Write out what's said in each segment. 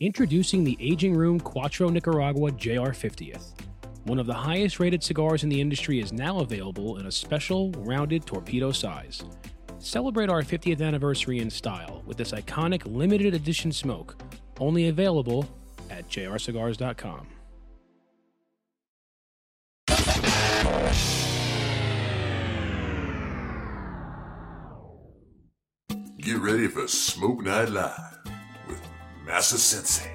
Introducing the Aging Room Quattro Nicaragua JR 50th. One of the highest rated cigars in the industry is now available in a special rounded torpedo size. Celebrate our 50th anniversary in style with this iconic limited edition smoke, only available at jrcigars.com. Get ready for Smoke Night Live Massa Sensei.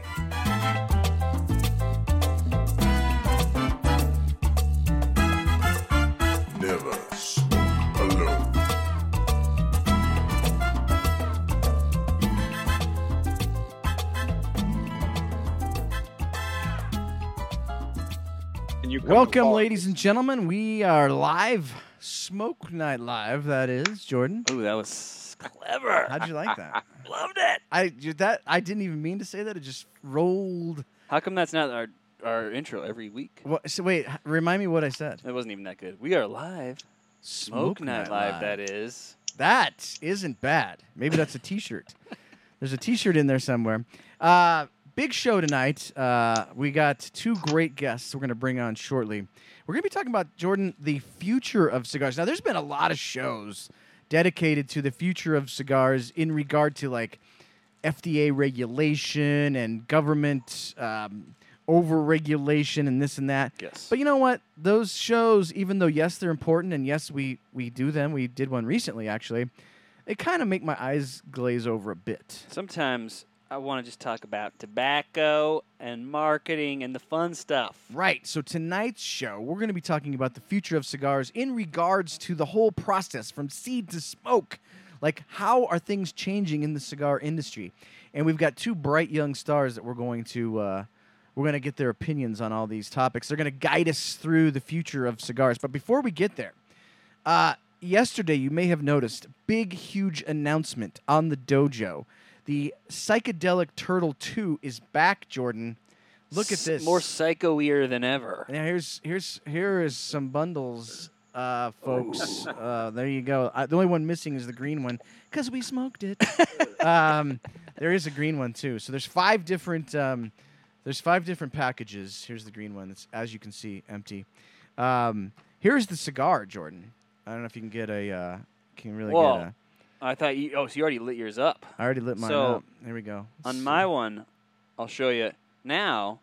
Never alone. And you come Welcome, ladies and gentlemen. We are live, Smoke Night Live. That is Jordan. Ooh, that was clever. How'd you like that? Loved it. I you- that I didn't even mean to say that. It just rolled. How come that's not our our intro every week? What, so wait, h- remind me what I said. It wasn't even that good. We are live. Smoke, Night, Live, that is. That isn't bad. Maybe that's a T-shirt. There's a T-shirt in there somewhere. Uh, big show tonight. Uh, we got two great guests we're going to bring on shortly. We're going to be talking about Jordan, the future of cigars. Now, there's been a lot of shows dedicated to the future of cigars in regard to like FDA regulation and government um, over-regulation and this and that. Yes. But you know what? Those shows, even though yes, they're important, and yes, we we do them. We did one recently, actually. They kind of make my eyes glaze over a bit. Sometimes I want to just talk about tobacco and marketing and the fun stuff. Right. So tonight's show, we're going to be talking about the future of cigars in regards to the whole process from seed to smoke. Like, how are things changing in the cigar industry? And we've got two bright young stars that we're going to uh, we're going to get their opinions on all these topics. They're going to guide us through the future of cigars. But before we get there, uh, yesterday you may have noticed big, huge announcement on the dojo. The psychedelic turtle two is back, Jordan. Look at this. More psycho-ear than ever. Now here's here's here is some bundles, uh, folks. Uh, there you go. Uh, the only one missing is the green one because we smoked it. um, there is a green one too. So there's five different. Um, there's five different packages. Here's the green one. It's as you can see empty. Um, here's the cigar, Jordan. I don't know if you can get a. Uh, can really Whoa. get a. I thought you. Oh, so you already lit yours up. I already lit mine So, up. There we go. On my one, I'll show you now.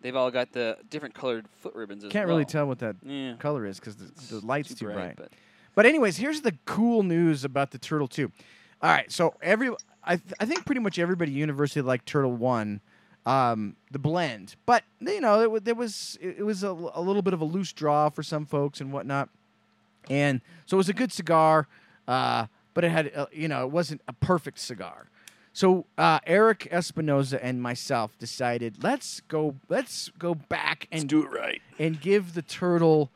They've all got the different colored foot ribbons as can't well. really tell what that Yeah. color is because the, the light's too, bright. But But anyways, here's the cool news about the Turtle Two. All right, so every I th- I think pretty much everybody universally liked Turtle One, um, the blend. But you know, it, wa- there was it, it was a, l- a little bit of a loose draw for some folks and whatnot, and so it was a good cigar, uh, but it had uh, you know it wasn't a perfect cigar. So uh, Erik Espinosa and myself decided let's go let's go back and do it right. and give the turtle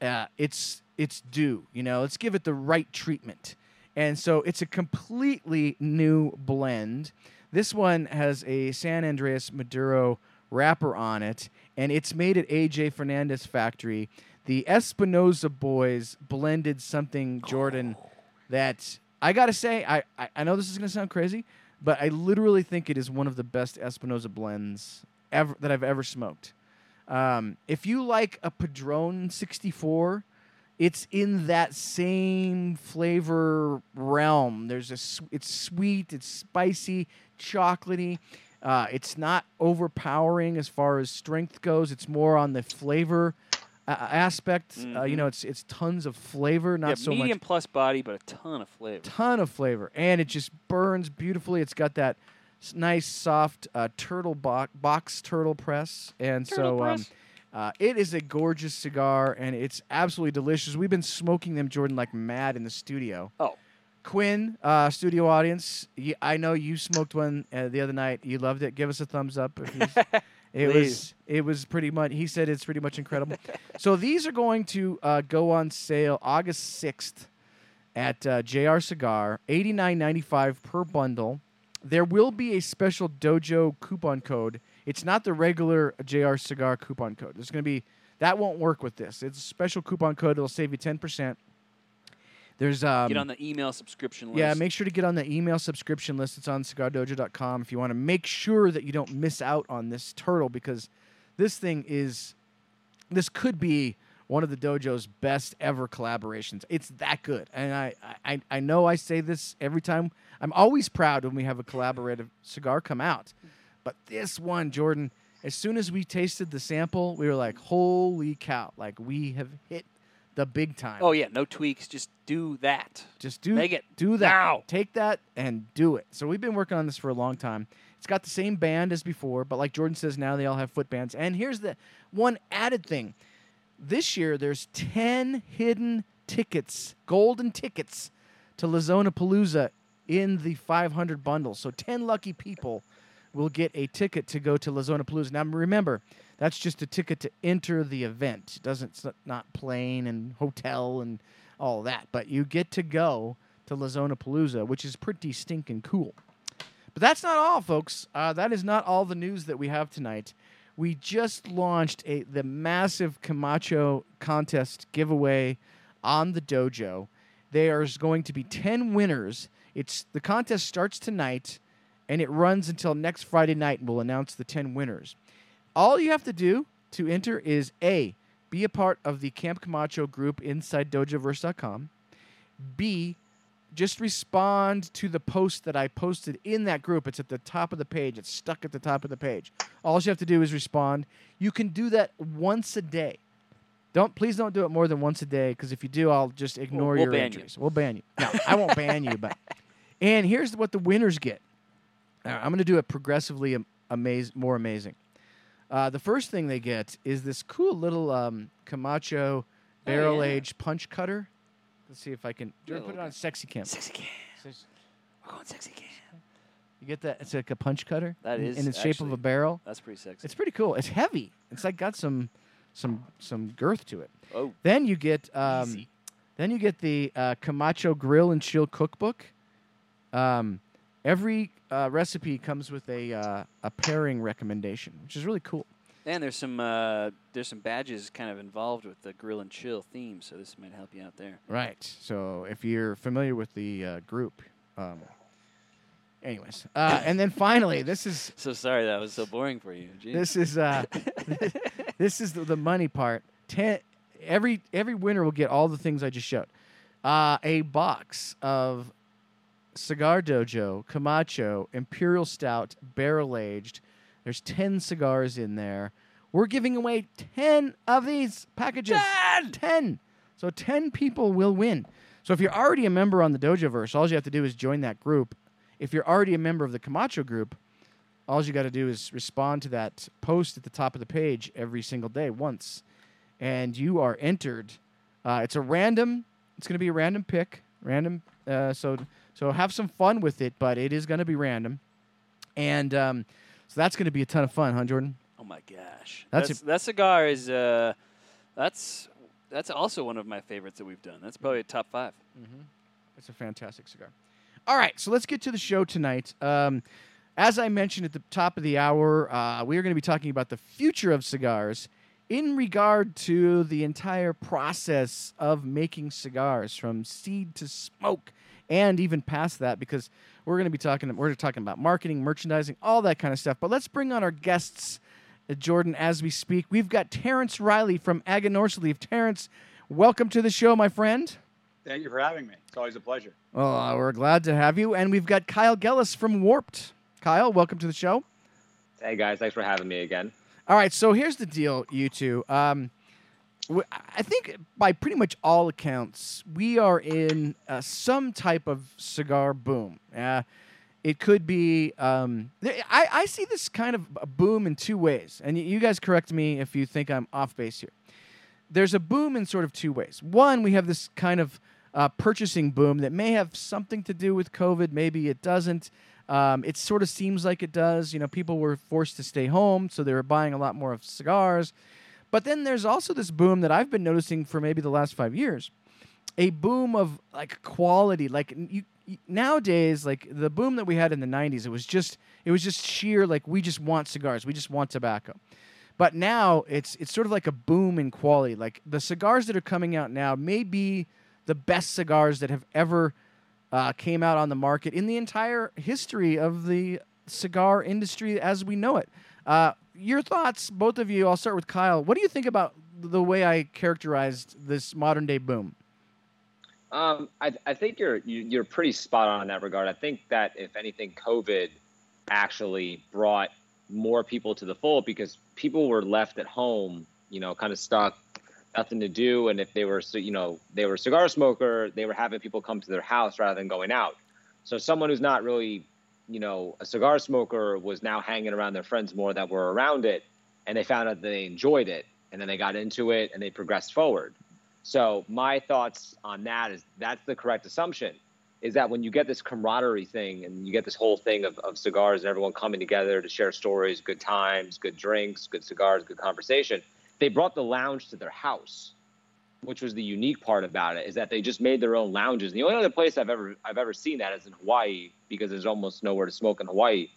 uh, its its due. You know, let's give it the right treatment. And so it's a completely new blend. This one has a San Andrés Maduro wrapper on it, and it's made at AJ Fernandez Factory. The Espinoza boys blended something, Jordan, that I gotta say, I, I, I know this is gonna sound crazy, but I literally think it is one of the best Espinosa blends ever that I've ever smoked. Um, if you like a Padron 64, it's in that same flavor realm. There's a s- it's sweet, it's spicy, chocolatey. Uh, it's not overpowering as far as strength goes. It's more on the flavor uh, aspect. Uh, you Mhm. know, it's it's tons of flavor, not yeah, so medium much plus body, but a ton of flavor. ton of flavor, and it just burns beautifully. It's got that nice, soft uh, turtle bo- box turtle press, and Turtle so press. Um, uh, it is a gorgeous cigar, and it's absolutely delicious. We've been smoking them, Jordan, like mad in the studio. Oh. Quinn, uh, studio audience, y- I know you smoked one uh, the other night. You loved it. Give us a thumbs up. If you, it was it was pretty much. He said it's pretty much incredible. so these are going to uh, go on sale August sixth at uh, JR Cigar, eighty nine ninety five per bundle. There will be a special Dojo coupon code. It's not the regular JR Cigar coupon code. There's going to be that won't work with this. It's a special coupon code. It'll save you ten percent. There's um, Get on the email subscription list. yeah, make sure to get on the email subscription list. It's on cigardojo.com if you want to make sure that you don't miss out on this turtle because this thing is this could be one of the dojo's best ever collaborations. It's that good. And I, I, I know I say this every time. I'm always proud when we have a collaborative cigar come out. But this one, Jordan, as soon as we tasted the sample, we were like, holy cow. Like we have hit the big time. Oh yeah, no tweaks. Just do that. Just do Make it do that. now. Take that and do it. So we've been working on this for a long time. It's got the same band as before, but like Jordan says, now they all have foot bands. And here's the one added thing. This year there's 10 hidden tickets, golden tickets to La Zona Palooza in the 500 bundle. So 10 lucky people will get a ticket to go to La Zona Palooza. Now remember, that's just a ticket to enter the event. It doesn't it's not plane and hotel and all that, but you get to go to La Zona Palooza, which is pretty stinking cool. But that's not all, folks. Uh, that is not all the news that we have tonight. We just launched a the massive Camacho contest giveaway on the dojo. There's going to be ten winners. It's the contest starts tonight, and it runs until next Friday night. And we'll announce the ten winners. All you have to do to enter is a be a part of the Camp Camacho group inside dojoverse.com. B just respond to the post that I posted in that group. It's at the top of the page. It's stuck at the top of the page. All you have to do is respond. You can do that once a day. Don't please don't do it more than once a day because if you do, I'll just ignore we'll your ban you. entries. We'll ban you. No, I won't ban you, but and here's what the winners get. I'm going to do it progressively am- amaz- more amazing. Uh, the first thing they get is this cool little um, Camacho barrel Oh, yeah. aged punch cutter. Let's see if I can. Jordan, put it on sexy cam. Sexy can. Says- We're going sexy can. You get that? It's like a punch cutter. That is in, the shape of a barrel. That's pretty sexy. It's pretty cool. It's heavy. It's like got some some some girth to it. oh, Then you get um, then you get the uh, Camacho Grill and Chill Cookbook. Um, every uh, recipe comes with a uh, a pairing recommendation, which is really cool. and there's some uh, there's some badges kind of involved with the grill and chill theme, so this might help you out there. Right. So if you're familiar with the uh, group, um, anyways, uh, and then finally, this is So sorry that was so boring for you. Jeez. this is uh, this is the, the money part. Ten every every winner will get all the things I just showed. Uh, a box of Cigar Dojo Camacho Imperial Stout barrel aged. There's ten cigars in there. We're giving away ten of these packages. Ten! Ten. So ten people will win. So if you're already a member on the Dojoverse, all you have to do is join that group. If you're already a member of the Camacho group, all you got to do is respond to that post at the top of the page every single day once, and you are entered. Uh, it's a random. It's going to be a random pick, random. Uh, so so have some fun with it, but it is going to be random, and um, so that's going to be a ton of fun, huh, Jordan? Oh my gosh, That's that's that cigar is uh, that's that's also one of my favorites that we've done. That's probably a top five. It's a fantastic cigar. All right, so let's get to the show tonight. Um, as I mentioned at the top of the hour, uh, we are going to be talking about the future of cigars in regard to the entire process of making cigars from seed to smoke and even past that because we're going to be talking we're talking about marketing, merchandising, all that kind of stuff. But let's bring on our guests, uh, Jordan, as we speak. We've got Terrence Reilly from Aganorsa Terrence, welcome to the show, my friend. Thank you for having me. It's always a pleasure. Well, uh, we're glad to have you. And we've got Kyle Gellis from Warped. Kyle, welcome to the show. Hey guys, thanks for having me again. All right, so here's the deal, you two. Um, w- I think by pretty much all accounts, we are in uh, some type of cigar boom. Uh, it could be. Um, I, I see this kind of a boom in two ways, and you guys correct me if you think I'm off base here. There's a boom in sort of two ways. One, we have this kind of uh, purchasing boom that may have something to do with COVID. Maybe it doesn't. Um, it sort of seems like it does. You know, people were forced to stay home, so they were buying a lot more of cigars. But then there's also this boom that I've been noticing for maybe the last five years, a boom of like quality. Like you, you nowadays, like the boom that we had in the '90s, it was just it was just sheer like we just want cigars, we just want tobacco. But now it's it's sort of like a boom in quality. Like the cigars that are coming out now may be the best cigars that have ever uh, came out on the market in the entire history of the cigar industry as we know it. Uh, your thoughts, both of you. I'll start with Kyle. What do you think about the way I characterized this modern day boom? Um, I, I think you're you- you're pretty spot on in that regard. I think that if anything, COVID actually brought more people to the fold because people were left at home, you know, kind of stuck, nothing to do, and if they were, you know, they were cigar smoker, they were having people come to their house rather than going out. So someone who's not really, you know, a cigar smoker was now hanging around their friends more that were around it, and they found out that they enjoyed it, and then they got into it and they progressed forward. So my thoughts on that is that's the correct assumption. Is that when you get this camaraderie thing and you get this whole thing of, of cigars and everyone coming together to share stories, good times, good drinks, good cigars, good conversation, they brought the lounge to their house, which was the unique part about it, is that they just made their own lounges. The only other place I've ever I've ever seen that is in Hawaii, because there's almost nowhere to smoke in Hawaii,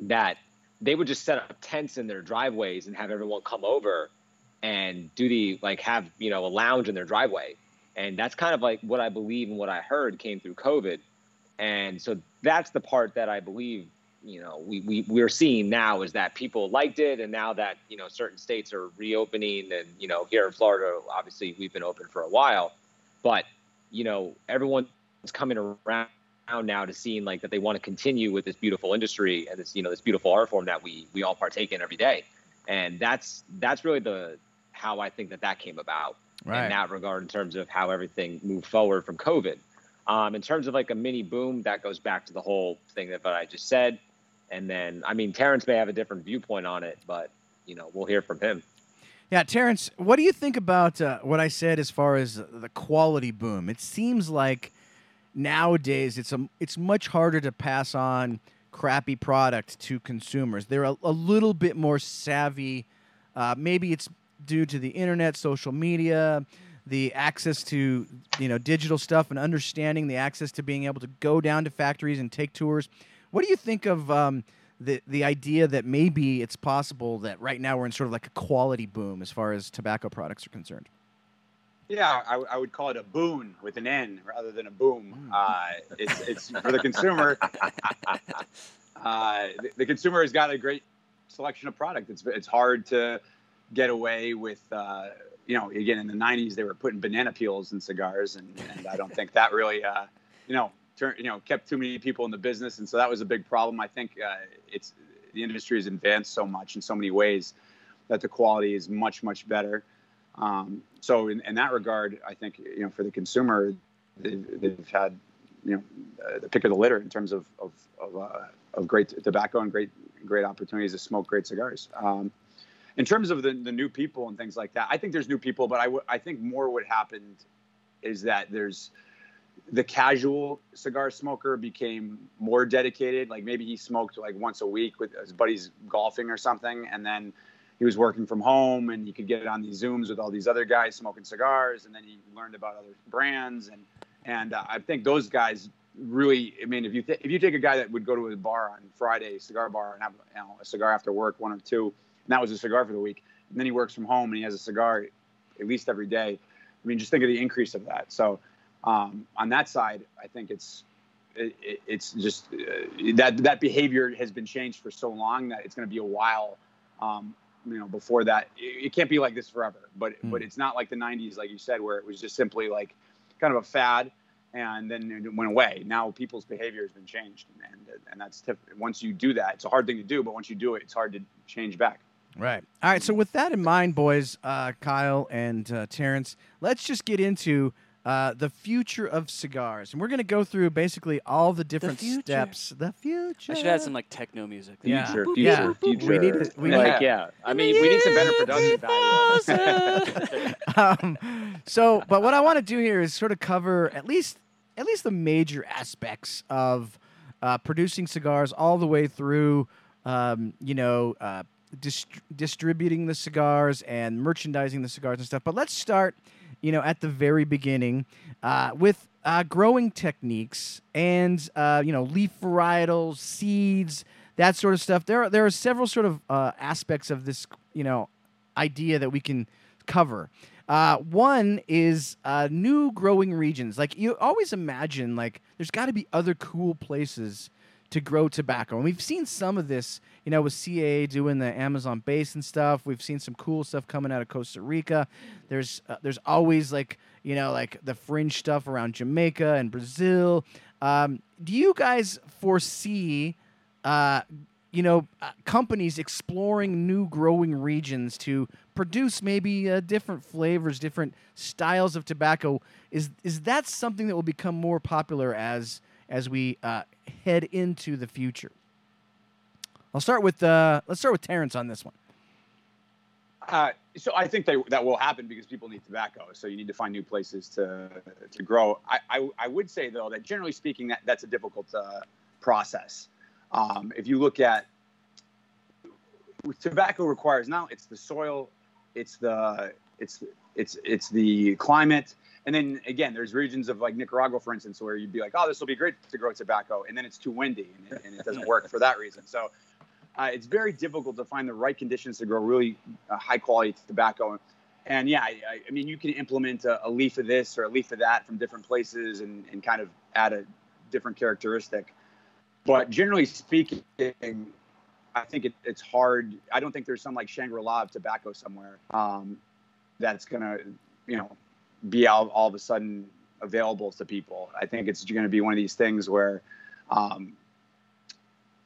that they would just set up tents in their driveways and have everyone come over and do the like have you know a lounge in their driveway and that's kind of like what i believe and what i heard came through covid and so that's the part that i believe you know we, we we're seeing now is that people liked it and now that you know certain states are reopening and you know here in florida obviously we've been open for a while but you know everyone's coming around now to seeing like that they want to continue with this beautiful industry and this you know this beautiful art form that we we all partake in every day and that's that's really the how I think that that came about in that regard in terms of how everything moved forward from COVID. Um, in terms of like a mini boom, that goes back to the whole thing that, that I just said. And then, I mean, Terrence may have a different viewpoint on it, but you know, we'll hear from him. Yeah, Terrence, what do you think about uh, what I said as far as the quality boom? It seems like nowadays it's a, it's much harder to pass on crappy product to consumers. They're a, a little bit more savvy. Uh, maybe it's due to the internet, social media, the access to you know digital stuff, and understanding the access to being able to go down to factories and take tours. What do you think of um, the the idea that maybe it's possible that right now we're in sort of like a quality boom as far as tobacco products are concerned? Yeah, I, I would call it a boon with an N rather than a boom. Uh, it's, it's for the consumer. Uh, the, the consumer has got a great selection of product. It's it's hard to get away with. Uh, you know, again in the '90s they were putting banana peels in cigars, and, and I don't think that really, uh, you know, you know, kept too many people in the business, and so that was a big problem. I think uh, it's the industry has advanced so much in so many ways that the quality is much much better. Um, so in, in that regard, I think you know for the consumer, they've, they've had you know uh, the pick of the litter in terms of of of, uh, of great tobacco and great great opportunities to smoke great cigars. Um, in terms of the, the new people and things like that, I think there's new people, but I, think more what happened is that there's the casual cigar smoker became more dedicated. Like maybe he smoked like once a week with his buddies golfing or something, and then he was working from home and he could get on these zooms with all these other guys smoking cigars, and then he learned about other brands and and uh, I think those guys really. I mean, if you th- if you take a guy that would go to a bar on Friday, cigar bar, and have you know, a cigar after work, one or two, and that was a cigar for the week, and then he works from home and he has a cigar at least every day. I mean, just think of the increase of that. So um, on that side, I think it's it, it, it's just uh, that that behavior has been changed for so long that it's going to be a while. Um, you know, before that, it, it, can't be like this forever. But Mm. but it's not like the '90s, like you said, where it was just simply like kind of a fad, and then it went away. Now people's behavior has been changed, and and that's tip- once you do that, it's a hard thing to do. But once you do it, it's hard to change back. Right. All right. So with that in mind, boys, uh, Kyle and uh, Terrence, let's just get into uh, the future of cigars, and we're going to go through basically all the different future. steps. The future. I should add some like techno music. Yeah. Future, Yeah. future, future. We need to- we like, need- yeah. I mean, we need some better production value. um, so, but what I want to do here is sort of cover at least at least the major aspects of uh, producing cigars, all the way through, um, you know, uh, dist- distributing the cigars and merchandising the cigars and stuff. But let's start, you know, at the very beginning uh, with uh, growing techniques and uh, you know leaf varietals, seeds, that sort of stuff. There are there are several sort of uh, aspects of this, you know, idea that we can cover. Uh, one is uh, new growing regions. Like you always imagine, like there's got to be other cool places to grow tobacco, and we've seen some of this. You know, with CAA doing the Amazon basin stuff, we've seen some cool stuff coming out of Costa Rica. There's uh, there's always like you know like the fringe stuff around Jamaica and Brazil. Um, do you guys foresee? Uh, you know, uh, companies exploring new growing regions to produce maybe uh, different flavors, different styles of tobacco. Is is that something that will become more popular as as we uh, head into the future? I'll start with uh, let's start with Terrence on this one. Uh, so I think they, that will happen because people need tobacco. So you need to find new places to to grow. I, I, I would say though that generally speaking, that that's a difficult uh, process. Um, if you look at tobacco requires now it's the soil, it's the it's it's it's the climate, and then again there's regions of like Nicaragua, for instance, where you'd be like, oh, this will be great to grow tobacco, and then it's too windy and it, and it doesn't work for that reason. So uh, it's very difficult to find the right conditions to grow really uh, high quality tobacco. And yeah, I, I mean, you can implement a, a, leaf of this or a leaf of that from different places and, and kind of add a different characteristic. But generally speaking, I think it, it's hard. I don't think there's some like Shangri La of tobacco somewhere um, that's gonna, you know, be all, all of a sudden available to people. I think it's going to be one of these things where um,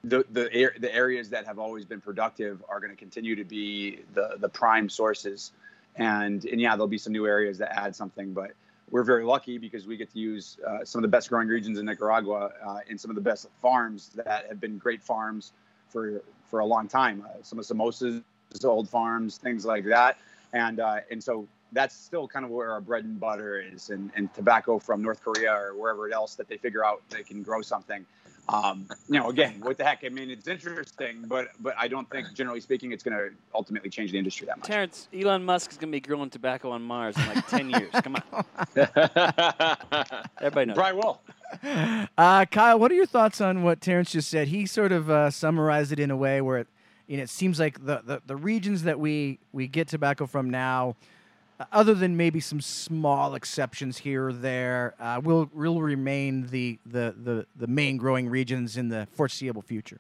the the the areas that have always been productive are going to continue to be the the prime sources, and and yeah, there'll be some new areas that add something, but we're very lucky because we get to use uh, some of the best growing regions in Nicaragua uh, and some of the best farms that have been great farms for for a long time. Uh, some of Somoza's old farms, things like that, and uh, and so that's still kind of where our bread and butter is, and, and tobacco from North Korea or wherever else that they figure out they can grow something. Um, you know, again, what the heck? I mean, it's interesting, but but I don't think, generally speaking, it's going to ultimately change the industry that much. Terrence, Elon Musk is going to be growing tobacco on Mars in like ten years. Come on, everybody knows. Probably will. Uh, Kyle, what are your thoughts on what Terrence just said? He sort of uh, summarized it in a way where it, you know, it seems like the, the, the regions that we we get tobacco from now other than maybe some small exceptions here or there, uh, will will remain the, the the the main growing regions in the foreseeable future.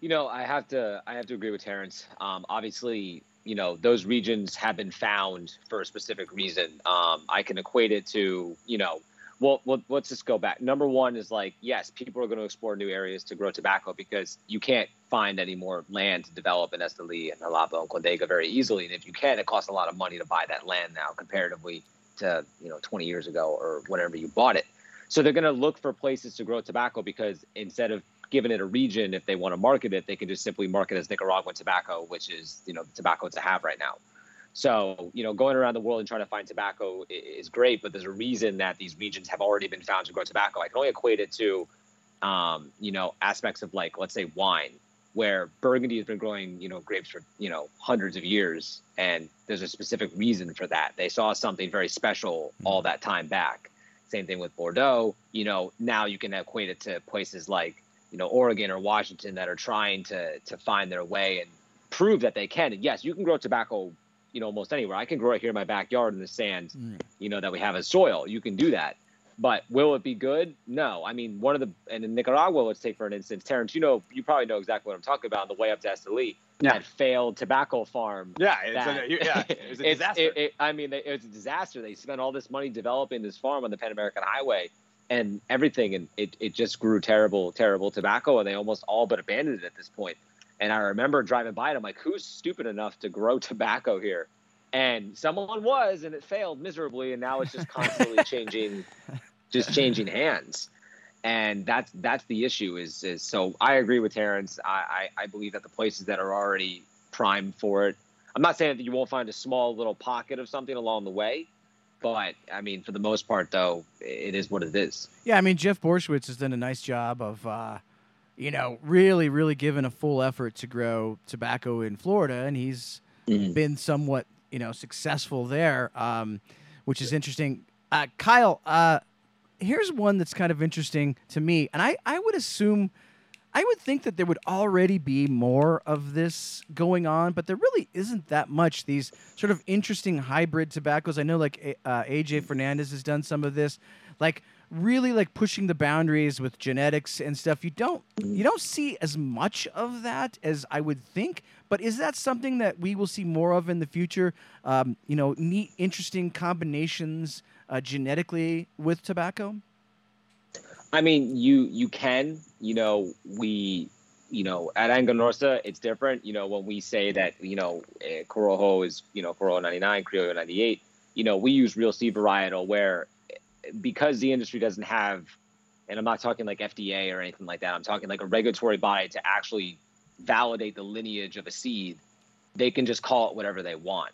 You know, I have to I have to agree with Terrence. Um, obviously, you know those regions have been found for a specific reason. Um, I can equate it to you know well, well, let's just go back. Number one is like, yes, people are going to explore new areas to grow tobacco because you can't find any more land to develop in Esteli and Jalapa and Condega very easily. And if you can, it costs a lot of money to buy that land now comparatively to, you know, 20 years ago or whenever you bought it. So they're going to look for places to grow tobacco because instead of giving it a region, if they want to market it, they can just simply market as Nicaraguan tobacco, which is, you know, the tobacco to have right now. So, you know, going around the world and trying to find tobacco is great, but there's a reason that these regions have already been found to grow tobacco. I can only equate it to, um, you know, aspects of like, let's say wine, where Burgundy has been growing, you know, grapes for, you know, hundreds of years. And there's a specific reason for that. They saw something very special all mm-hmm. that time back. Same thing with Bordeaux. You know, now you can equate it to places like, you know, Oregon or Washington that are trying to to find their way and prove that they can. And yes, you can grow tobacco you know almost anywhere. I can grow it here in my backyard in the sand, mm. you know that we have as soil. You can do that, but will it be good? No. I mean, one of the and in Nicaragua, let's take for an instance, Terrence. You know, you probably know exactly what I'm talking about on the way up to Esteli. Yeah. That failed tobacco farm. Yeah, it's that, a, yeah, it was a disaster. It, it, I mean, it was a disaster. They spent all this money developing this farm on the Pan American Highway and everything, and it, it just grew terrible, terrible tobacco, and they almost all but abandoned it at this point. And I remember driving by it. I'm like, who's stupid enough to grow tobacco here? And someone was, and it failed miserably. And now it's just constantly changing, just changing hands. And that's that's the issue. Is is so I agree with Terrence. I, I I believe that the places that are already primed for it. I'm not saying that you won't find a small little pocket of something along the way, but I mean, for the most part, though, it is what it is. Yeah, I mean, Jeff Borysiewicz has done a nice job of uh, you know, really, really given a full effort to grow tobacco in Florida, and he's mm-hmm. been somewhat, you know, successful there, um, which is interesting. Uh, Kyle, uh, here's one that's kind of interesting to me, and I, I would assume I would think that there would already be more of this going on, but there really isn't that much. These sort of interesting hybrid tobaccos. I know, like uh, AJ Fernandez has done some of this, like really like pushing the boundaries with genetics and stuff. You don't you don't see as much of that as I would think. But is that something that we will see more of in the future? Um, you know, neat, interesting combinations uh, genetically with tobacco. I mean, you you can, you know, we, you know, at Aganorsa, it's different. You know, when we say that, you know, eh, Corojo is, you know, Corojo 99, Criollo 98, you know, we use real seed varietal where because the industry doesn't have, and I'm not talking like FDA or anything like that. I'm talking like a regulatory body to actually validate the lineage of a seed. They can just call it whatever they want.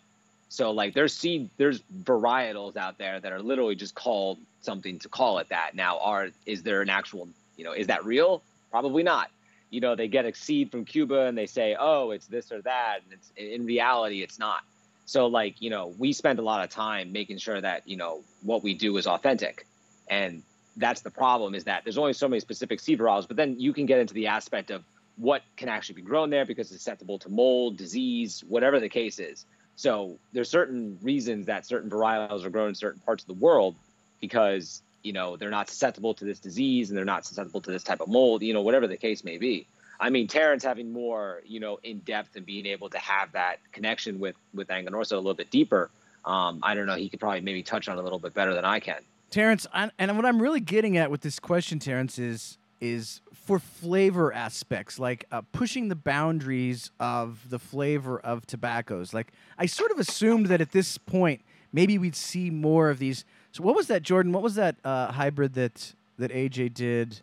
So like there's seed, there's varietals out there that are literally just called something to call it that. Now, are is there an actual, you know, is that real? Probably not. You know, they get a seed from Cuba and they say, oh, it's this or that, and it's in reality, it's not. So like, you know, we spend a lot of time making sure that you know what we do is authentic, and that's the problem is that there's only so many specific seed varietals, but then you can get into the aspect of what can actually be grown there because it's susceptible to mold, disease, whatever the case is. So there's certain reasons that certain varietals are grown in certain parts of the world because you know they're not susceptible to this disease and they're not susceptible to this type of mold. You know, whatever the case may be. I mean, Terrence having more you know in depth and being able to have that connection with with Aganorsa a little bit deeper. Um, I don't know. He could probably maybe touch on it a little bit better than I can. Terrence, and what I'm really getting at with this question, Terrence, is is for flavor aspects, like uh, pushing the boundaries of the flavor of tobaccos. Like I sort of assumed that at this point, maybe we'd see more of these. So what was that, Jordan? What was that uh, hybrid that that AJ did?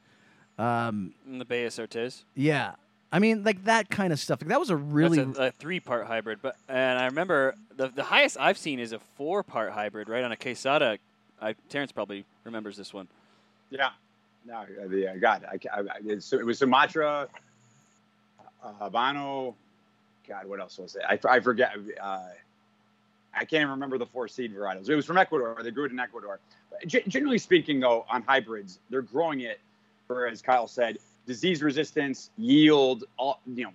Um, the Bellas Artes. Yeah, I mean, like that kind of stuff. Like, that was a really a, a, three-part hybrid. But and I remember the the highest I've seen is a four-part hybrid, right on a Quesada. I, Terrence probably remembers this one. Yeah, no, the uh, God, I, I, it was Sumatra, uh, Habano. God, what else was it? I, I forget. Uh, I can't even remember the four seed varietals. It was from Ecuador. They grew it in Ecuador. G- generally speaking, though, on hybrids, they're growing it for, as Kyle said, disease resistance, yield. All you know,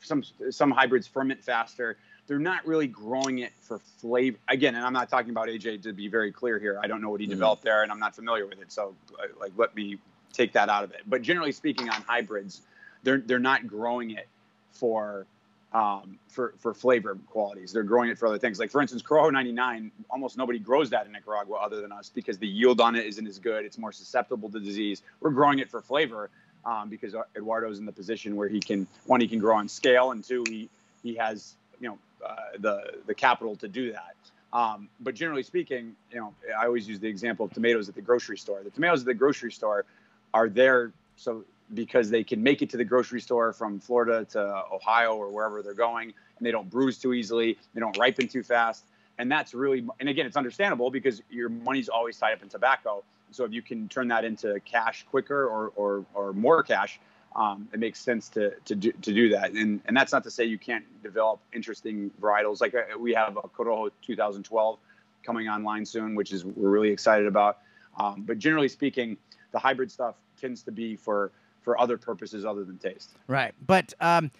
some some hybrids ferment faster they're not really growing it for flavor. Again, and I'm not talking about AJ to be very clear here. I don't know what he mm-hmm. developed there, and I'm not familiar with it. So, like, let me take that out of it. But generally speaking, on hybrids, they're they're not growing it for um, for for flavor qualities. They're growing it for other things. Like for instance, Corojo 99, almost nobody grows that in Nicaragua other than us because the yield on it isn't as good. It's more susceptible to disease. We're growing it for flavor um, because Eduardo's in the position where he can one he can grow on scale, and two he he has you know uh, the the capital to do that. Um, but generally speaking, you know, I always use the example of tomatoes at the grocery store. The tomatoes at the grocery store are there so because they can make it to the grocery store from Florida to Ohio or wherever they're going, and they don't bruise too easily, they don't ripen too fast, and that's really and again, it's understandable because your money's always tied up in tobacco. So if you can turn that into cash quicker or or, or more cash, um, it makes sense to to do, to do that. And and that's not to say you can't develop interesting varietals. Like uh, we have a Corojo 2012 coming online soon, which is we're really excited about. Um, but generally speaking, the hybrid stuff tends to be for for other purposes other than taste. Right, but. Um,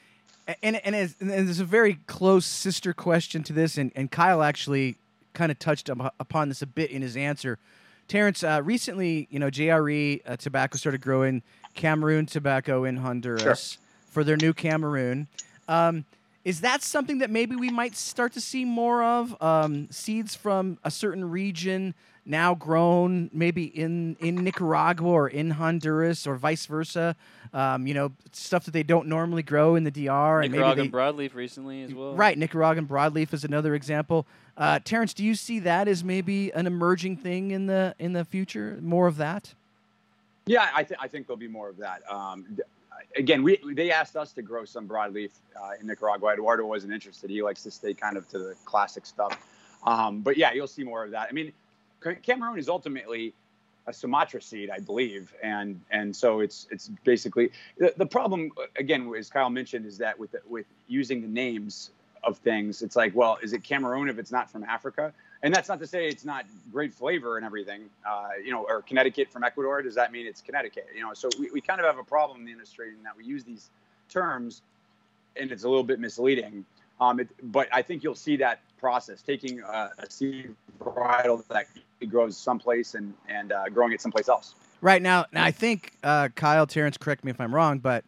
and and, as, and there's a very close sister question to this, and, and Kyle actually kind of touched upon this a bit in his answer. Terrence, uh, recently, you know, JRE uh, tobacco started growing Cameroon tobacco in Honduras sure. for their new Cameroon. Um, is that something that maybe we might start to see more of? Um, seeds from a certain region now grown, maybe in, in Nicaragua or in Honduras or vice versa. Um, you know, stuff that they don't normally grow in the DR. Nicaraguan and broadleaf recently as well. Right, Nicaraguan broadleaf is another example. Uh, Terrence, do you see that as maybe an emerging thing in the in the future? More of that? Yeah, I, th- I think there'll be more of that. Um, again, we they asked us to grow some broadleaf uh, in Nicaragua. Eduardo wasn't interested. He likes to stay kind of to the classic stuff. Um, but yeah, you'll see more of that. I mean, Cameroon is ultimately a Sumatra seed, I believe, and and so it's it's basically the, the problem again, as Kyle mentioned, is that with the, with using the names of things, it's like, well, is it Cameroon if it's not from Africa? and that's not to say it's not great flavor and everything. Uh, you know, or Connecticut from Ecuador. Does that mean it's Connecticut? You know, so we, we kind of have a problem in the industry in that we use these terms, and it's a little bit misleading. Um, it, but I think you'll see that process taking uh, a seed varietal that grows someplace and and uh, growing it someplace else. Right now, now I think uh, Kyle Terrence, correct me if I'm wrong, but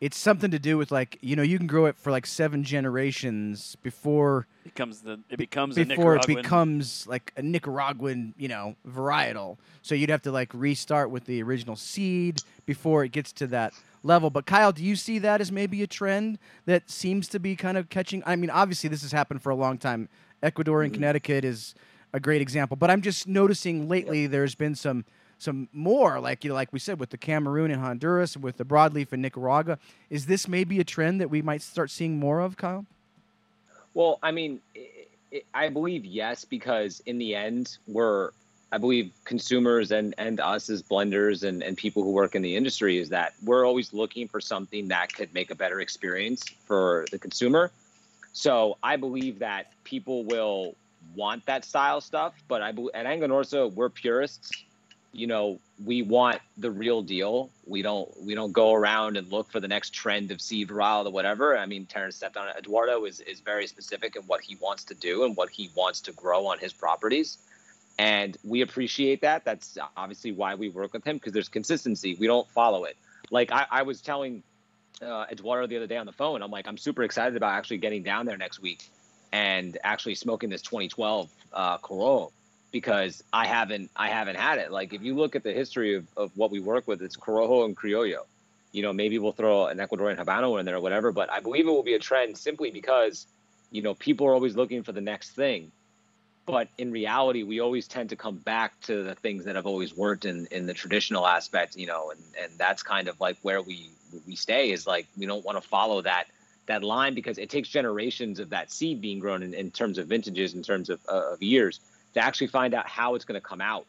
it's something to do with like you know you can grow it for like seven generations before It becomes the it becomes a before it becomes like a Nicaraguan you know varietal. So you'd have to like restart with the original seed before it gets to that level. But Kyle, do you see that as maybe a trend that seems to be kind of catching? I mean, obviously this has happened for a long time. Ecuador and mm-hmm. Connecticut is a great example, but I'm just noticing lately there's been some some more like you know like we said with the Cameroon and Honduras with the broadleaf in Nicaragua. Is this maybe a trend that we might start seeing more of, Kyle? Well, I mean, i I believe yes, because in the end, we're, I believe consumers and, and us as blenders and, and people who work in the industry is that we're always looking for something that could make a better experience for the consumer. So I believe that people will want that style stuff, but I believe at Aganorsa, we're purists. You know we want the real deal. We don't we don't go around and look for the next trend of seed varietal or whatever. I mean terrence stepped on it eduardo is, is very specific in what he wants to do and what he wants to grow on his properties and we appreciate that that's obviously why we work with him because there's consistency we don't follow it like i, I was telling uh, eduardo the other day on the phone i'm like i'm super excited about actually getting down there next week and actually smoking this 2012 uh, Corojo because I haven't I haven't had it. Like if you look at the history of, of what we work with, it's Corojo and Criollo. You know, maybe we'll throw an Ecuadorian Habano in there or whatever, but I believe it will be a trend simply because, you know, people are always looking for the next thing. But in reality, we always tend to come back to the things that have always worked in, in the traditional aspect, you know, and, and that's kind of like where we we stay is like we don't want to follow that that line because it takes generations of that seed being grown in, in terms of vintages, in terms of, uh, of years to actually find out how it's going to come out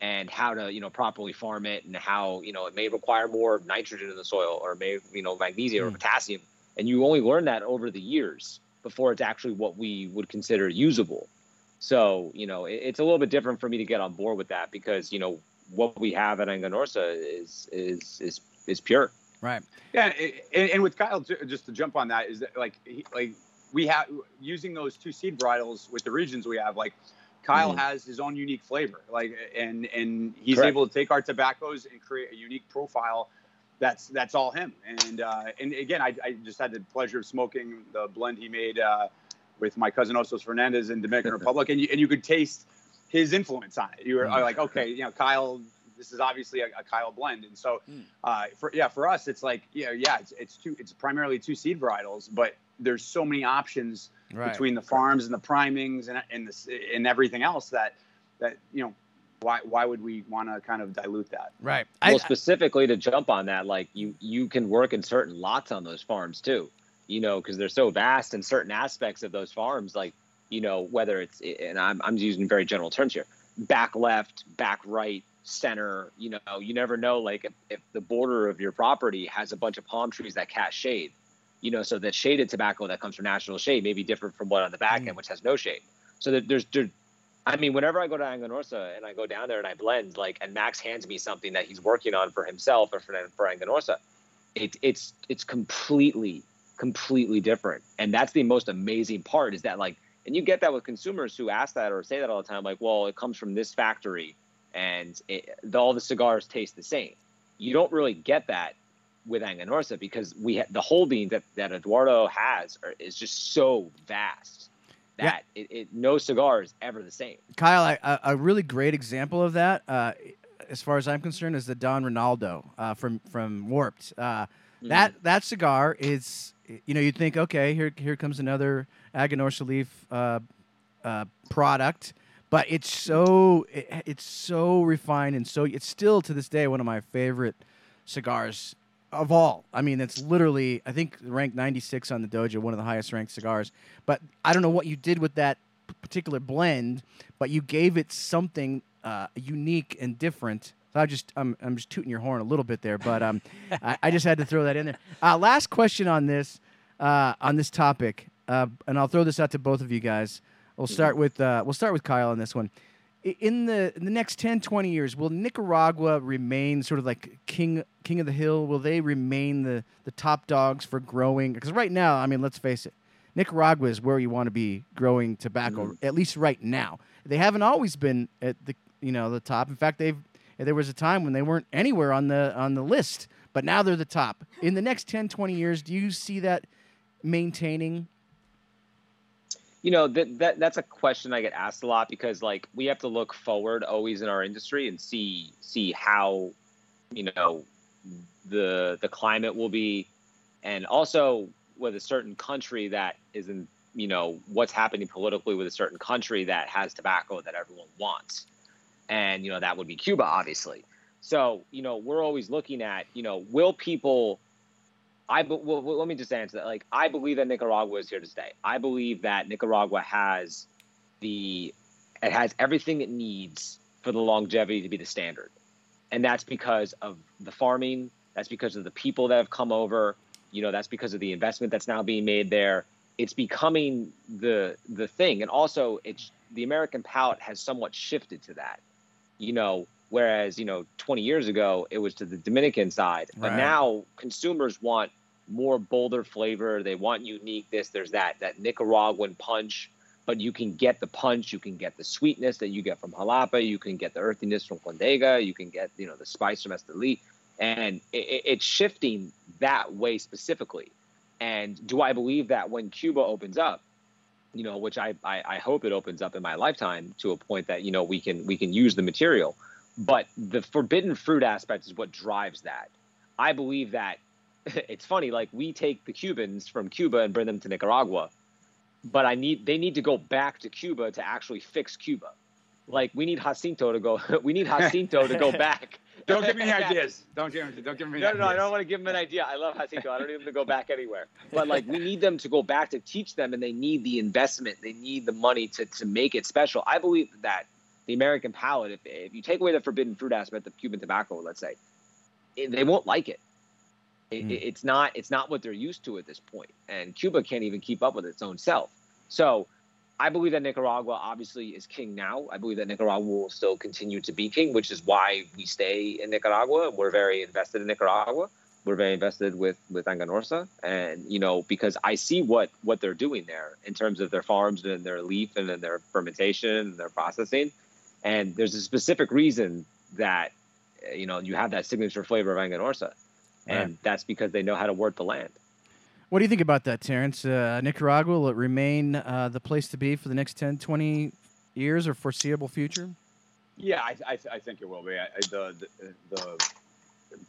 and how to you know properly farm it and how you know it may require more nitrogen in the soil or may you know magnesium Mm. or potassium and you only learn that over the years before it's actually what we would consider usable so you know it, it's a little bit different for me to get on board with that because you know what we have at Aganorsa is is is is pure Right. Yeah, and, and with Kyle, just to jump on that, is that like he, like we have using those two seed varietals with the regions we have, like Kyle Mhm. has his own unique flavor, like and and he's Correct. able to take our tobaccos and create a unique profile. That's that's all him. And uh, and again, I, I just had the pleasure of smoking the blend he made uh, with my cousin Osos Fernandez in Dominican Republic, and you, and you could taste his influence on it. You were Mm. like, okay, you know, Kyle. This is obviously a, a Kyle blend, and so Mm. uh, for yeah, for us, it's like you know, yeah, it's it's two, it's primarily two seed varietals, but there's so many options Right. between the farms and the primings and and the and everything else that that you know, why why would we want to kind of dilute that? right. well I, specifically to jump on that like you you can work in certain lots on those farms too you know because they're so vast in certain aspects of those farms like you know whether it's and i'm, I'm using very general terms here back left back right center you know you never know like if, if the border of your property has a bunch of palm trees that cast shade you know so that shaded tobacco that comes from national shade may be different from what on the back Mm. end which has no shade so that there's there, I mean, whenever I go to Aganorsa and I go down there and I blend, like, and Max hands me something that he's working on for himself or for, for Aganorsa, it, it's it's completely completely different, and that's the most amazing part is that like, and you get that with consumers who ask that or say that all the time, like, well, it comes from this factory, and it, the, all the cigars taste the same. You don't really get that with Aganorsa because we ha- the holding that that Eduardo has are, is just so vast Yeah. that it, it no cigar is ever the same. Kyle, I, a, a really great example of that, uh, as far as I'm concerned, is the Don Ronaldo uh, from from Warped. Uh, That that cigar is, you know, you'd think, okay, here here comes another Aganorsa leaf uh, uh, product, but it's so it, it's so refined and so it's still to this day one of my favorite cigars of all. I mean, it's literally I think ranked 96 on the Dojo, one of the highest ranked cigars. But I don't know what you did with that particular blend, but you gave it something uh, unique and different. So I just I'm, I'm just tooting your horn a little bit there, but um, I, I just had to throw that in there. Uh, last question on this uh, on this topic, uh, and I'll throw this out to both of you guys. We'll start with uh, we'll start with Kyle on this one. In the in the next 10, 20 years, will Nicaragua remain sort of like king king of the hill? Will they remain the the top dogs for growing? Because right now, I mean, let's face it, Nicaragua is where you want to be growing tobacco, at least right now. They haven't always been at the you know the top. In fact, they've there was a time when they weren't anywhere on the on the list, but now they're the top. In the next 10, 20 years, do you see that maintaining? you know that, that that's a question I get asked a lot because like we have to look forward always in our industry and see see how you know the the climate will be and also with a certain country that isn't you know what's happening politically with a certain country that has tobacco that everyone wants and you know that would be Cuba obviously so you know we're always looking at you know will people I well, let me just answer that. Like, I believe that Nicaragua is here to stay. I believe that Nicaragua has the it has everything it needs for the longevity to be the standard, and that's because of the farming. That's because of the people that have come over. You know, that's because of the investment that's now being made there. It's becoming the the thing, and also it's the American palate has somewhat shifted to that. You know, whereas you know 20 years ago it was to the Dominican side, but Right. now consumers want more bolder flavor. They want uniqueness. There's that that Nicaraguan punch, but you can get the punch, you can get the sweetness that you get from Jalapa, you can get the earthiness from Condega, you can get you know the spice from Esteli, and it, it- it's shifting that way specifically. And do I believe that when Cuba opens up, you know, which I, I I hope it opens up in my lifetime to a point that you know we can we can use the material, but the forbidden fruit aspect is what drives that. I believe that it's funny like we take the cubans from cuba and bring them to nicaragua but i need they need to go back to cuba to actually fix cuba like we need jacinto to go we need jacinto to go back Don't give me any ideas. Don't give me. Don't give me. no, no, I don't want to give him an idea. I love Jacinto. I don't need them to go back anywhere. But like, we need them to go back to teach them, and they need the investment. They need the money to to make it special. I believe that the American palate, if, if you take away the forbidden fruit aspect of Cuban tobacco, let's say, it, they won't like it. It, Mm. it- It's not it's not what they're used to at this point, and Cuba can't even keep up with its own self. So. I believe that Nicaragua obviously is king now. I believe that Nicaragua will still continue to be king, which is why we stay in Nicaragua. We're very invested in Nicaragua. We're very invested with with Aganorsa, and you know because I see what what they're doing there in terms of their farms and their leaf and then their fermentation and their processing. And there's a specific reason that you know you have that signature flavor of Aganorsa, and that's because they know how to work the land. What do you think about that, Terrence? Uh, Nicaragua, will it remain uh, the place to be for the next 10, 20 years or foreseeable future? Yeah, I, I, I think it will be. I, I, the, the the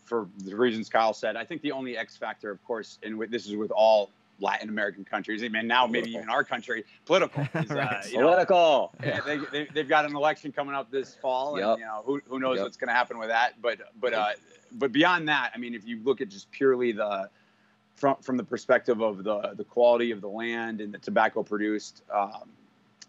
for the reasons Kyle said, I think the only X factor, of course, and with, this is with all Latin American countries, and now maybe even our country, political. Is, uh, Right. you know, Political. yeah, they, they, they've got an election coming up this fall, Yep. and you know who, who knows Yep. what's going to happen with that. But but uh, but beyond that, I mean, if you look at just purely the from from the perspective of the the quality of the land and the tobacco produced, um,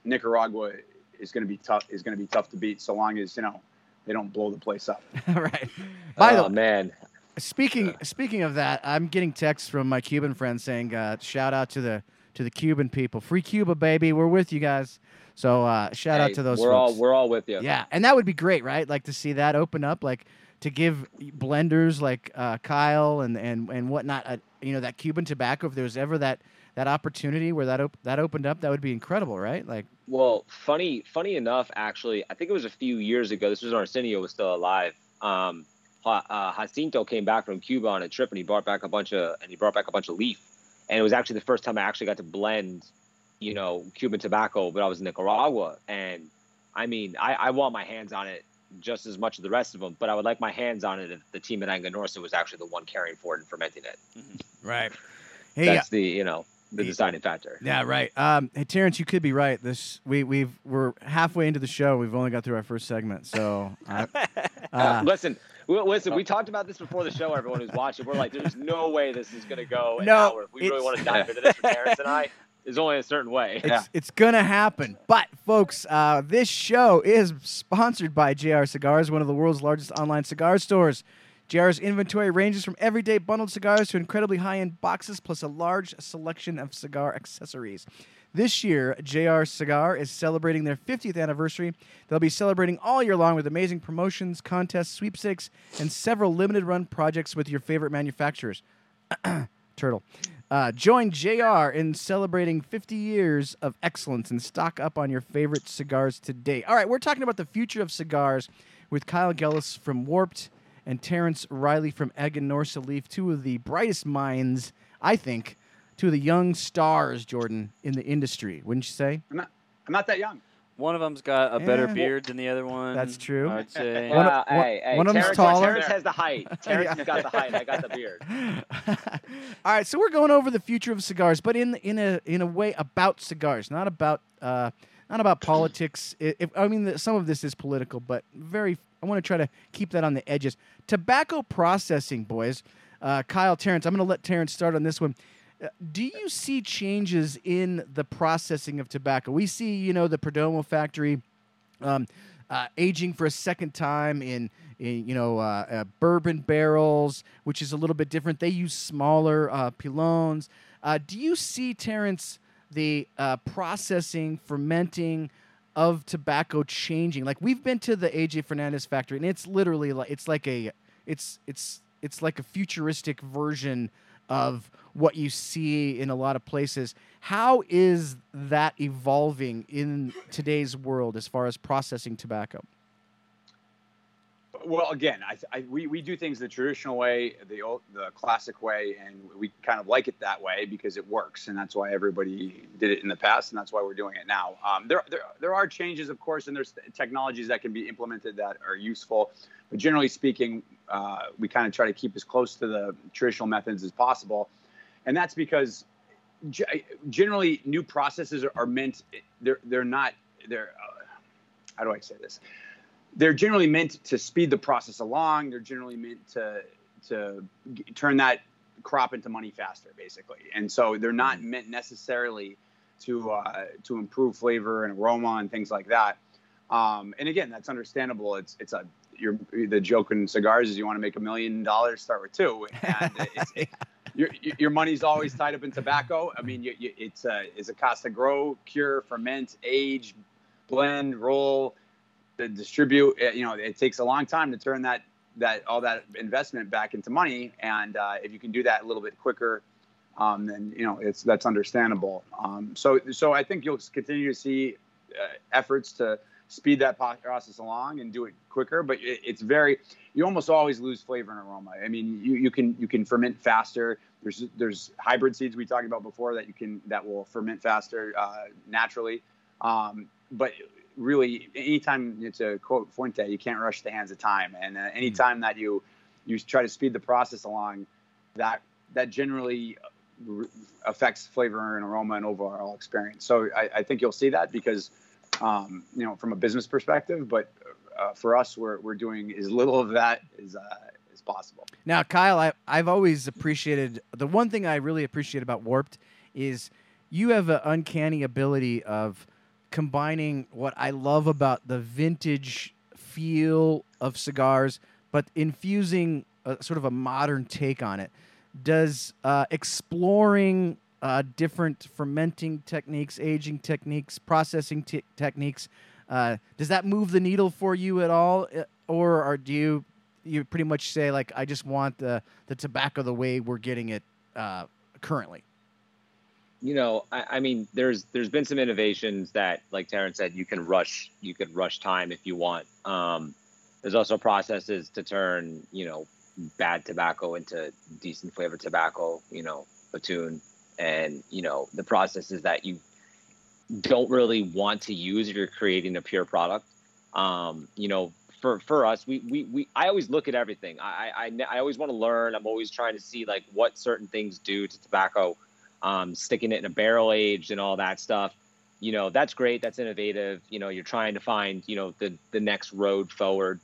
Nicaragua is going to be tough is going to be tough to beat so long as you know they don't blow the place up. right. By oh the man, speaking speaking of that, I'm getting texts from my Cuban friends saying, uh, "Shout out to the to the Cuban people, free Cuba, baby, we're with you guys." So uh, shout out to those We're folks. all we're all with you. Yeah, and that would be great, right? Like to see that open up, like to give blenders like uh, Kyle and and and whatnot, uh, you know, that Cuban tobacco. If there was ever that that opportunity where that op- that opened up, that would be incredible, right? Like, Well, funny, funny enough, actually, I think it was a few years ago. This was when Arsenio was still alive. Um, uh, Jacinto came back from Cuba on a trip, and he brought back a bunch of and he brought back a bunch of leaf. And it was actually the first time I actually got to blend, you know, Cuban tobacco. But I was in Nicaragua, and I mean, I, I want my hands on it just as much as the rest of them. But I would like my hands on it if the team at Aganorsa was actually the one caring for it and fermenting it. right? Hey, uh, That's the you know the deciding factor. Yeah, right. Um, hey, Terrence, you could be right. This we we've we're halfway into the show. We've only got through our first segment, so I, Uh, uh, listen, we, listen. We talked about this before the show. Everyone who's watching, we're like, "There's no way this is going to go an No, hour." If we really want to dive into this for Terrence and I, there's only a certain way. it's it's gonna happen. But folks, uh, this show is sponsored by JR Cigars, one of the world's largest online cigar stores. JR's inventory ranges from everyday bundled cigars to incredibly high end boxes, plus a large selection of cigar accessories. This year, JR Cigar is celebrating their 50th anniversary. They'll be celebrating all year long with amazing promotions, contests, sweepstakes, and several limited run projects with your favorite manufacturers. Turtle. Uh, join JR in celebrating 50 years of excellence and stock up on your favorite cigars today. All right, we're talking about the future of cigars with Kyle Gellis from Warped and Terrence Reilly from Aganorsa Leaf, two of the brightest minds, I think, two of the young stars, Jordan, in the industry. Wouldn't you say? I'm not. I'm not that young. One of them's got a better Yeah. beard than the other one. That's true. I'd say. One of- Well, hey, hey, one of 'em's Terrence, taller. Terrence has the height. Terrence has got the height. I got the beard. All right, so we're going over the future of cigars, but in in a in a way about cigars, not about uh, not about politics. I- If, I mean, the, some of this is political, but very. I want to try to keep that on the edges. Tobacco processing, boys. Uh, Kyle, Terrence, I'm going to let Terrence start on this one. Uh, Do you see changes in the processing of tobacco? We see, you know, the Perdomo factory um, uh, aging for a second time in, in you know uh, uh, bourbon barrels, which is a little bit different. They use smaller uh, pilons. Uh, do you see Terrence the uh, processing, fermenting of tobacco changing? Like we've been to the AJ Fernandez factory, and it's literally like it's like a it's it's it's like a futuristic version of what you see in a lot of places. How is that evolving in today's world as far as processing tobacco? Well, again, I, I, we, we do things the traditional way, the old, the classic way, and we kind of like it that way because it works, and that's why everybody did it in the past, and that's why we're doing it now. Um, there, there, there are changes, of course, and there's technologies that can be implemented that are useful, but generally speaking, uh, we kind of try to keep as close to the traditional methods as possible, and that's because ge- generally new processes are, are meant they're they're not they're uh, how do I say this? They're generally meant to speed the process along. They're generally meant to to g- turn that crop into money faster, basically. And so they're not meant necessarily to uh, to improve flavor and aroma and things like that. Um, and again, that's understandable. It's it's a you're, the joke in cigars is you want to make a million dollars, start with two, and it's, it, your your money's always tied up in tobacco. I mean, you, you, it's a it's a cost to grow, cure, ferment, age, blend, roll to distribute. You know, it takes a long time to turn that that all that investment back into money, and uh, if you can do that a little bit quicker, um, then you know it's that's understandable. Um, so so I think you'll continue to see uh, efforts to speed that process along and do it quicker, but it, it's very you almost always lose flavor and aroma. I mean, you, you can you can ferment faster. There's there's hybrid seeds we talked about before that you can that will ferment faster uh, naturally. Um, but really, anytime it's a quote Fuente, you can't rush the hands of time. And uh, anytime that you you try to speed the process along, that that generally r- affects flavor and aroma and overall experience. So I, I think you'll see that because um, you know from a business perspective, but uh, for us, we're we're doing as little of that as uh, as possible. Now, Kyle, I, I've always appreciated the one thing I really appreciate about Warped is you have an uncanny ability of combining what I love about the vintage feel of cigars, but infusing a, sort of a modern take on it. Does uh, exploring uh, different fermenting techniques, aging techniques, processing te- techniques, uh, does that move the needle for you at all, Uh, or do you you pretty much say like I just want the the tobacco the way we're getting it uh, currently? You know, I, I mean, there's there's been some innovations that, like Terrence said, you can rush you could rush time if you want. Um, there's also processes to turn you know bad tobacco into decent flavored tobacco. You know, platoon, and you know the processes that you don't really want to use if you're creating a pure product. Um, you know, for for us, we we, we I always look at everything. I I, I always want to learn. I'm always trying to see like what certain things do to tobacco um, sticking it in a barrel aged and all that stuff. You know, that's great. That's innovative. You know, you're trying to find, you know, the, the next road forward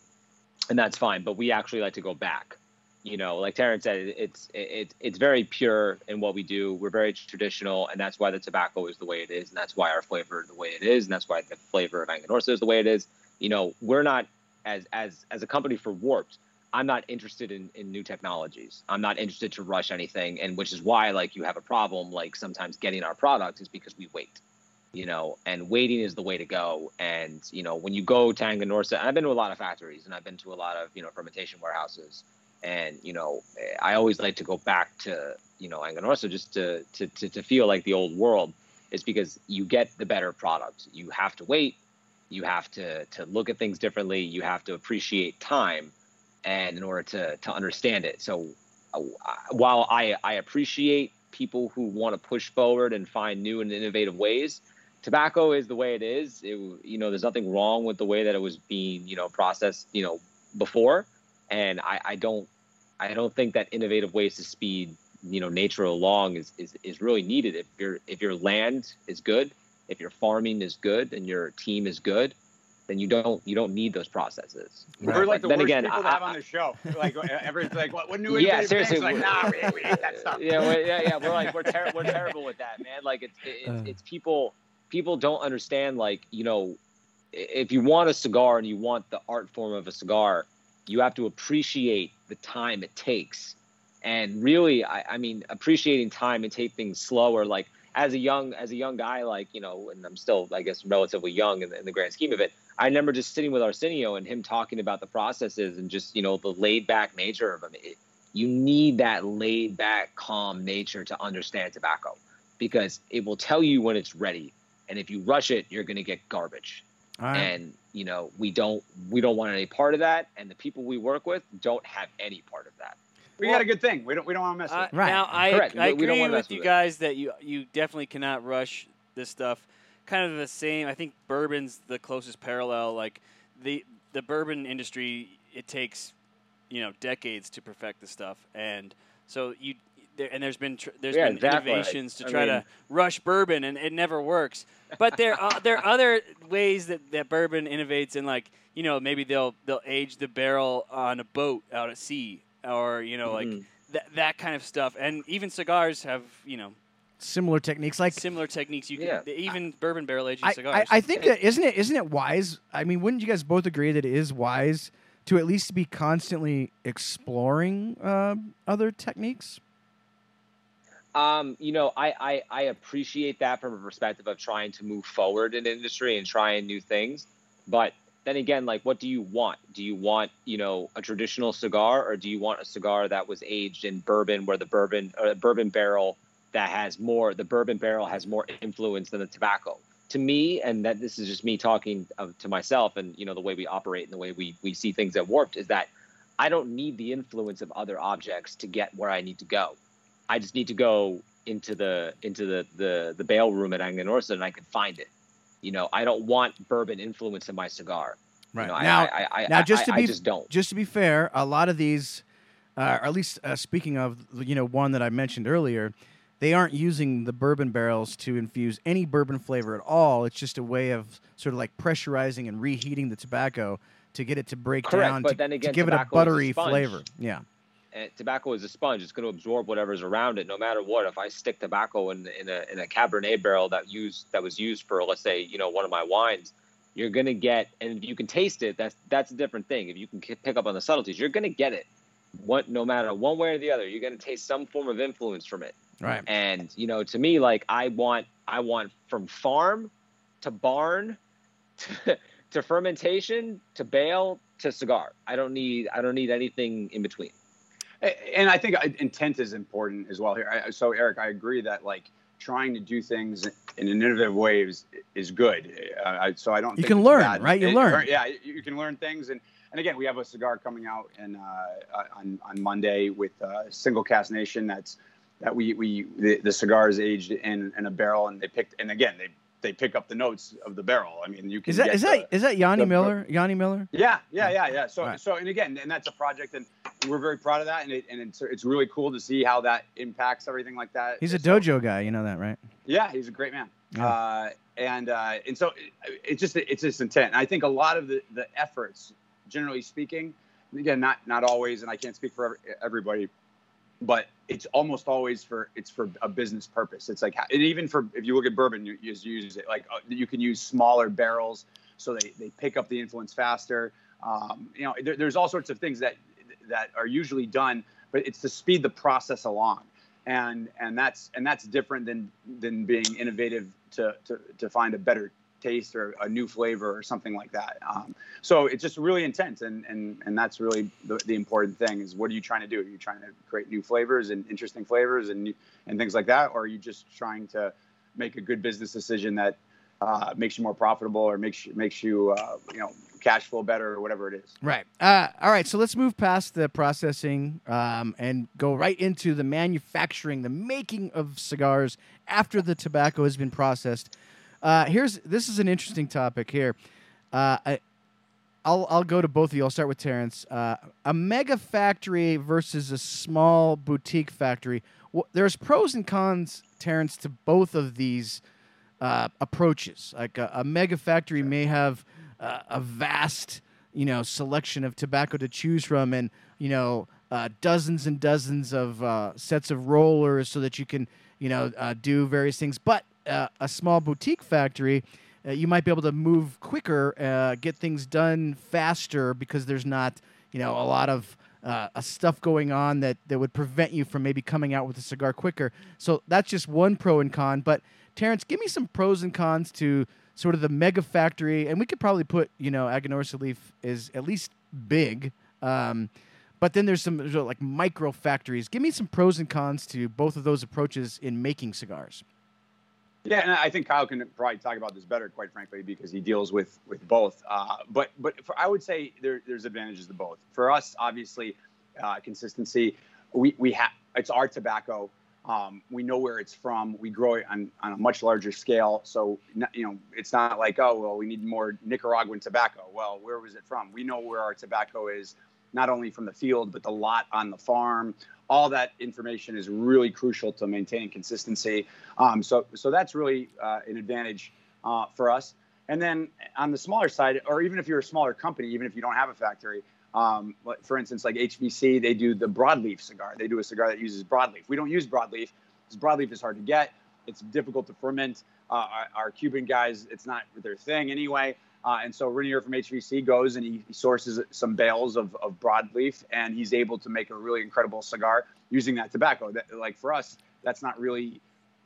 and that's fine. But we actually like to go back, you know, like Terrence said, it's, it's, it's very pure in what we do. We're very traditional and that's why the tobacco is the way it is. And that's why our flavor is the way it is. And that's why the flavor of Aganorsa is the way it is. You know, we're not as, as, as a company for Warped, I'm not interested in, in new technologies. I'm not interested to rush anything, and which is why like you have a problem like sometimes getting our product is because we wait, you know, and waiting is the way to go. And you know when you go to Aganorsa, I've been to a lot of factories and I've been to a lot of you know fermentation warehouses, and you know I always like to go back to you know Aganorsa just to to to, to feel like the old world. Is because you get the better product. You have to wait. You have to to look at things differently. You have to appreciate time and in order to to understand it. So uh, while I I appreciate people who want to push forward and find new and innovative ways, tobacco is the way it is. It, you know, there's nothing wrong with the way that it was being you know processed you know before, and I I don't I don't think that innovative ways to speed you know nature along is is, is really needed if your if your land is good if your farming is good and your team is good then you don't you don't need those processes. We're like the then worst again, people to I- have on the show. Like everyone's like, what, what new Yeah, innovative seriously, things? Like, we- nah, we, we hate that stuff. yeah, we're, yeah, yeah. We're like we're ter- we're terrible with that, man. Like it's it's, Uh. it's people people don't understand. Like you know, if you want a cigar and you want the art form of a cigar, you have to appreciate the time it takes. And really, I, I mean, appreciating time and take things slower. Like as a young as a young guy, like you know, and I'm still, I guess, relatively young in the, in the grand scheme of it. I remember just sitting with Arsenio and him talking about the processes and just you know the laid back nature of them. It, you need that laid back, calm nature to understand tobacco because it will tell you when it's ready. And if you rush it, you're going to get garbage. Right. And you know we don't we don't want any part of that, and the people we work with don't have any part of that. We got a good thing. We don't we don't want to mess with. Uh, it. Right. Now I, Correct. I We- we don't agree wanna mess with you with it. guys that you you definitely cannot rush this stuff. Kind of the same. I think bourbon's the closest parallel. Like the the bourbon industry, it takes you know decades to perfect the stuff, and so you. There, and there's been tr- there's Yeah, been exactly. innovations to I try to rush bourbon, and it never works. But there are there are other ways that, that bourbon innovates, and like you know maybe they'll they'll age the barrel on a boat out at sea, or you know like Mhm. that that kind of stuff. And even cigars have you know Similar techniques, like similar techniques. You Yeah. can even bourbon barrel aging I, cigars. I, I think that isn't it isn't it wise? I mean, wouldn't you guys both agree that it is wise to at least be constantly exploring uh, other techniques? Um, you know, I, I I appreciate that from a perspective of trying to move forward in industry and trying new things. But then again, like, what do you want? Do you want, you know, a traditional cigar, or do you want a cigar that was aged in bourbon, where the bourbon or a bourbon barrel that has more, the bourbon barrel has more influence than the tobacco? To me, and that this is just me talking of, to myself, and you know, the way we operate and the way we we see things at Warped is that I don't need the influence of other objects to get where I need to go. I just need to go into the into the the the bail room at Aganorsa and I can find it. You know, I don't want bourbon influence in my cigar. You know, now, I, I, I, now, just to be just don't. just to be fair, a lot of these, uh, or at least uh, speaking of, you know, one that I mentioned earlier, they aren't using the bourbon barrels to infuse any bourbon flavor at all. It's just a way of sort of like pressurizing and reheating the tobacco to get it to break Correct, down to, then to give it a is a buttery flavor. Yeah. And tobacco is a sponge; it's going to absorb whatever's around it, no matter what. If I stick tobacco in in a in a Cabernet barrel that used that was used for, let's say, you know, one of my wines, you're going to get, and if you can taste it, that's that's a different thing. If you can pick up on the subtleties, you're going to get it. What, no matter one way or the other, you're going to taste some form of influence from it. Right. And you know, to me, like I want, I want from farm to barn to, to fermentation to bale to cigar. I don't need, I don't need anything in between. And I think uh, intent is important as well here. I- So Erik, I agree that like trying to do things in an innovative way is is good. Uh, I, so I don't. You can learn, bad. right? You It- learn. Yeah, you you can learn things, and and again, we have a cigar coming out in uh, on on Monday with uh, Single Cask Nation. That's that we we the, the cigar is aged in in a barrel, and they picked and again they they pick up the notes of the barrel. I mean, you can Is that is the- that is that Yanni the- Miller? Yanni Miller? yeah, yeah, yeah, yeah. So, Right. so, and again, and that's a project, and we're very proud of that, and it, and it's it's really cool to see how that impacts everything like that. He's a So- dojo guy. You know that, right? Yeah, he's a great man. Yeah. Uh, and uh, and so it, it's just it's just intent. And I think a lot of the the efforts, generally speaking, again, not not always, and I can't speak for every, everybody, but it's almost always for it's for a business purpose. It's like and even for if you look at bourbon, you, you use it like uh, you can use smaller barrels so they they pick up the influence faster. Um, you know, there, there's all sorts of things that that are usually done, but it's to speed the process along. And, and that's and that's different than than being innovative to, to, to find a better taste or a new flavor or something like that. Um, so it's just really intense, and and and that's really the, the important thing is what are you trying to do? Are you trying to create new flavors and interesting flavors and and things like that, or are you just trying to make a good business decision that uh, makes you more profitable or makes you, makes you uh, you know cash flow better or whatever it is. Right. Uh, all right. So let's move past the processing um, and go right into the manufacturing, the making of cigars after the tobacco has been processed. Uh, here's this is an interesting topic here. Uh, I, I'll I'll go to both of you. I'll start with Terrence. Uh, a mega factory versus a small boutique factory. There's pros and cons, Terrence, to both of these uh, approaches. Like a, a, mega factory may have uh, a vast, you know, selection of tobacco to choose from, and you know, uh, dozens and dozens of sets of rollers so that you can, you know, do various things. But uh, a small boutique factory, uh, you might be able to move quicker, uh, get things done faster because there's not, you know, a lot of uh, stuff going on that, that would prevent you from maybe coming out with a cigar quicker. So that's just one pro and con. But Terrence, give me some pros and cons to sort of the mega factory, and we could probably put, you know, Aganorsa Leaf is at least big. Um, but then there's some like micro factories. Give me some pros and cons to both of those approaches in making cigars. Yeah, and I think Kyle can probably talk about this better, quite frankly, because he deals with with both. Uh, but but for, I would say there, there's advantages to both. For us, obviously, uh, consistency. We we have it's our tobacco. Um, we know where it's from. We grow it on, on a much larger scale. So, you know, it's not like, oh, well, we need more Nicaraguan tobacco. Well, where was it from? We know where our tobacco is, not only from the field, but the lot on the farm, all that information is really crucial to maintaining consistency. Um, so, so that's really uh, an advantage uh, for us. And then on the smaller side, or even if you're a smaller company, even if you don't have a factory, um, for instance, like HVC, they do the broadleaf cigar. They do a cigar that uses broadleaf. We don't use broadleaf because broadleaf is hard to get. It's difficult to ferment. Uh, our, our Cuban guys, it's not their thing anyway. Uh, and so Reinier from HVC goes and he, he sources some bales of, of broadleaf, and he's able to make a really incredible cigar using that tobacco. That, like for us, that's not really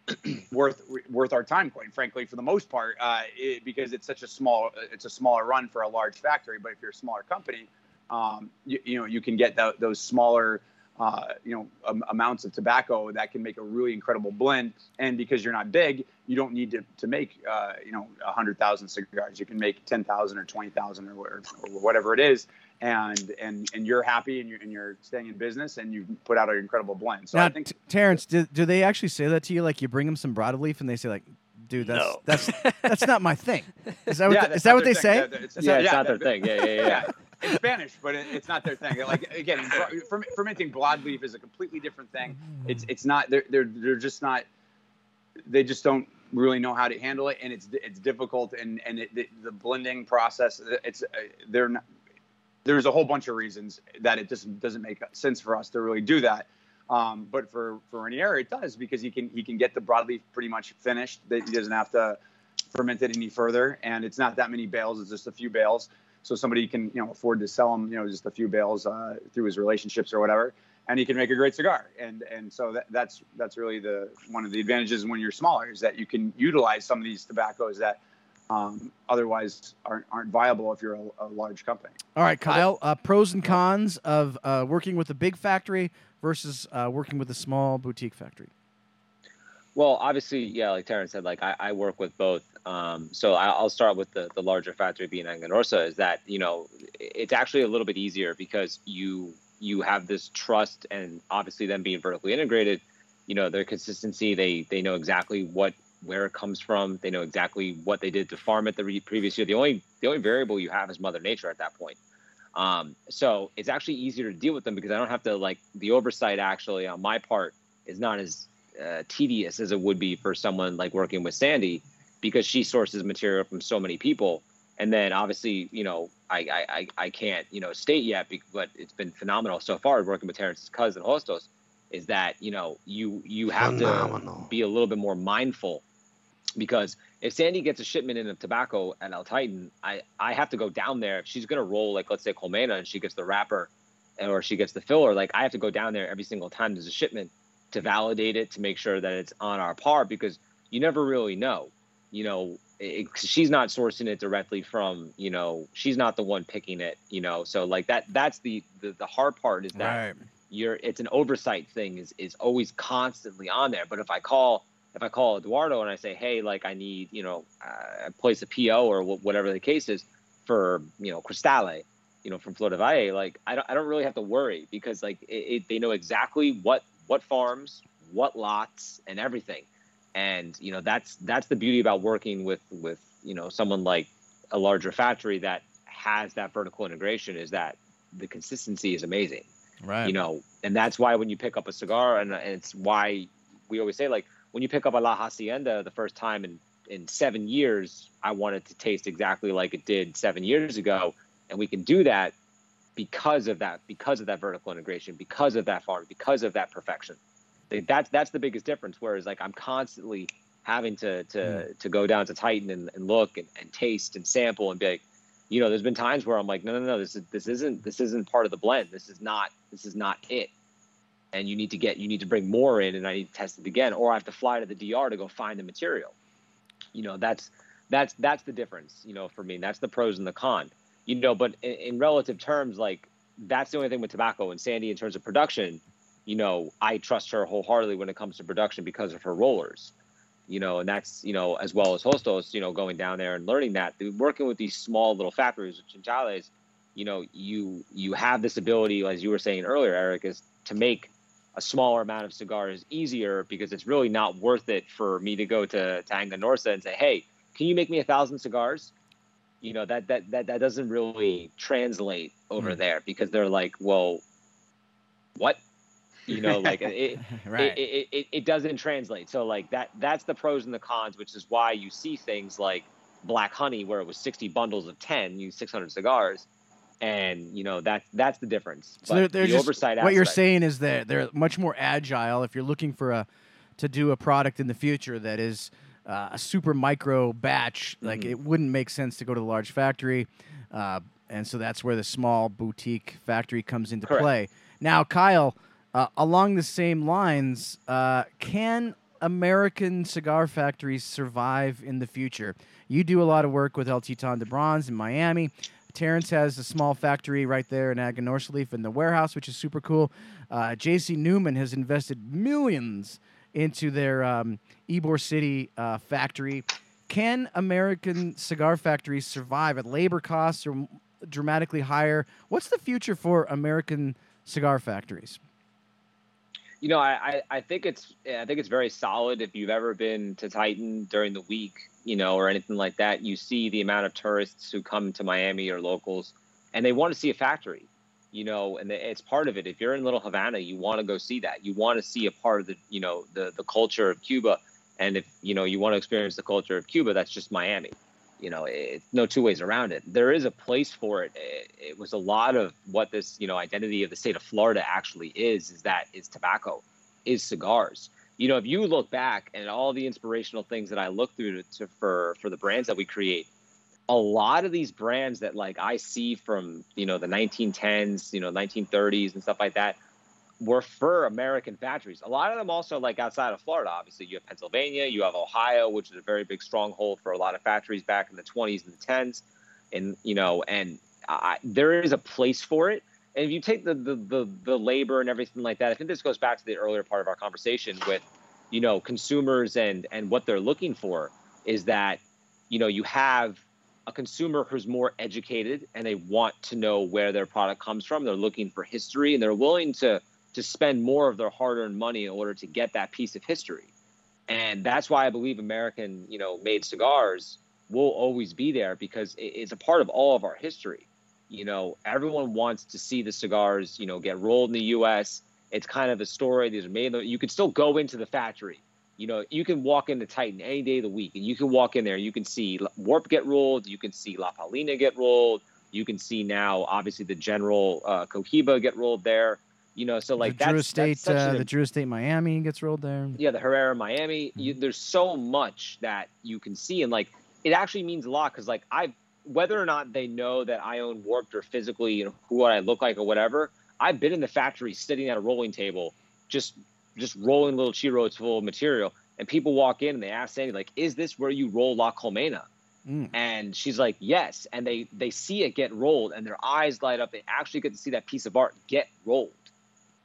worth worth our time, quite frankly, for the most part, uh, it, because it's such a small it's a smaller run for a large factory. But if you're a smaller company, um, you, you, know you can get the, those smaller uh, you know um, amounts of tobacco that can make a really incredible blend. And because you're not big, you don't need to, to make uh, you know hundred thousand cigars. You can make ten thousand or twenty thousand or, or whatever it is, and and and you're happy and you're and you're staying in business and you put out an incredible blend. So now, I think t- Terrence, do, do they actually say that to you? Like you bring them some broadleaf and they say like, dude, that's no. that's that's not my thing. Is that what, yeah, the, is that what they thing. say? Yeah, it's, yeah, it's not their thing. Yeah, yeah, yeah. yeah in Spanish, but it, it's not their thing. Like again, fermenting broadleaf is a completely different thing. It's it's not they're they're they're just not. They just don't really know how to handle it, and it's it's difficult, and and it, the, the blending process. It's they're not. There's a whole bunch of reasons that it just doesn't make sense for us to really do that. Um, but for for Reinier, it does because he can he can get the broadleaf pretty much finished. That he doesn't have to ferment it any further, and it's not that many bales. It's just a few bales so somebody can you know afford to sell him you know just a few bales uh, through his relationships or whatever and he can make a great cigar and and so that, that's that's really the one of the advantages when you're smaller is that you can utilize some of these tobaccos that um, otherwise aren't, aren't viable if you're a, a large company all right kyle uh, pros and cons of uh, working with a big factory versus uh, working with a small boutique factory well, obviously, yeah, like Terrence said, like I, I work with both. Um, so I, will start with the, the larger factory being Aganorsa is that, you know, it's actually a little bit easier because you you have this trust and obviously them being vertically integrated, you know, their consistency, they they know exactly what where it comes from. They know exactly what they did to farm it the re- previous year. The only the only variable you have is Mother Nature at that point. Um, so it's actually easier to deal with them because I don't have to like the oversight actually on my part is not as uh, tedious as it would be for someone like working with Sandy because she sources material from so many people. And then obviously, you know, I I, I can't, you know, state yet, but it's been phenomenal so far working with Terrence's cousin Hostos is that, you know, you you have phenomenal. to be a little bit more mindful because if Sandy gets a shipment in of tobacco at El Titan, I, I have to go down there. If she's going to roll, like, let's say Colmena, and she gets the wrapper or she gets the filler, like I have to go down there every single time there's a shipment to validate it to make sure that it's on our par because you never really know. You know, it, she's not sourcing it directly from you know she's not the one picking it. You know, so like that that's the the, the hard part is that Right. you're it's an oversight thing is is always constantly on there. But if I call if I call Eduardo and I say, hey, like I need you know uh, place a PO or wh- whatever the case is for you know Cristale, you know from Flor del Valle, like I don't I don't really have to worry because like it, it, they know exactly what what farms, what lots, and everything. And you know that's that's the beauty about working with with you know someone like a larger factory that has that vertical integration is that the consistency is amazing. Right. you know and that's why when you pick up a cigar and, and it's why we always say like when you pick up a la hacienda the first time in in seven years i want it to taste exactly like it did seven years ago. And we can do that because of that because of that vertical integration because of that farm because of that perfection Like, that's that's the biggest difference whereas like i'm constantly having to to hmm. to go down to titan and, and look and, and taste and sample and be like you know there's been times where i'm like no no no this is this isn't this isn't part of the blend. This is not this is not it. And you need to get you need to bring more in and i need to test it again or i have to fly to the dr to go find the material. You know that's that's that's the difference you know for me. That's the pros and the con. You know but in, in relative terms like that's the only thing with tobacco and sandy in terms of production you know i trust her wholeheartedly when it comes to production because of her rollers you know and that's you know as well as hostos you know going down there and learning that working with these small little factories with chinchales you know you you have this ability as you were saying earlier eric is to make a smaller amount of cigars easier because it's really not worth it for me to go to, Aganorsa and say, hey, can you make me a thousand cigars? You know, that that that, that doesn't really translate over Mm. there because they're like, well, what? You know, like it, right. it, it, it, doesn't translate. So like that that's the pros and the cons, which is why you see things like Black Honey where it was 60 bundles of 10, you 600 cigars. And you know that that's the difference. So But they're, they're the just, oversight what you're saying is that they're much more agile. If you're looking for a to do a product in the future that is uh, a super micro batch, like Mhm. it wouldn't make sense to go to the large factory, uh, and so that's where the small boutique factory comes into Correct. play. Now, Kyle, uh, along the same lines, uh, can American cigar factories survive in the future? You do a lot of work with El Titan de Bronze in Miami. Terrence has a small factory right there in Aganorsa in the warehouse, which is super cool. Uh, JC Newman has invested millions into their um, Ybor City uh, factory. Can American cigar factories survive at labor costs are dramatically higher? What's the future for American cigar factories? You know, I, I, think it's I think it's very solid. If you've ever been to Titan during the week, you know, or anything like that, you see the amount of tourists who come to Miami or locals, and they want to see a factory, you know, and it's part of it. If you're in Little Havana, you want to go see that. You want to see a part of the, you know, the the culture of Cuba, and if you know you want to experience the culture of Cuba, that's just Miami. You know, it's no two ways around it. There is a place for it. it. It was a lot of what this, you know, identity of the state of Florida actually is. Is that is tobacco, is cigars. You know, if you look back and all the inspirational things that I look through to, to for for the brands that we create, a lot of these brands that like I see from you know the 1910s, you know 1930s and stuff like that, were for American factories. A lot of them also like outside of Florida. Obviously, you have Pennsylvania, you have Ohio, which is a very big stronghold for a lot of factories back in the 20s and the 10s, and you know, and I, there is a place for it. And if you take the, the the the labor and everything like that, I think this goes back to the earlier part of our conversation with, you know, consumers and and what they're looking for is that, you know, you have a consumer who's more educated and they want to know where their product comes from. They're looking for history and they're willing to to spend more of their hard-earned money in order to get that piece of history. And that's why I believe American, you know, made cigars will always be there because it's a part of all of our history. You know, everyone wants to see the cigars, you know, get rolled in the U.S. It's kind of a story. These are made. You can still go into the factory. You know, you can walk into Titan any day of the week, and you can walk in there. You can see Warp get rolled. You can see La Palina get rolled. You can see now, obviously, the General uh, Cohiba get rolled there. You know, so like the Drew Estate, uh, the Drew Estate Miami gets rolled there. yeah, the Herrera Miami. You, there's so much that you can see, and like it actually means a lot because like I, whether or not they know that I own Warped or physically, you know, who I look like or whatever, I've been in the factory sitting at a rolling table, just just rolling little churros full of material, and people walk in and they ask Sandy like, "Is this where you roll La Colmena?" Mm. And she's like, "Yes." And they they see it get rolled, and their eyes light up. They actually get to see that piece of art get rolled.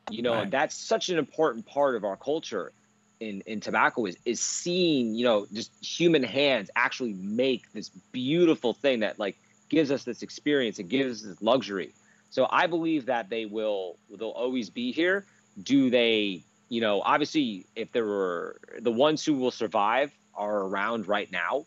You know, Right. that's such an important part of our culture in in tobacco is is seeing you know just human hands actually make this beautiful thing that like gives us this experience and gives us this luxury. So I believe that they will they'll always be here. Do they? You know, obviously, if there were the ones who will survive are around right now.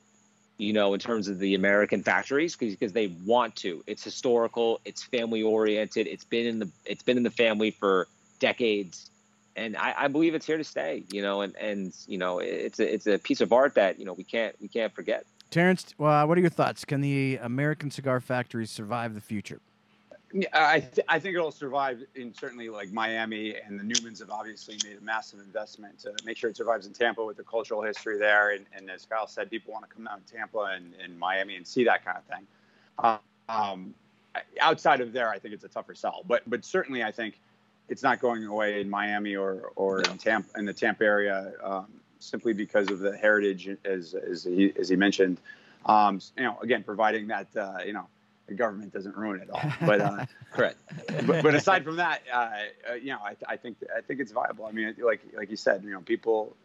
You know, in terms of the American factories, because they want to. It's historical. It's family oriented. It's been in the it's been in the family for decades and I, I believe it's here to stay. You know, and and you know, it's a it's a piece of art that you know we can't we can't forget. Terrence, well, what are your thoughts? Can the American cigar factories survive the future? I th- I think it'll survive in certainly like Miami and the Newmans have obviously made a massive investment to make sure it survives in Tampa with the cultural history there. And, and as Kyle said, people want to come down to Tampa and, and Miami and see that kind of thing. Um, outside of there, I think it's a tougher sell. But but certainly, I think it's not going away in Miami or or in Tampa in the Tampa area um, simply because of the heritage, as as he, as he mentioned. Um, you know, again, providing that uh, you know the government doesn't ruin it all. But uh, Correct. but, but aside from that, uh, uh, you know, I, I think I think it's viable. I mean, like like you said, you know, people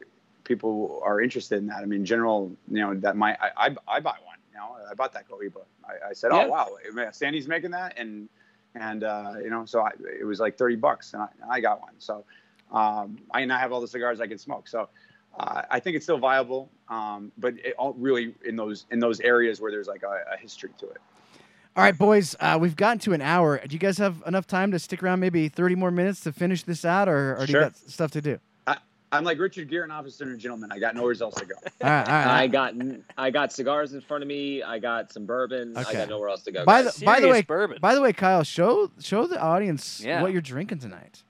people are interested in that. I mean, general, you know, that my I, I, I buy one. You know, I bought that Cohiba. I, I said, Yeah. oh wow, Sandy's making that, and and uh, you know, so I, it was like thirty bucks, and I, I got one. So um, I now have all the cigars I can smoke. So. Uh, I think it's still viable, um, but it all really in those in those areas where there's like a, a history to it. All right, boys, uh, we've gotten to an hour. Do you guys have enough time to stick around maybe 30 more minutes to finish this out, or, or do you got stuff to do? I'm like Richard Gere and Officer and Gentleman. I got nowhere else to go. All right, all right. all I got I got cigars in front of me. I got some bourbon. I got nowhere else to go. By guys. the, by the way, bourbon. by the way, Kyle, show show the audience Yeah. what you're drinking tonight.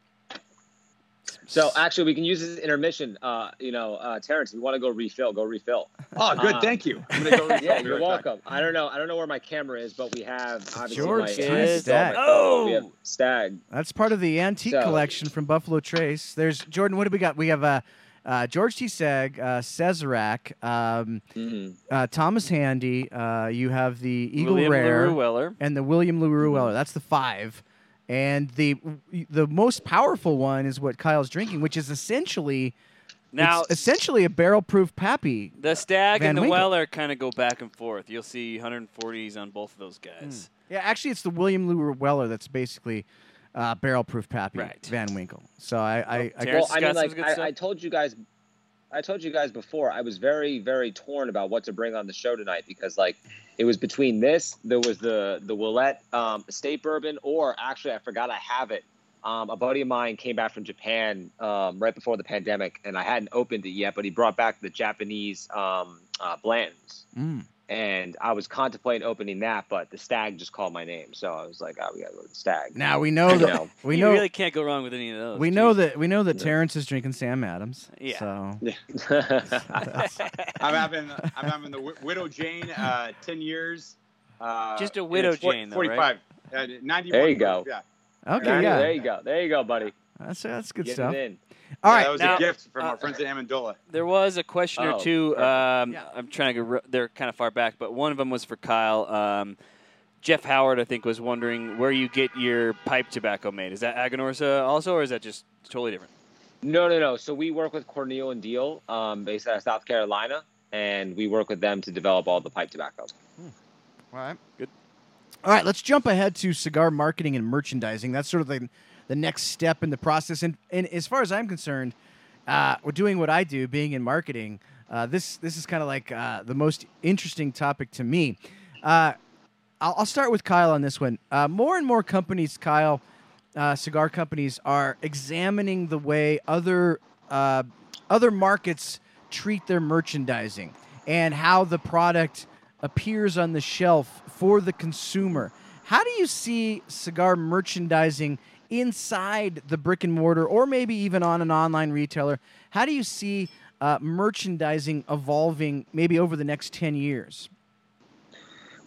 So actually, we can use this intermission. Uh, you know, uh, Terrence, if you want to go refill, go refill. Oh, good. Uh, thank you. I'm gonna go refill. Yeah, you're welcome. I don't know. I don't know where my camera is, but we have obviously George my, T. my Stagg. Oh, we have Oh! Stagg. That's part of the antique So- collection from Buffalo Trace. There's Jordan. What do we got? We have uh, uh, George T. Stagg, uh, Sazerac, um, hmm uh, Thomas Handy. Uh, you have the Eagle William Rare LaRue Weller. and the William LaRue Weller. That's the five. And the the most powerful one is what Kyle's drinking, which is essentially Now, it's essentially a barrel proof Pappy. the Stagg Van and the Winkle. Weller kind of go back and forth. You'll see 140s on both of those guys. Yeah, actually, it's the William LaRue Weller that's basically uh, barrel proof Pappy Right. Van Winkle. So I, I, I Terrence Well, I mean, like I. I told you guys, I told you guys before, I was very, very torn about what to bring on the show tonight because, like, it was between this, there was the the Willett um, Estate Bourbon, or actually, I forgot I have it. Um, a buddy of mine came back from Japan um, right before the pandemic, and I hadn't opened it yet, but he brought back the Japanese um, uh, blends. Mm. And I was contemplating opening that, but the stag just called my name, so I was like, "Oh, we gotta go to the stag." now we know You that know. we you really can't go wrong with any of those. we know that we know that Yeah. Terrence is drinking Sam Adams. Yeah. So I'm having I'm having the Wi- Widow Jane, uh, ten years. Uh, Just a Widow it's four- Jane, though, Forty-five. Uh, 91 There you go. Yeah. okay, There yeah, you go. There you go, buddy. that's that's good Get stuff. It in. All Yeah, right, that was now- a gift from uh, our friends at Amendola. There was a question or two. Um, Yeah. I'm trying to go. re- They're kind of far back, but one of them was for Kyle. Um, Jeff Howard, I think, was wondering where you get your pipe tobacco made. Is that Aganorsa also, or is that just totally different? No, no, no. So we work with Cornell and Diehl, um, based out of South Carolina, and we work with them to develop all the pipe tobacco. All right. Good. All right, let's jump ahead to cigar marketing and merchandising. That's sort of the, the next step in the process. And, and as far as I'm concerned, uh, we're doing what I do, being in marketing. Uh, this this is kind of like uh, the most interesting topic to me. Uh, I'll, I'll start with Kyle on this one. Uh, more and more companies, Kyle, uh, cigar companies, are examining the way other uh, other markets treat their merchandising and how the product appears on the shelf for the consumer. How do you see cigar merchandising inside the brick and mortar, or maybe even on an online retailer? How do you see uh, merchandising evolving maybe over the next ten years?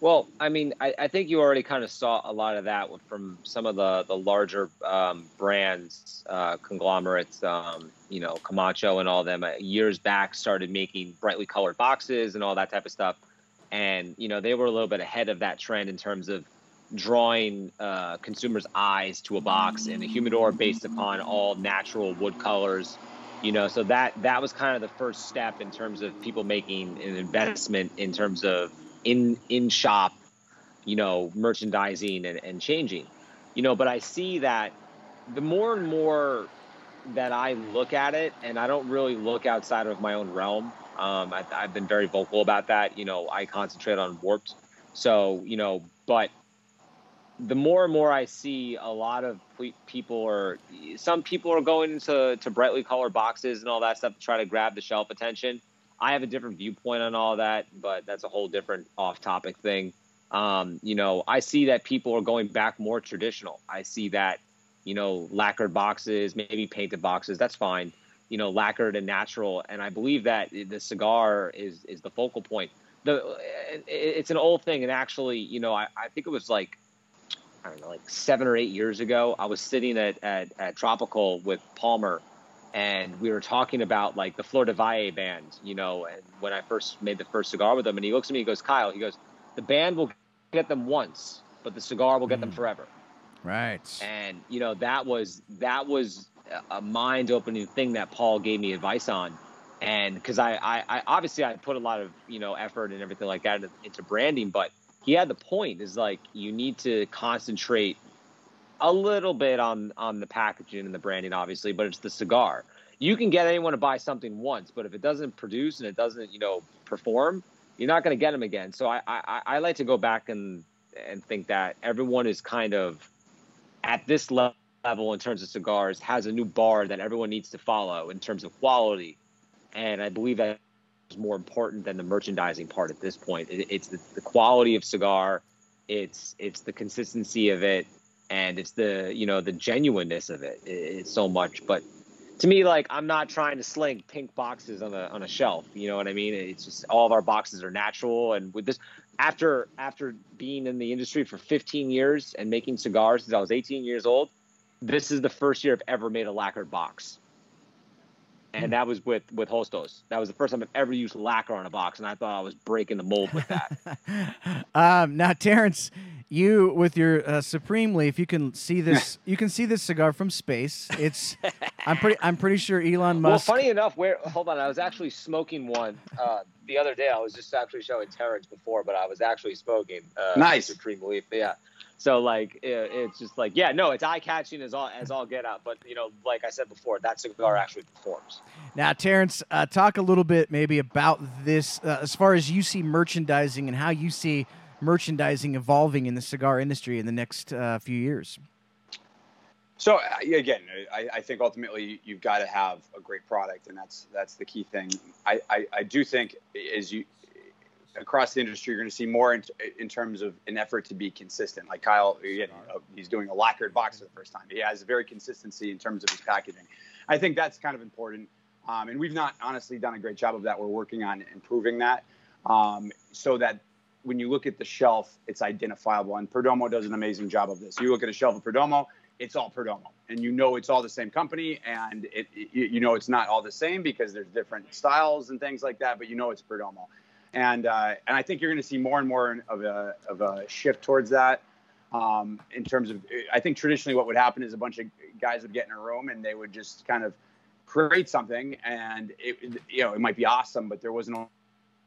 Well, I mean, I, I think you already kind of saw a lot of that from some of the the larger um, brands, uh, conglomerates, um, you know, Camacho and all them. Uh, years back, started making brightly colored boxes and all that type of stuff, and you know, they were a little bit ahead of that trend in terms of drawing uh, consumers' eyes to a box and a humidor based upon all natural wood colors. You know, so that that was kind of the first step in terms of people making an investment in terms of in in shop, you know, merchandising and, and changing. You know, but I see that the more and more that I look at it, and I don't really look outside of my own realm. Um, I, I've been very vocal about that. You know, I concentrate on warped. So, you know, but the more and more I see a lot of people are some people are going into to brightly colored boxes and all that stuff to try to grab the shelf attention. I have a different viewpoint on all that, but that's a whole different off-topic thing. Um, you know, I see that people are going back more traditional. I see that, you know, lacquered boxes, maybe painted boxes. That's fine. You know, lacquered and natural. And I believe that the cigar is is the focal point. The it's an old thing, and actually, you know, I, I think it was like I don't know, like seven or eight years ago, I was sitting at, at, at Tropical with Palmer and we were talking about like the Flor del Valle band, you know, and when I first made the first cigar with him and he looks at me, he goes, Kyle, he goes, the band will get them once, but the cigar will get mm. them forever. Right. And, you know, that was, that was a mind opening thing that Paul gave me advice on. And because I, I, I, obviously I put a lot of, you know, effort and everything like that into branding, but he had the point is like you need to concentrate a little bit on on the packaging and the branding obviously but it's the cigar. You can get anyone to buy something once but if it doesn't produce and it doesn't you know perform you're not going to get them again. So I, I i like to go back and and think that everyone is kind of at this level in terms of cigars has a new bar that everyone needs to follow in terms of quality. And i believe that is more important than the merchandising part at this point. It, it's the, the, quality of cigar, it's it's the consistency of it, and it's the you know the genuineness of it. it. It's so much, but to me, like I'm not trying to sling pink boxes on a on a shelf. You know what I mean? It's just all of our boxes are natural, and with this, after after being in the industry for 15 years and making cigars since I was 18 years old, this is the first year I've ever made a lacquered box and hmm. that was with with Hostos. That was the first time I've ever used lacquer on a box, and I thought I was breaking the mold with that. um, now, Terrence, you with your uh, Supreme Leaf, you can see this. you can see this cigar from space. It's. I'm pretty. I'm pretty sure Elon Musk. Well, funny enough, where hold on, I was actually smoking one uh, the other day. I was just actually showing Terrence before, but I was actually smoking. Uh, nice Supreme Leaf. Yeah. So like it's just like yeah, no, it's eye catching as all as all get out. But you know, like I said before, that cigar actually performs. Now, Terrence, uh, talk a little bit maybe about this uh, as far as you see merchandising and how you see merchandising evolving in the cigar industry in the next uh, few years. So uh, again, I, I, think ultimately you've got to have a great product, and that's that's the key thing. I, I, I do think as you across the industry, you're going to see more in, in, terms of an effort to be consistent. Like Kyle, again, he's doing a lacquered box for the first time. He has very consistency in terms of his packaging. I think that's kind of important. Um, and we've not honestly done a great job of that. We're working on improving that um, so that when you look at the shelf, it's identifiable. And Perdomo does an amazing job of this. You look at a shelf of Perdomo, it's all Perdomo, and you know it's all the same company, and it, it, you know it's not all the same because there's different styles and things like that. But you know it's Perdomo and uh, and I think you're going to see more and more of a of a shift towards that. Um, in terms of, I think traditionally what would happen is a bunch of guys would get in a room and they would just kind of create something, and it you know it might be awesome, but there wasn't in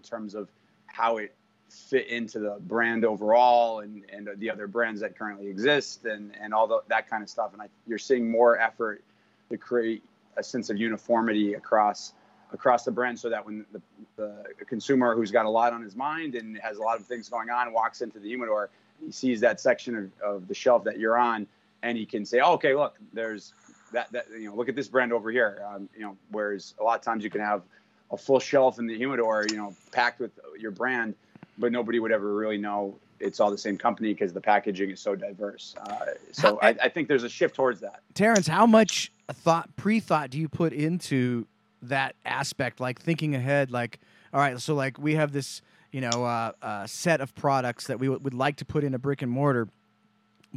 terms of how it fit into the brand overall and, and the other brands that currently exist and, and all the, that kind of stuff. And I, you're seeing more effort to create a sense of uniformity across across the brand so that when the, the consumer who's got a lot on his mind and has a lot of things going on walks into the humidor, he sees that section of, of the shelf that you're on, and he can say, oh, "Okay, look, there's that, that you know, look at this brand over here." Um, you know, whereas a lot of times you can have a full shelf in the humidor, you know, packed with your brand, but nobody would ever really know it's all the same company because the packaging is so diverse. Uh, so I, I, think there's a shift towards that. Terrence, how much thought, pre-thought, do you put into that aspect, like thinking ahead, like all right, so like we have this, you know, uh, uh, set of products that we w- would like to put in a brick and mortar,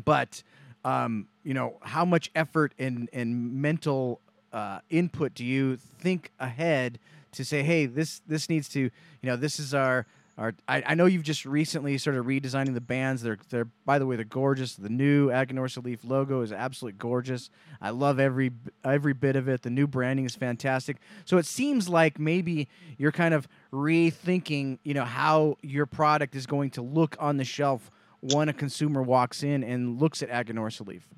but um, you know, how much effort and and mental uh, input do you think ahead to say, hey, this this needs to, you know, this is our I, I know you've just recently started redesigning the bands. They're they're by the way they're gorgeous. The new Aganorsa Leaf logo is absolutely gorgeous. I love every every bit of it. The new branding is fantastic. So it seems like maybe you're kind of rethinking, you know, how your product is going to look on the shelf when a consumer walks in and looks at Aganorsa Leaf.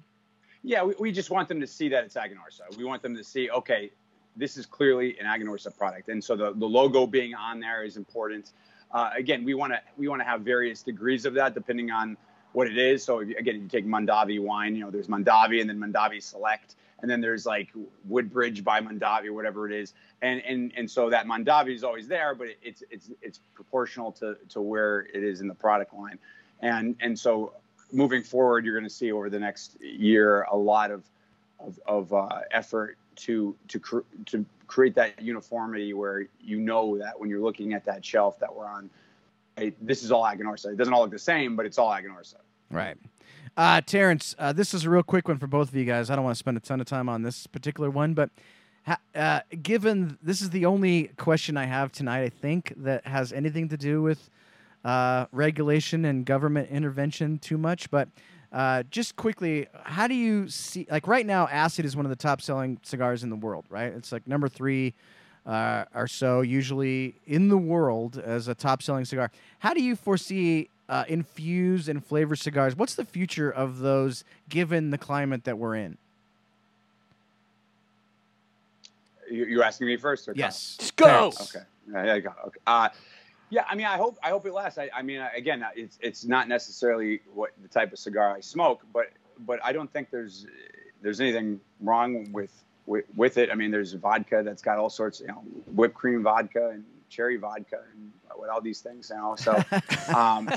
Yeah, we, we just want them to see that it's Aganorsa. We want them to see, okay, this is clearly an Aganorsa product, and so the, the logo being on there is important. Uh, again, we want to we want to have various degrees of that depending on what it is. So if again, you take Mondavi wine, you know, there's Mondavi and then Mondavi Select, and then there's like Woodbridge by Mondavi whatever it is, and and and so that Mondavi is always there, but it's it's it's proportional to to where it is in the product line, and and so moving forward, you're going to see over the next year a lot of of, of uh, effort to to to create that uniformity where you know that when you're looking at that shelf that we're on, hey, this is all Aganorsa. It doesn't all look the same, but it's all Aganorsa. Right. Uh, Terrence, uh, this is a real quick one for both of you guys. I don't want to spend a ton of time on this particular one, but uh, given this is the only question I have tonight, I think that has anything to do with uh, regulation and government intervention too much. But uh, just quickly, how do you see? Like right now, Acid is one of the top-selling cigars in the world. Right? It's like number three uh, or so usually in the world as a top-selling cigar. How do you foresee? Uh, infused and flavor cigars. What's the future of those given the climate that we're in? You, you're asking me first, or Kyle? Yes. Just go. Okay. Yeah, there you go. Okay. Uh, yeah, I mean, I hope I hope it lasts. I, I mean, again, it's it's not necessarily what the type of cigar I smoke, but but I don't think there's there's anything wrong with with, with it. I mean, there's vodka that's got all sorts, you know, whipped cream vodka and cherry vodka and with all these things, you know. So, um,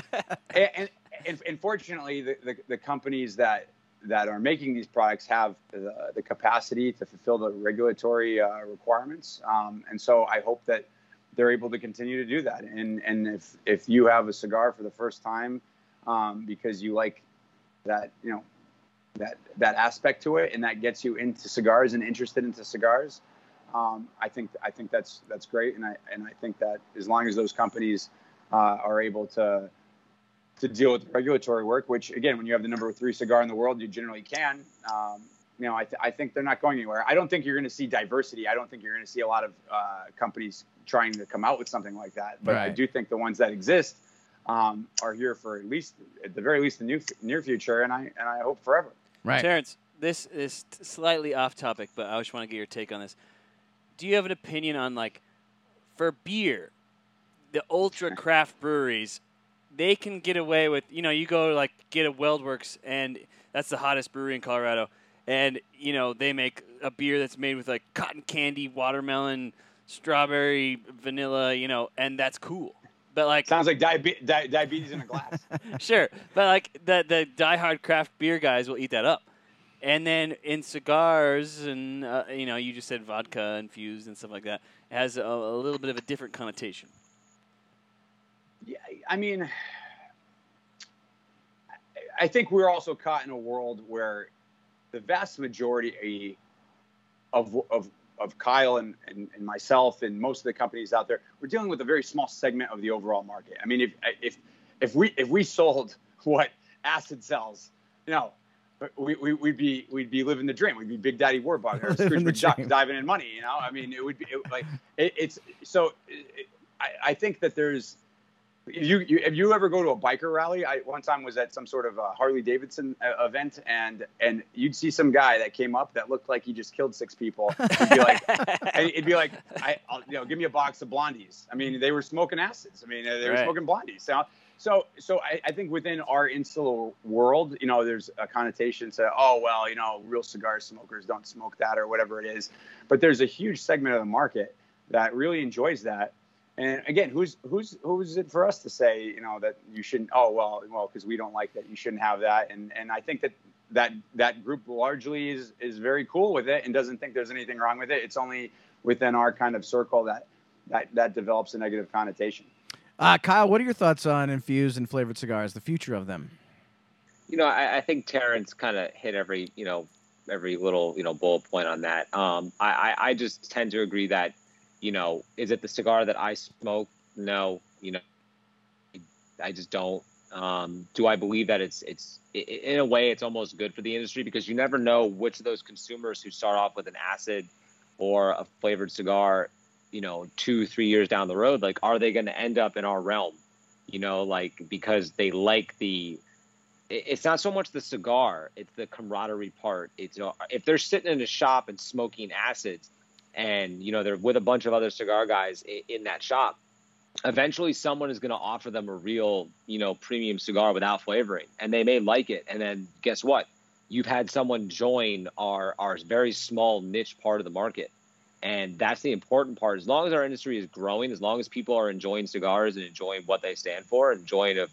and, and, and fortunately, the, the, the companies that that are making these products have the, the capacity to fulfill the regulatory uh, requirements. Um, and so I hope that they're able to continue to do that. And and if if you have a cigar for the first time um, because you like that you know that that aspect to it and that gets you into cigars and interested into cigars, um, I think I think that's that's great. And I and I think that as long as those companies uh, are able to to deal with regulatory work, which again, when you have the number three cigar in the world, you generally can. Um, you know, I, th- I think they're not going anywhere. I don't think you're going to see diversity. I don't think you're going to see a lot of uh, companies trying to come out with something like that. But I do think the ones that exist um, are here for at least, at the very least, the new near future, and I and I hope forever. Right. Terrence, this is t- slightly off topic, but I just want to get your take on this. Do you have an opinion on like for beer, the ultra craft breweries, they can get away with you know you go like get a Weldworks and that's the hottest brewery in Colorado, and you know they make a beer that's made with like cotton candy, watermelon, strawberry, vanilla, you know, and that's cool. But like Sounds like diabe- di- diabetes in a glass. sure, but like the the diehard craft beer guys will eat that up. And then in cigars, and uh, you know, you just said vodka infused and stuff like that, it has a, a little bit of a different connotation. Yeah, I mean, I think we're also caught in a world where the vast majority of of of Kyle and, and, and myself and most of the companies out there, we're dealing with a very small segment of the overall market. I mean, if if if we if we sold what acid sells, you know, we, we, we'd be we'd be living the dream. We'd be Big Daddy Warbucks or Scrooge McDuck diving in money. You know, I mean, it would be it, like it, it's so. It, I, I think that there's you, you if you ever go to a biker rally i one time was at some sort of a harley davidson uh, event and and you'd see some guy that came up that looked like he just killed six people. It'd be like it'd be like i I'll, you know give me a box of blondies. I mean they were smoking acids i mean they were Right. smoking blondies. So so so I, I think within our insular world you know there's a connotation to oh well you know real cigar smokers don't smoke that or whatever it is. But there's a huge segment of the market that really enjoys that and again, who's who's who's it for us to say, you know, that you shouldn't? Oh well, well, because we don't like that, you shouldn't have that. And and I think that that that group largely is is very cool with it and doesn't think there's anything wrong with it. It's only within our kind of circle that that that develops a negative connotation. Uh, Kyle, what are your thoughts on infused and flavored cigars? The future of them. You know, I, I think Terrence kind of hit every you know every little you know bullet point on that. Um, I, I I just tend to agree that you know is it the cigar that I smoke? No, you know, I just don't. Um, do I believe that it's it's in a way it's almost good for the industry because you never know which of those consumers who start off with an acid or a flavored cigar, you know, two three years down the road, like are they going to end up in our realm? You know, like because they like the. It's not so much the cigar; it's the camaraderie part. It's you know, if they're sitting in a shop and smoking acids, and you know they're with a bunch of other cigar guys in, in that shop eventually someone is going to offer them a real, you know, premium cigar without flavoring and they may like it. And then guess what? You've had someone join our, our very small niche part of the market. And that's the important part. As long as our industry is growing, as long as people are enjoying cigars and enjoying what they stand for, enjoying of,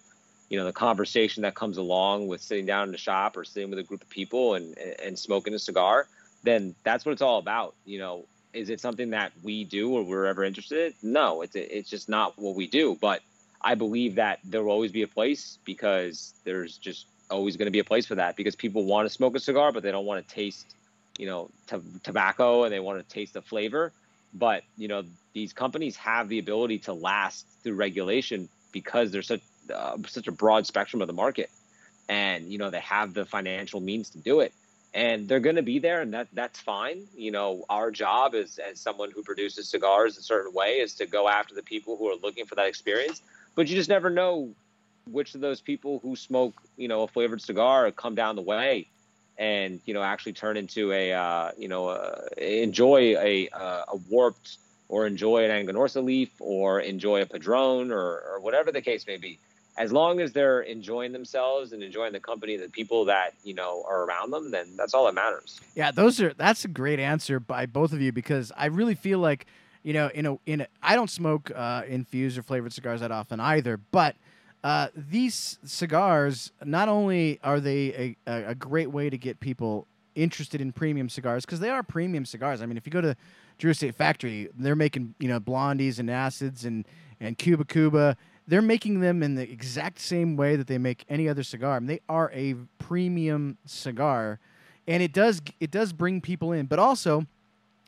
you know, the conversation that comes along with sitting down in the shop or sitting with a group of people and, and smoking a cigar, then that's what it's all about. You know, is it something that we do or we're ever interested in? No, it's it's just not what we do. But I believe that there will always be a place because there's just always going to be a place for that because people want to smoke a cigar, but they don't want to taste, you know, t- tobacco and they want to taste the flavor. But you know, these companies have the ability to last through regulation because there's such uh, such a broad spectrum of the market, and you know they have the financial means to do it and they're going to be there and that that's fine. You know our job is as someone who produces cigars a certain way is to go after the people who are looking for that experience. But you just never know which of those people who smoke you know a flavored cigar come down the way and you know actually turn into a uh, you know uh, enjoy a, uh, a warped or enjoy an Aganorsa leaf or enjoy a padrone or, or whatever the case may be as long as they're enjoying themselves and enjoying the company, the people that you know are around them, then that's all that matters. Yeah, those are that's a great answer by both of you because I really feel like you know in a in a, I don't smoke uh, infused or flavored cigars that often either, but uh, these cigars not only are they a, a great way to get people interested in premium cigars because they are premium cigars. I mean, if you go to Drew Estate Factory, they're making you know blondies and acids and and Cuba Cuba they're making them in the exact same way that they make any other cigar. I mean, they are a premium cigar, and it does it does bring people in, but also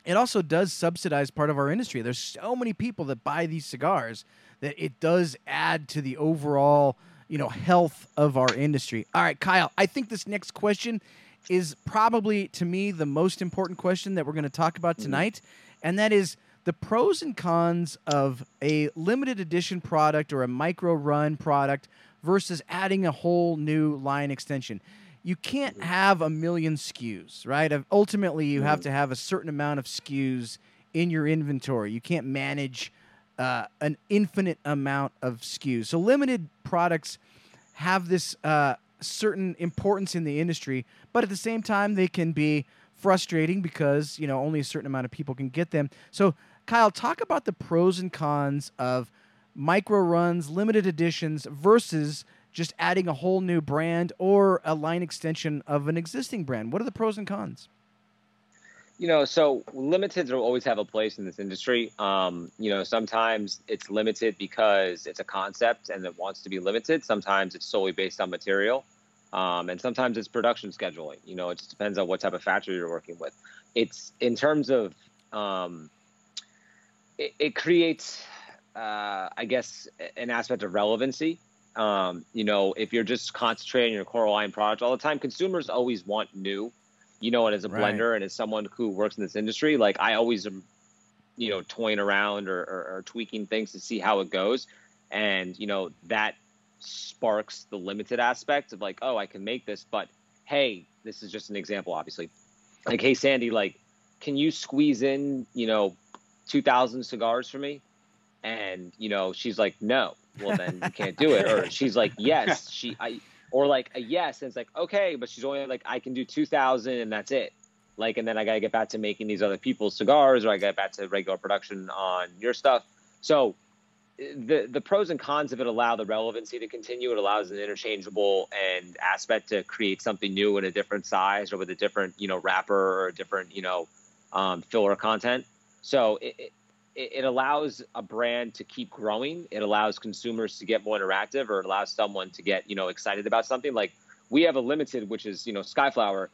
it also does subsidize part of our industry. There's so many people that buy these cigars that it does add to the overall you know health of our industry. All right, Kyle, I think this next question is probably to me the most important question that we're going to talk about mm-hmm. tonight, and that is the pros and cons of a limited edition product or a micro run product versus adding a whole new line extension. You can't have a million SKUs, right? Ultimately, you have to have a certain amount of SKUs in your inventory. You can't manage uh, an infinite amount of SKUs. So, limited products have this uh, certain importance in the industry, but at the same time, they can be frustrating because you know only a certain amount of people can get them. So Kyle, talk about the pros and cons of micro runs, limited editions versus just adding a whole new brand or a line extension of an existing brand. What are the pros and cons? You know, so limiteds will always have a place in this industry. Um, you know, sometimes it's limited because it's a concept and it wants to be limited. Sometimes it's solely based on material. Um, and sometimes it's production scheduling. You know, it just depends on what type of factory you're working with. It's in terms of um, it, it creates, uh, I guess, an aspect of relevancy. Um, you know, if you're just concentrating your core line product all the time, consumers always want new. You know, and as a right. blender and as someone who works in this industry, like I always am, you know, toying around or, or, or tweaking things to see how it goes, and you know that sparks the limited aspect of like, oh, I can make this, but hey, this is just an example, obviously. Like, hey, Sandy, like, can you squeeze in, you know, 2000 cigars for me. And you know she's like no well then you can't do it. Or she's like yes she i or like a yes and it's like okay but she's only like i can do 2000 and that's it. Like and then i gotta get back to making these other people's cigars or i get back to regular production on your stuff. So the the pros and cons of it allow the relevancy to continue. It allows an interchangeable and aspect to create something new in a different size or with a different you know wrapper or a different you know um, filler content so it, it, it, allows a brand to keep growing. It allows consumers to get more interactive, or it allows someone to get you know excited about something. Like we have a limited, which is you know Skyflower,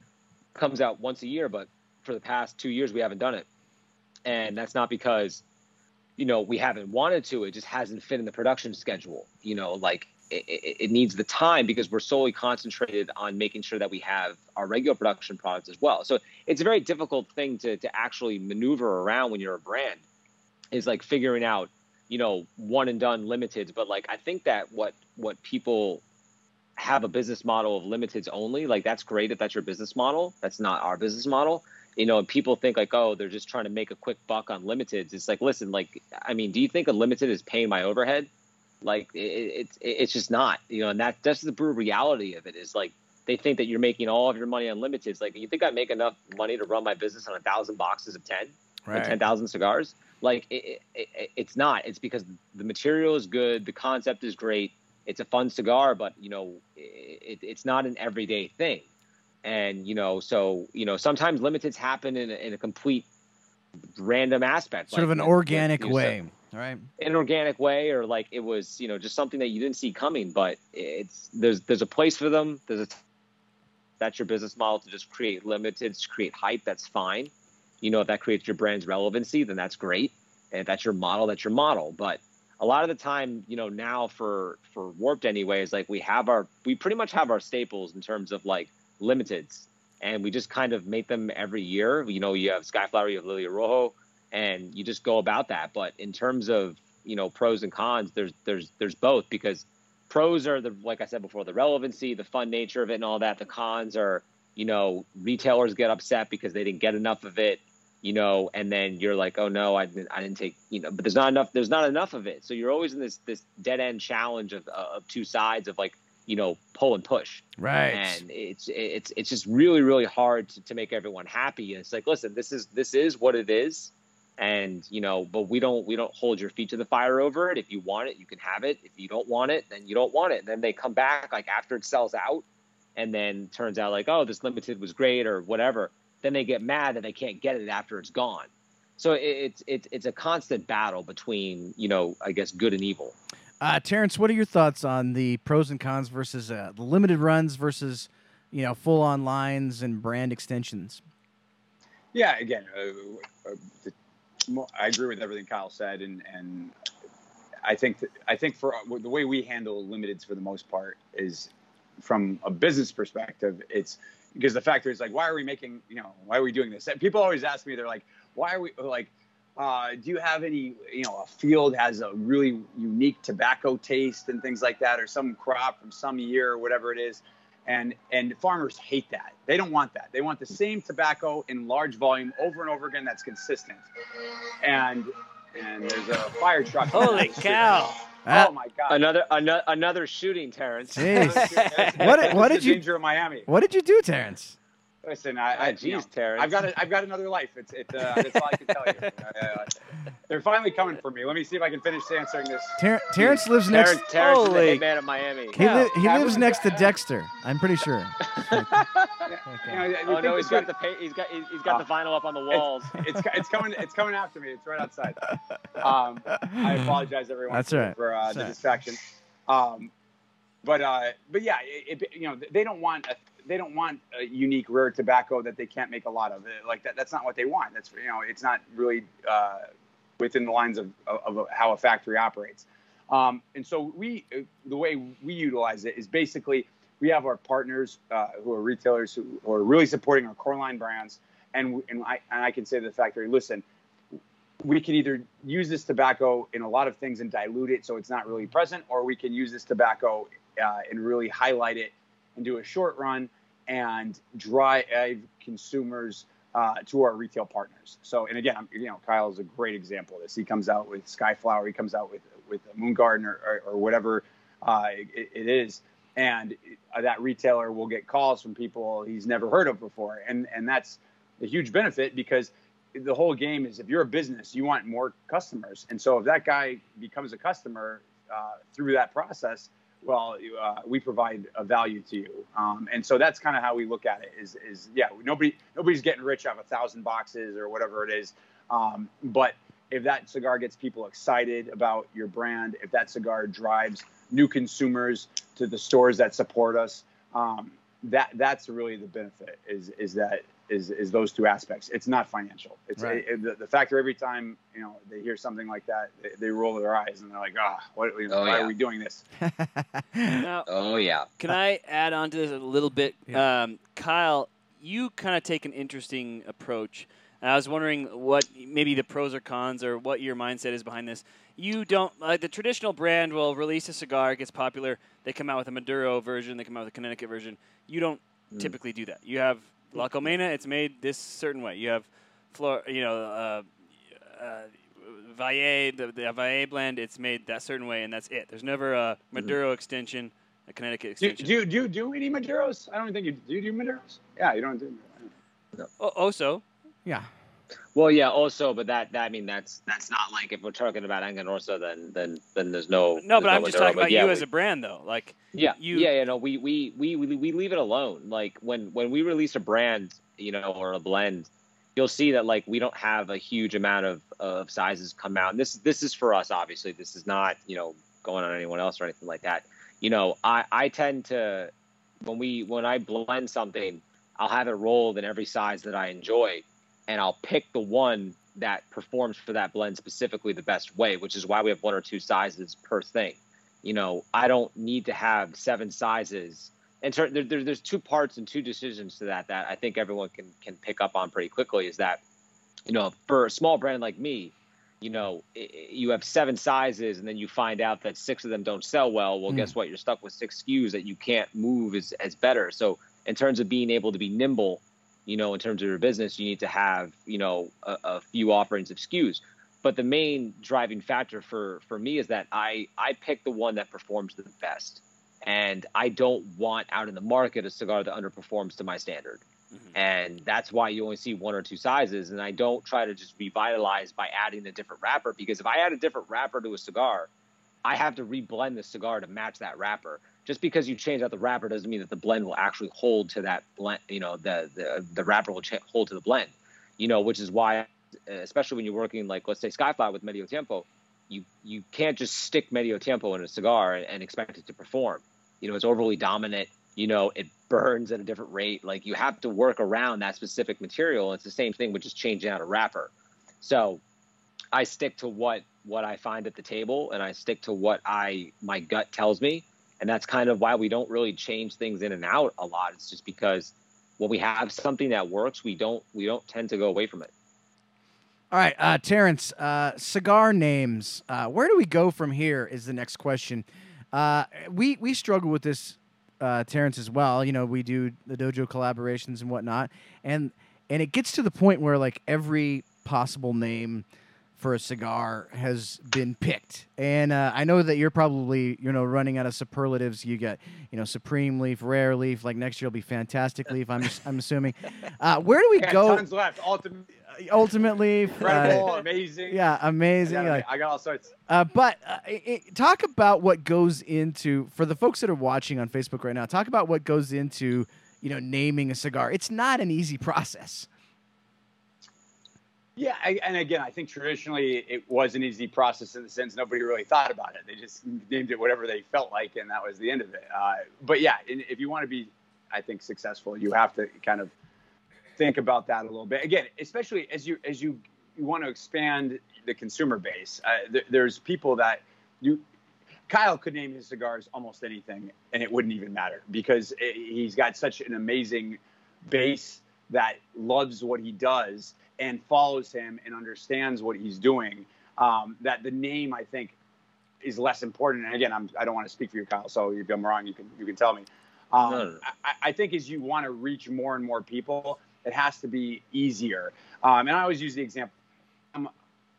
comes out once a year, but for the past two years we haven't done it, and that's not because you know we haven't wanted to. It just hasn't fit in the production schedule. You know, like it, it, needs the time because we're solely concentrated on making sure that we have our regular production products as well. So it's a very difficult thing to to actually maneuver around when you're a brand. Is like figuring out, you know, one and done limiteds. But like I think that what what people have a business model of limiteds only, like that's great if that's your business model. That's not our business model. You know, and people think like, oh, they're just trying to make a quick buck on limiteds. It's like, listen, like, I mean, do you think a limited is paying my overhead? Like it's it, it's just not, you know, and that that's the brutal reality of it is like they think that you're making all of your money on limiteds. Like you think I make enough money to run my business on a thousand boxes of ten, right. ten thousand cigars? Like it, it, it's not. It's because the material is good, the concept is great, it's a fun cigar, but you know, it's not an everyday thing. And you know, so you know, sometimes limiteds happen in a, in a complete random aspect, sort like, of an organic way right? in an organic way or like it was you know just something that you didn't see coming but it's there's there's a place for them. There's a that's your business model to just create limited to create hype. That's fine. You know if that creates your brand's relevancy then that's great. And if that's your model that's your model. But a lot of the time you know now for for warped anyways like we have our we pretty much have our staples in terms of like limiteds and we just kind of make them every year you know you have skyflower you have lilia rojo and you just go about that. But in terms of you know pros and cons, there's there's there's both because pros are the like I said before, the relevancy, the fun nature of it, and all that. The cons are you know retailers get upset because they didn't get enough of it you know, and then you're like, oh no, I didn't, I didn't take, you know, but there's not enough, there's not enough of it. So you're always in this, this dead end challenge of, uh, of two sides of like, you know, pull and push. Right. And it's, it's, it's just really, really hard to, to make everyone happy. And it's like, listen, this is, this is what it is and you know but we don't we don't hold your feet to the fire over it if you want it you can have it if you don't want it then you don't want it and then they come back like after it sells out and then turns out like oh this limited was great or whatever then they get mad that they can't get it after it's gone so it's it's it's a constant battle between you know i guess good and evil uh, terrence what are your thoughts on the pros and cons versus uh, the limited runs versus you know full on lines and brand extensions yeah again uh, uh the I agree with everything Kyle said, and and I think that, I think for the way we handle limiteds for the most part is from a business perspective, it's because the factor is like, why are we making, you know, why are we doing this? people always ask me, they're like, why are we like, uh, do you have any, you know, a field has a really unique tobacco taste and things like that, or some crop from some year or whatever it is? and and farmers hate that. They don't want that. They want the same tobacco in large volume over and over again that's consistent. And and there's a fire truck. Holy cow. oh my god. Another another, another shooting terrence. What, what did you danger of miami. what did you do terrence Listen, I, I geez, you know, Terrence. I've got a, I've got another life. It's it, uh, that's all I can tell you. Uh, they're finally coming for me. Let me see if I can finish answering this. Ter- Terrence lives next. Terrence, Terrence is the man of Miami. He, li- he lives next to Dexter. I'm pretty sure. okay. you know, oh no, he's got the pay- he's got he's got uh, the vinyl up on the walls. It's, it's, it's coming it's coming after me. It's right outside. Um, I apologize everyone. That's for, right. for uh, the distraction. Um, but uh, but yeah, it, it, you know they don't want a they don't want a unique rare tobacco that they can't make a lot of. Like that, that's not what they want. That's you know, it's not really uh, within the lines of, of, of, how a factory operates. Um, and so we, uh, the way we utilize it is basically we have our partners uh, who are retailers who, who, are really supporting our core line brands, and and I and I can say to the factory, listen, we can either use this tobacco in a lot of things and dilute it so it's not really present, or we can use this tobacco uh, and really highlight it and do a short run and drive consumers uh, to our retail partners. So, and again, you know, Kyle is a great example of this. He comes out with Skyflower, he comes out with with Moon Garden or, or, or whatever uh, it, it is, and that retailer will get calls from people he's never heard of before, and and that's a huge benefit because the whole game is if you're a business, you want more customers, and so if that guy becomes a customer uh, through that process, well, uh, we provide a value to you. Um, and so that's kind of how we look at it is, is yeah, nobody, nobody's getting rich off a thousand boxes or whatever it is. Um, but if that cigar gets people excited about your brand, if that cigar drives new consumers to the stores that support us, um, that that's really the benefit is is that is is those two aspects. It's not financial. It's Right. it, the, the factor every time you know they hear something like that, they, they roll their eyes and they're like, ah, what? You know, Oh, why yeah. are we doing this? Now, Oh yeah. Can I add on to this a little bit? Yeah. Um, Kyle, you kind of take an interesting approach. And I was wondering what maybe the pros or cons or what your mindset is behind this. You don't like the traditional brand will release a cigar, it gets popular. They come out with a Maduro version, they come out with a Connecticut version. You don't Mm. typically do that. You have La Colmena, it's made this certain way. You have Flor, you know, uh, uh, Valle, the, the Valle blend, it's made that certain way, and that's it. There's never a Maduro extension, a Connecticut extension. do, you- do, you do any Maduros? I don't think you do. You do Maduros? Yeah, you don't do. Oh, also, yeah. Well, yeah. Also, but that, that I mean, that's that's not like if we're talking about Aganorsa, then then then there's no. no, but there's I'm just talking about yeah, you we- as a brand, though. Like, Yeah, You- yeah, yeah. No, we, we we we we leave it alone. Like when when we release a brand, you know, or a blend, you'll see that like we don't have a huge amount of of sizes come out. And this this is for us, obviously. This is not you know going on anyone else or anything like that. You know, I I tend to when we when I blend something, I'll have it rolled in every size that I enjoy, and I'll pick the one that performs for that blend specifically the best way, which is why we have one or two sizes per thing you know, I don't need to have seven sizes. And cer- there, there, there's two parts and two decisions to that that I think everyone can can pick up on pretty quickly. Is that, you know, for a small brand like me, you know, you have seven sizes, and then you find out that six of them don't sell well. Well, Hmm. guess what? You're stuck with six SKUs that you can't move as as better. So in terms of being able to be nimble, you know, in terms of your business, you need to have you know a, a few offerings of SKUs but the main driving factor for for me is that I I pick the one that performs the best, and I don't want out in the market a cigar that underperforms to my standard, Mhm. and that's why you only see one or two sizes. And I don't try to just revitalize by adding a different wrapper because if I add a different wrapper to a cigar, I have to reblend the cigar to match that wrapper. Just because you change out the wrapper doesn't mean that the blend will actually hold to that blend. You know, the the the wrapper will hold to the blend. You know, which is why uh, especially when you're working like let's say Skyfly with Medio Tiempo, you you can't just stick Medio Tiempo in a cigar and, and expect it to perform. You know, it's overly dominant. You know, it burns at a different rate. Like you have to work around that specific material. It's the same thing with just changing out a wrapper. So I stick to what what I find at the table, and I stick to what I my gut tells me, and that's kind of why we don't really change things in and out a lot. It's just because when we have something that works, we don't we don't tend to go away from it. All right, uh, Terrence, uh, cigar names. Uh, where do we go from here? Is the next question. Uh, we we struggle with this, uh, Terrence, as well. You know, we do the dojo collaborations and whatnot, and and it gets to the point where like every possible name for a cigar has been picked, and uh, I know that you're probably you know running out of superlatives. You got you know supreme leaf, rare leaf. Like next year will be fantastic leaf. I'm I'm assuming. Uh, where do we Got go? tons left. Ultimate, Ultimate leaf. uh, incredible, amazing. yeah, I amazing. got, like- I got all sorts. uh, but uh, i i talk about what goes into for the folks that are watching on Facebook right now. Talk about what goes into you know naming a cigar. It's not an easy process. Yeah, I, and again, I think traditionally it was an easy process in the sense nobody really thought about it. They just named it whatever they felt like, and that was the end of it. Uh, but yeah, if you want to be, I think, successful, you have to kind of think about that a little bit. Again, especially as you as you, you want to expand the consumer base. Uh, th- there's people that you. Kyle could name his cigars almost anything, and it wouldn't even matter because i he's got such an amazing base that loves what he does and follows him and understands what he's doing. Um, that the name, I think, is less important. And again, I'm, I don't want to speak for you, Kyle. So if I'm wrong, you can you can tell me. Um, No, no, no. I, I think as you want to reach more and more people, it has to be easier. Um, and I always use the example. I'm,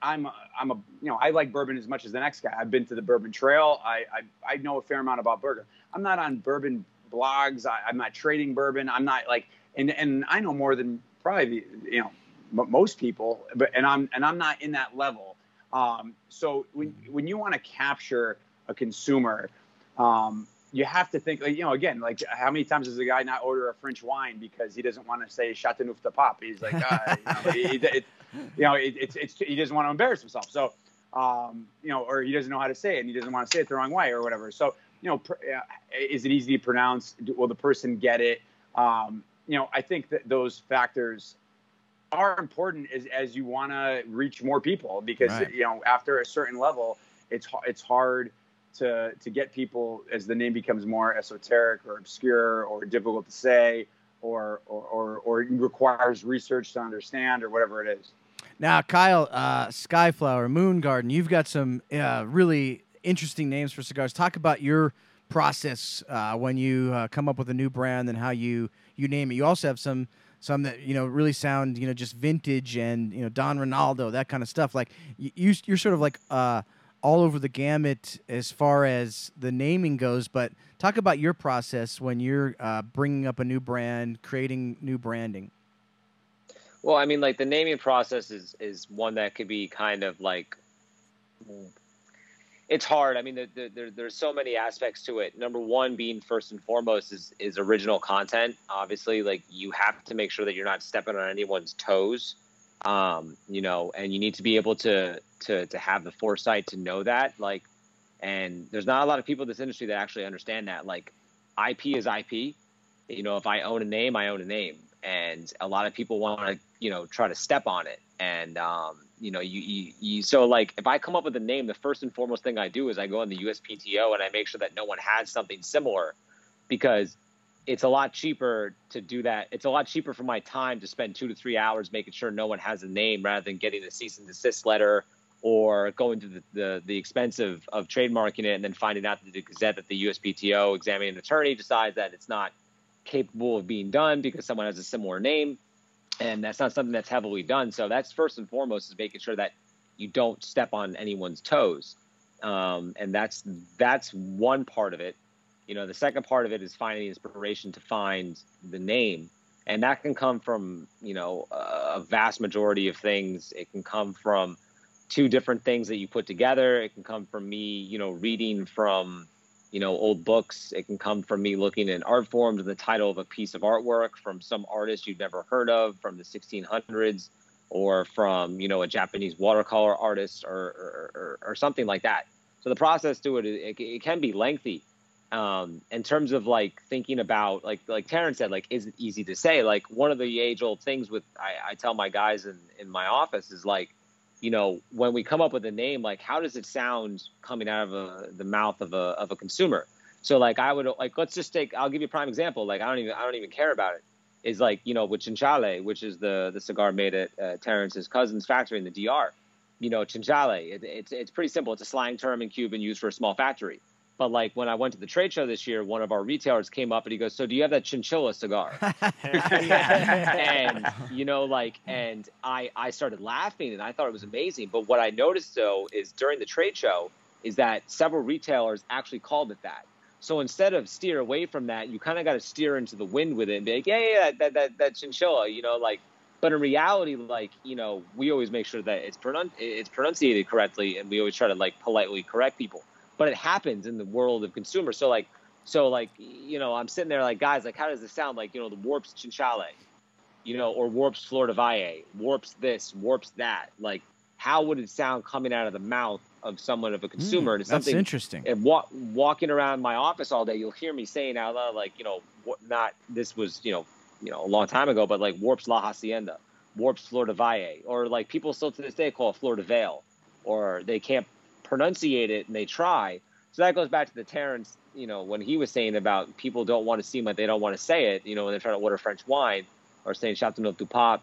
I'm, a, I'm a, you know, I like bourbon as much as the next guy. I've been to the Bourbon Trail. I, I, I know a fair amount about bourbon. I'm not on bourbon blogs. I, I'm not trading bourbon. I'm not like, and and I know more than probably the, you know most people. But and I'm and I'm not in that level. Um, so when when you want to capture a consumer, um, you have to think, like, you know, again, like how many times does a guy not order a French wine because he doesn't want to say Chateauneuf de Pop? He's like, ah, you know, it, it, you know, it, it's it's he doesn't want to embarrass himself. So, um, you know, or he doesn't know how to say it, and he doesn't want to say it the wrong way or whatever. So, you know, pr- uh, is it easy to pronounce? Do- Will the person get it? Um, you know, I think that those factors are important as, as you want to reach more people because Right. you know after a certain level it's it's hard to to get people as the name becomes more esoteric or obscure or difficult to say or or or, or requires research to understand or whatever it is Now, Kyle, uh, Skyflower, Moon Garden, you've got some uh, really interesting names for cigars. Talk about your process uh, when you uh, come up with a new brand and how you you name it. You also have some some that you know really sound you know just vintage and you know Don Reinaldo that kind of stuff. Like you, you you're sort of like uh, all over the gamut as far as the naming goes. But talk about your process when you're uh, bringing up a new brand, creating new branding. Well, I mean, like the naming process is is one that could be kind of like it's hard. I mean, there, there, there, there's so many aspects to it. Number one, being first and foremost, is is original content. Obviously, like you have to make sure that you're not stepping on anyone's toes. Um, you know, and you need to be able to to to have the foresight to know that. Like, and there's not a lot of people in this industry that actually understand that. Like, IP is IP. You know, if I own a name, I own a name, and a lot of people want to, you know, try to step on it. And um, you know, you, you you so like if I come up with a name, the first and foremost thing I do is I go on the USPTO and I make sure that no one has something similar, because it's a lot cheaper to do that. It's a lot cheaper for my time to spend two to three hours making sure no one has a name rather than getting a cease and desist letter or going to the, the, the expense of, of trademarking it and then finding out that the Gazette that the USPTO examining attorney decides that it's not capable of being done because someone has a similar name. And that's not something that's heavily done. So that's first and foremost is making sure that you don't step on anyone's toes. Um, and that's that's one part of it. You know, the second part of it is finding inspiration to find the name, and that can come from you know a vast majority of things. It can come from two different things that you put together. It can come from me, you know, reading from you know old books. It can come from me looking in art forms the title of a piece of artwork from some artist you've never heard of from the 1600s or from you know a Japanese watercolor artist or or, or, or something like that. So the process to it, it, it can be lengthy. Um, in terms of like thinking about like like Terrence said, like is it easy to say? Like one of the age old things with I, I tell my guys in, in my office is like, you know, when we come up with a name, like how does it sound coming out of a, the mouth of a of a consumer? So like I would like let's just take I'll give you a prime example. Like I don't even I don't even care about it is like you know with Chinchalle, which is the the cigar made at uh, Terrence's cousin's factory in the DR. You know, Chinchalle, it, it's it's pretty simple. It's a slang term in Cuban used for a small factory. But like when I went to the trade show this year, one of our retailers came up and he goes, "So do you have that chinchilla cigar?" and you know, like, and I I started laughing and I thought it was amazing. But what I noticed though is during the trade show is that several retailers actually called it that. So instead of steer away from that, you kind of got to steer into the wind with it and be like, yeah, yeah, that, that, that chinchilla, you know, like, but in reality, like, you know, we always make sure that it's pronun- it's pronunciated correctly and we always try to like politely correct people. But it happens in the world of consumers. So like, so like, you know, I'm sitting there like, guys, like, how does this sound? Like, you know, the warps Chinchalle, you know, or warps Flor del Valle, warps this, warps that. Like, how would it sound coming out of the mouth of someone of a consumer? Hmm, and it's That's something interesting. and wa- walking around my office all day, you'll hear me saying out loud, like, you know, what, not this was, you know, you know, a long time ago, but like warps La Hacienda, warps Flor del Valle, or like people still to this day call it Flor Vale, or they can't pronunciate it and they try. So that goes back to the Terrence, you know, when he was saying about people don't want to seem like they don't want to say it, you know, when they're trying to order French wine or saying Chateauneuf du Pape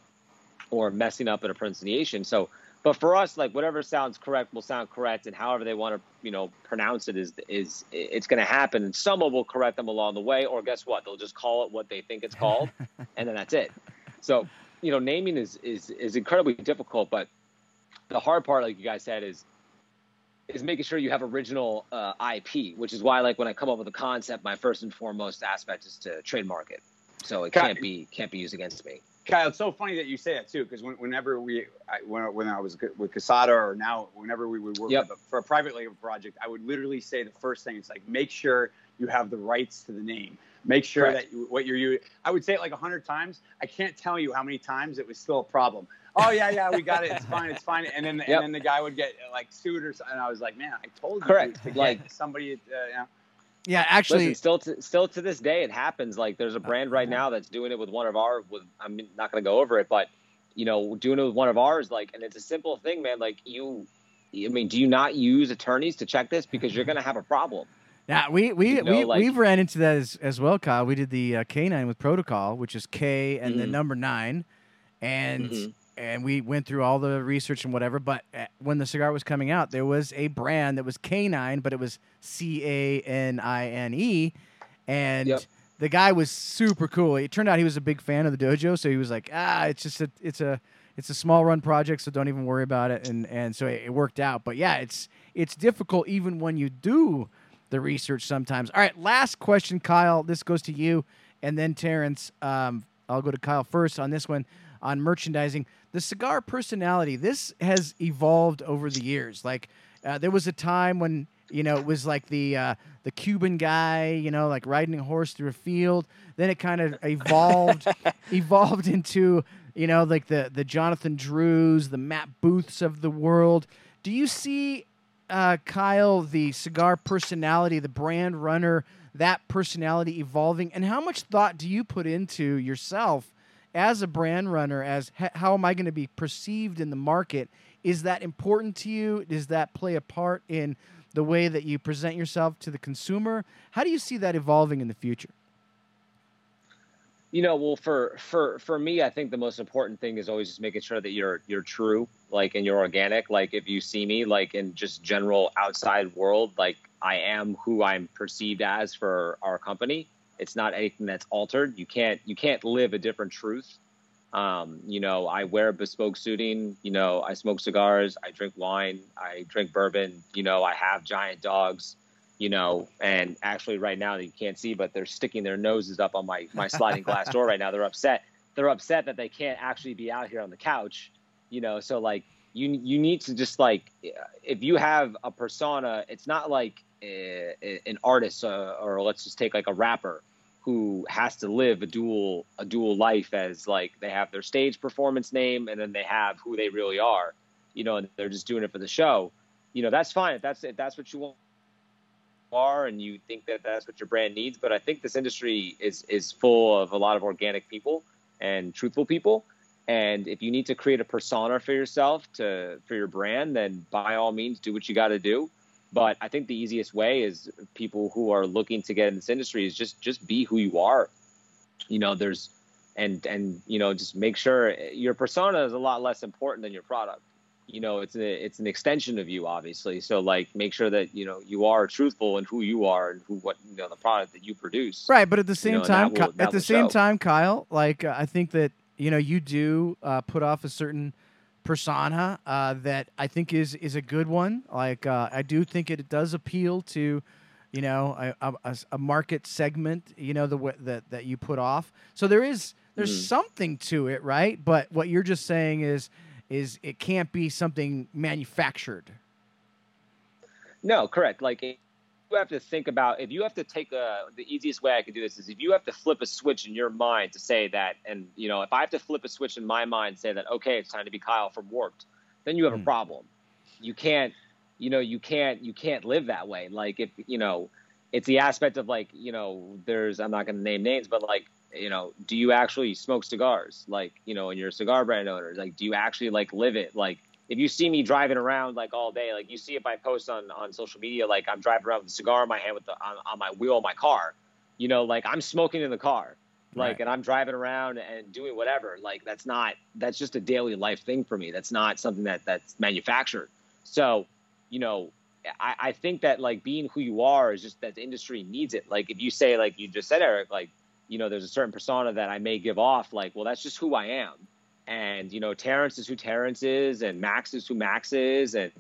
or messing up in a pronunciation. So, but for us, like whatever sounds correct will sound correct, and however they want to, you know, pronounce it is is it's going to happen. And someone will correct them along the way, or guess what? They'll just call it what they think it's called, and then that's it. So, you know, naming is is is incredibly difficult, but the hard part, like you guys said, is is making sure you have original uh, IP, which is why, like, when I come up with a concept, my first and foremost aspect is to trademark it, so it Got can't be can't be used against me. Kyle, it's so funny that you say that too, because when, whenever we, I, when, when I was with Casada or now, whenever we would work Yep. a, for a private label project, I would literally say the first thing, it's like, make sure you have the rights to the name. Make sure Correct. that you, what you're using. I would say it like a hundred times. I can't tell you how many times it was still a problem. Oh yeah, yeah, we got it. It's fine. It's fine. And then Yep. and then the guy would get like sued or something. And I was like, man, I told you Correct. to get Like- somebody. Uh, you know. Yeah, actually, Listen, still to, still to this day, it happens. Like there's a brand right now that's doing it with one of our. With I'm not going to go over it, but you know, doing it with one of ours. Like, and it's a simple thing, man. Like you, I mean, do you not use attorneys to check this because you're going to have a problem? Yeah, we we You know, we like- we've ran into that as, as well, Kyle. We did the uh, K9 with Protocol, which is K and the Mhm. number nine, and Mhm. And we went through all the research and whatever. But uh, when the cigar was coming out, there was a brand that was K9, but it was C A N I N E, and Yep. the guy was super cool. It turned out he was a big fan of the dojo, so he was like, ah, it's just a it's a it's a small run project, so don't even worry about it. And and so it, it worked out. But yeah, it's it's difficult even when you do the research sometimes. All right, last question, Kyle. This goes to you, and then Terrence. Um, I'll go to Kyle first on this one on merchandising. The cigar personality. This has evolved over the years. Like uh, there was a time when you know it was like the uh, the Cuban guy, you know, like riding a horse through a field. Then it kind of evolved evolved into you know like the the Jonathan Drews, the Matt Booths of the world. Do you see uh, Kyle, the cigar personality, the brand runner, that personality evolving, and how much thought do you put into yourself as a brand runner? As how am I going to be perceived in the market? Is that important to you? Does that play a part in the way that you present yourself to the consumer? How do you see that evolving in the future? You know, well, for for for me, I think the most important thing is always just making sure that you're you're true, like and you're organic. Like if you see me, like in just general outside world, like I am who I'm perceived as for our company. It's not anything that's altered. You can't you can't live a different truth. Um, you know, I wear bespoke suiting. You know, I smoke cigars. I drink wine. I drink bourbon. You know, I have giant dogs you know, and actually right now you can't see, but they're sticking their noses up on my my sliding glass door right now. They're upset. They're upset that they can't actually be out here on the couch, you know. So like you you need to just like if you have a persona, it's not like an artist uh, or let's just take like a rapper who has to live a dual a dual life as like they have their stage performance name and then they have who they really are, you know, and they're just doing it for the show. You know, that's fine if that's if that's what you want are and you think that that's what your brand needs but i think this industry is is full of a lot of organic people and truthful people and if you need to create a persona for yourself to for your brand then by all means do what you got to do but i think the easiest way is people who are looking to get in this industry is just just be who you are. You know there's and and you know just make sure your persona is a lot less important than your product. You know it's a, it's an extension of you obviously. So like make sure that you know you are truthful in who you are and who what you know the product that you produce. Right, but at the same know, time, will- Ky- at the same show. time, Kyle, like uh, I think that you know you do uh, put off a certain persona uh, that I think is is a good one. Like uh, I do think it does appeal to you know a, a- a market segment. You know the that that you put off. So there is there's Mhm. something to it, right? But what you're just saying is is it can't be something manufactured. no correct like have to think about if you have to take a the easiest way i could do this is if you have to flip a switch in your mind to say that and you know if i have to flip a switch in my mind say that okay it's time to be kyle from warped then you have Mm. a problem. You can't you know you can't you can't live that way. Like if you know it's the aspect of like you know there's i'm not going to name names but like you know do you actually smoke cigars? Like you know and you're a cigar brand owner like do you actually like live it? Like if you see me driving around like all day like you see if i post on on social media like i'm driving around with a cigar in my hand with the on, on my wheel of my car you know like i'm smoking in the car like Right. and i'm driving around and doing whatever like that's not that's just a daily life thing for me that's not something that that's manufactured so you know I, I think that like being who you are is just that the industry needs it like if you say like you just said eric like you know there's a certain persona that i may give off like well that's just who i am and you know terrence is who terrence is and max is who max is and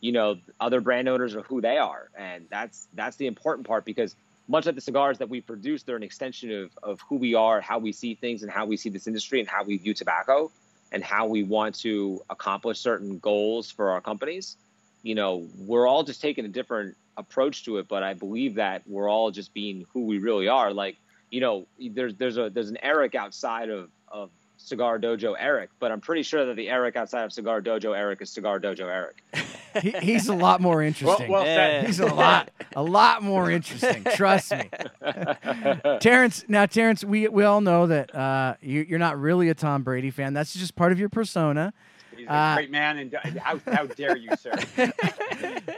you know other brand owners are who they are and that's that's the important part because much like the cigars that we produce they're an extension of, of who we are how we see things and how we see this industry and how we view tobacco and how we want to accomplish certain goals for our companies you know we're all just taking a different approach to it, but I believe that we're all just being who we really are. Like, you know, there's there's a there's an Eric outside of of Cigar Dojo Eric, but I'm pretty sure that the Eric outside of Cigar Dojo Eric is Cigar Dojo Eric. He, he's a lot more interesting. well said. He's a lot, a lot more interesting. Trust me, Terrence. Now, Terrence, we we all know that uh, you, you're not really a Tom Brady fan. That's just part of your persona. He's a Uh, great man, and how, how dare you, sir?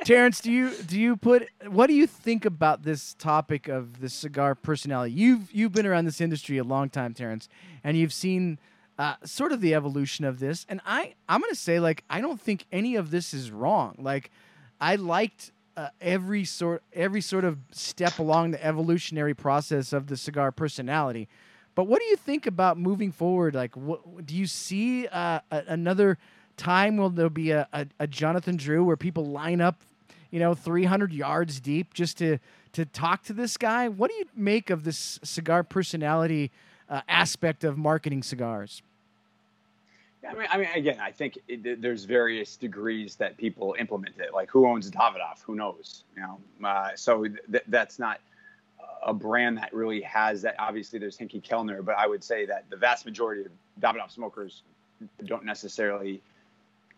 Terrence, do you do you put what do you think about this topic of the cigar personality? You've you've been around this industry a long time, Terrence, and you've seen uh, sort of the evolution of this. And I I'm gonna say like I don't think any of this is wrong. Like I liked uh, every sort every sort of step along the evolutionary process of the cigar personality. But what do you think about moving forward? Like, what, do you see uh, a, another time will there be a, a, a Jonathan Drew where people line up, you know, 300 yards deep just to to talk to this guy? What do you make of this cigar personality uh, aspect of marketing cigars? I mean, I mean, again, I think it, there's various degrees that people implement it. Like, who owns Davidoff? Who knows? You know, uh, so th- that's not a brand that really has that. Obviously, there's Henke Kelner, but I would say that the vast majority of Davidoff smokers don't necessarily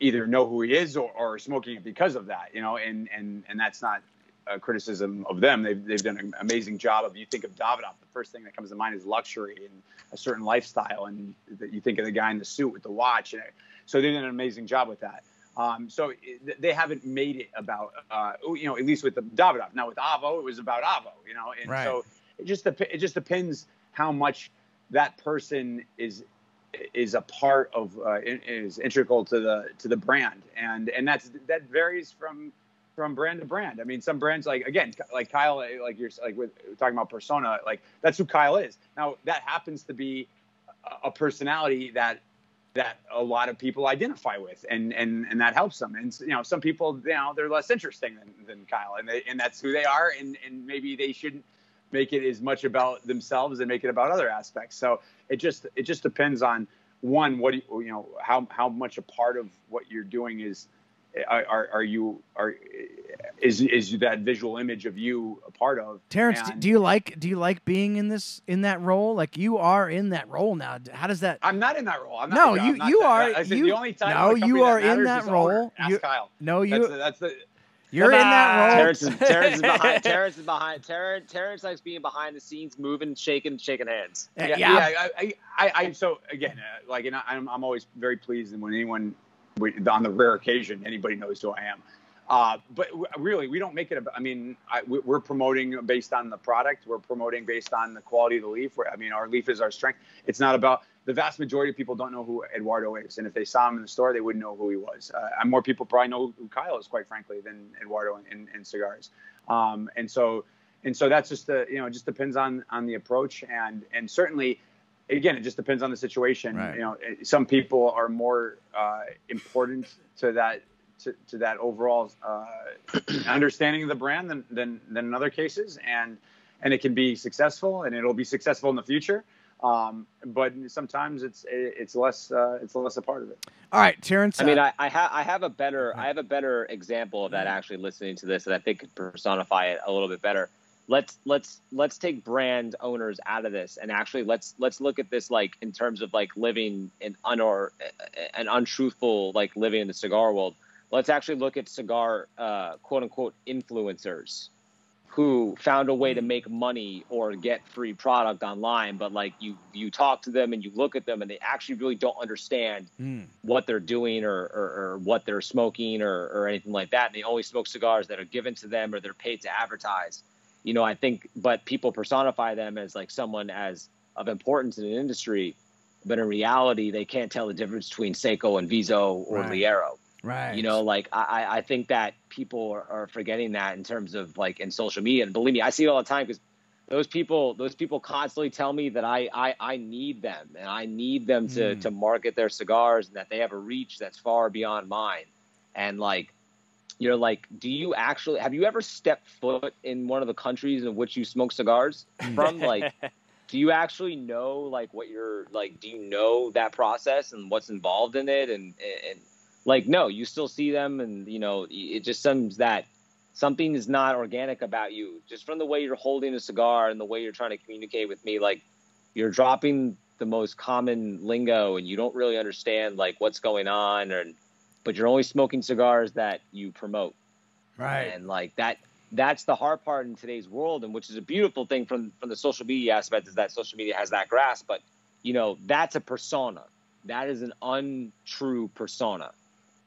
either know who he is or, or are smoking it because of that. You know, and and and that's not a criticism of them. They've they've done an amazing job of. You think of Davidoff, the first thing that comes to mind is luxury and a certain lifestyle, and that you think of the guy in the suit with the watch, and so they did an amazing job with that. Um, so it, they haven't made it about, uh, you know, at least with the Davidoff. Now with Avo, it was about Avo, you know, and Right. so it just it just depends how much that person is is a part of uh, is integral to the to the brand, and and that's that varies from from brand to brand. I mean, some brands like again, like Kyle, eh, like you're like with talking about persona, like that's who Kyle is. Now that happens to be a- a personality that that a lot of people identify with, and and and that helps them. And you know, some people, you know, they're less interesting than, than Kyle, and they and that's who they are, and and maybe they shouldn't make it as much about themselves and make it about other aspects. So it just it just depends on one what do you, you know how how much a part of what you're doing is are, are, are you are is is that visual image of you a part of Terrence, And do you like do you like being in this in that role? Like you are in that role now. How does that? I'm not in that role. I'm not, No, I'm you- not you that- are- I said you- the only time no, you are in matters that is the owner. role. Ask You- Kyle. No, you That's the, that's the you're in that role. Terrence is, Terrence is behind. Terrence is behind. Terrence, Terrence likes being behind the scenes, moving, shaking, shaking hands. Uh, yeah, yeah. yeah, I, I, I, so again, uh, like, and I, I'm, I'm always very pleased when anyone, on the rare occasion, anybody knows who I am. Uh, but w- really, we don't make it. About, I mean, I, we- we're promoting based on the product. We're promoting based on the quality of the leaf. We're, I mean, our leaf is our strength. It's not about the vast majority of people don't know who Eduardo is, and if they saw him in the store, they wouldn't know who he was. Uh, more people probably know who Kyle is, quite frankly, than Eduardo in, in, in cigars. Um, and so, and so that's just the you know, it just depends on on the approach, and and certainly again, it just depends on the situation. Right. You know, some people are more uh, important to that to, to that overall uh, understanding of the brand than, than than in other cases, and and it can be successful, and it'll be successful in the future. Um, but sometimes it's it's less uh, it's less a part of it. All right, Terrence. I mean, uh, I, I have I have a better I have a better example of that actually listening to this that I think could personify it a little bit better. Let's let's let's take brand owners out of this and actually let's let's look at this like in terms of like living in un or an untruthful like living in the cigar world. Let's actually look at cigar uh, quote unquote influencers who found a way to make money or get free product online, but like you you talk to them and you look at them and they actually really don't understand mm, what they're doing or, or, or what they're smoking or, or anything like that. And they only smoke cigars that are given to them or they're paid to advertise. You know, I think, but people personify them as like someone as of importance in an industry, but in reality, they can't tell the difference between Seco and Viso or Right. Ligero. right. You know, like I, I- think that people are, are forgetting that in terms of like in social media. And believe me, I see it all the time because those people, those people constantly tell me that I, I, I need them and I need them to, Mm. to market their cigars and that they have a reach that's far beyond mine. And like, you're like, do you actually have you ever stepped foot in one of the countries in which you smoke cigars from? like, do you actually know like what you're like? Do you know that process and what's involved in it? And and like, no, you still see them, and you know, it just seems that something is not organic about you just from the way you're holding a cigar and the way you're trying to communicate with me like you're dropping the most common lingo and you don't really understand like what's going on and but you're only smoking cigars that you promote. Right. and like that that's the hard part in today's world and which is a beautiful thing from from the social media aspect is that social media has that grasp. But you know that's a persona. That is an untrue persona.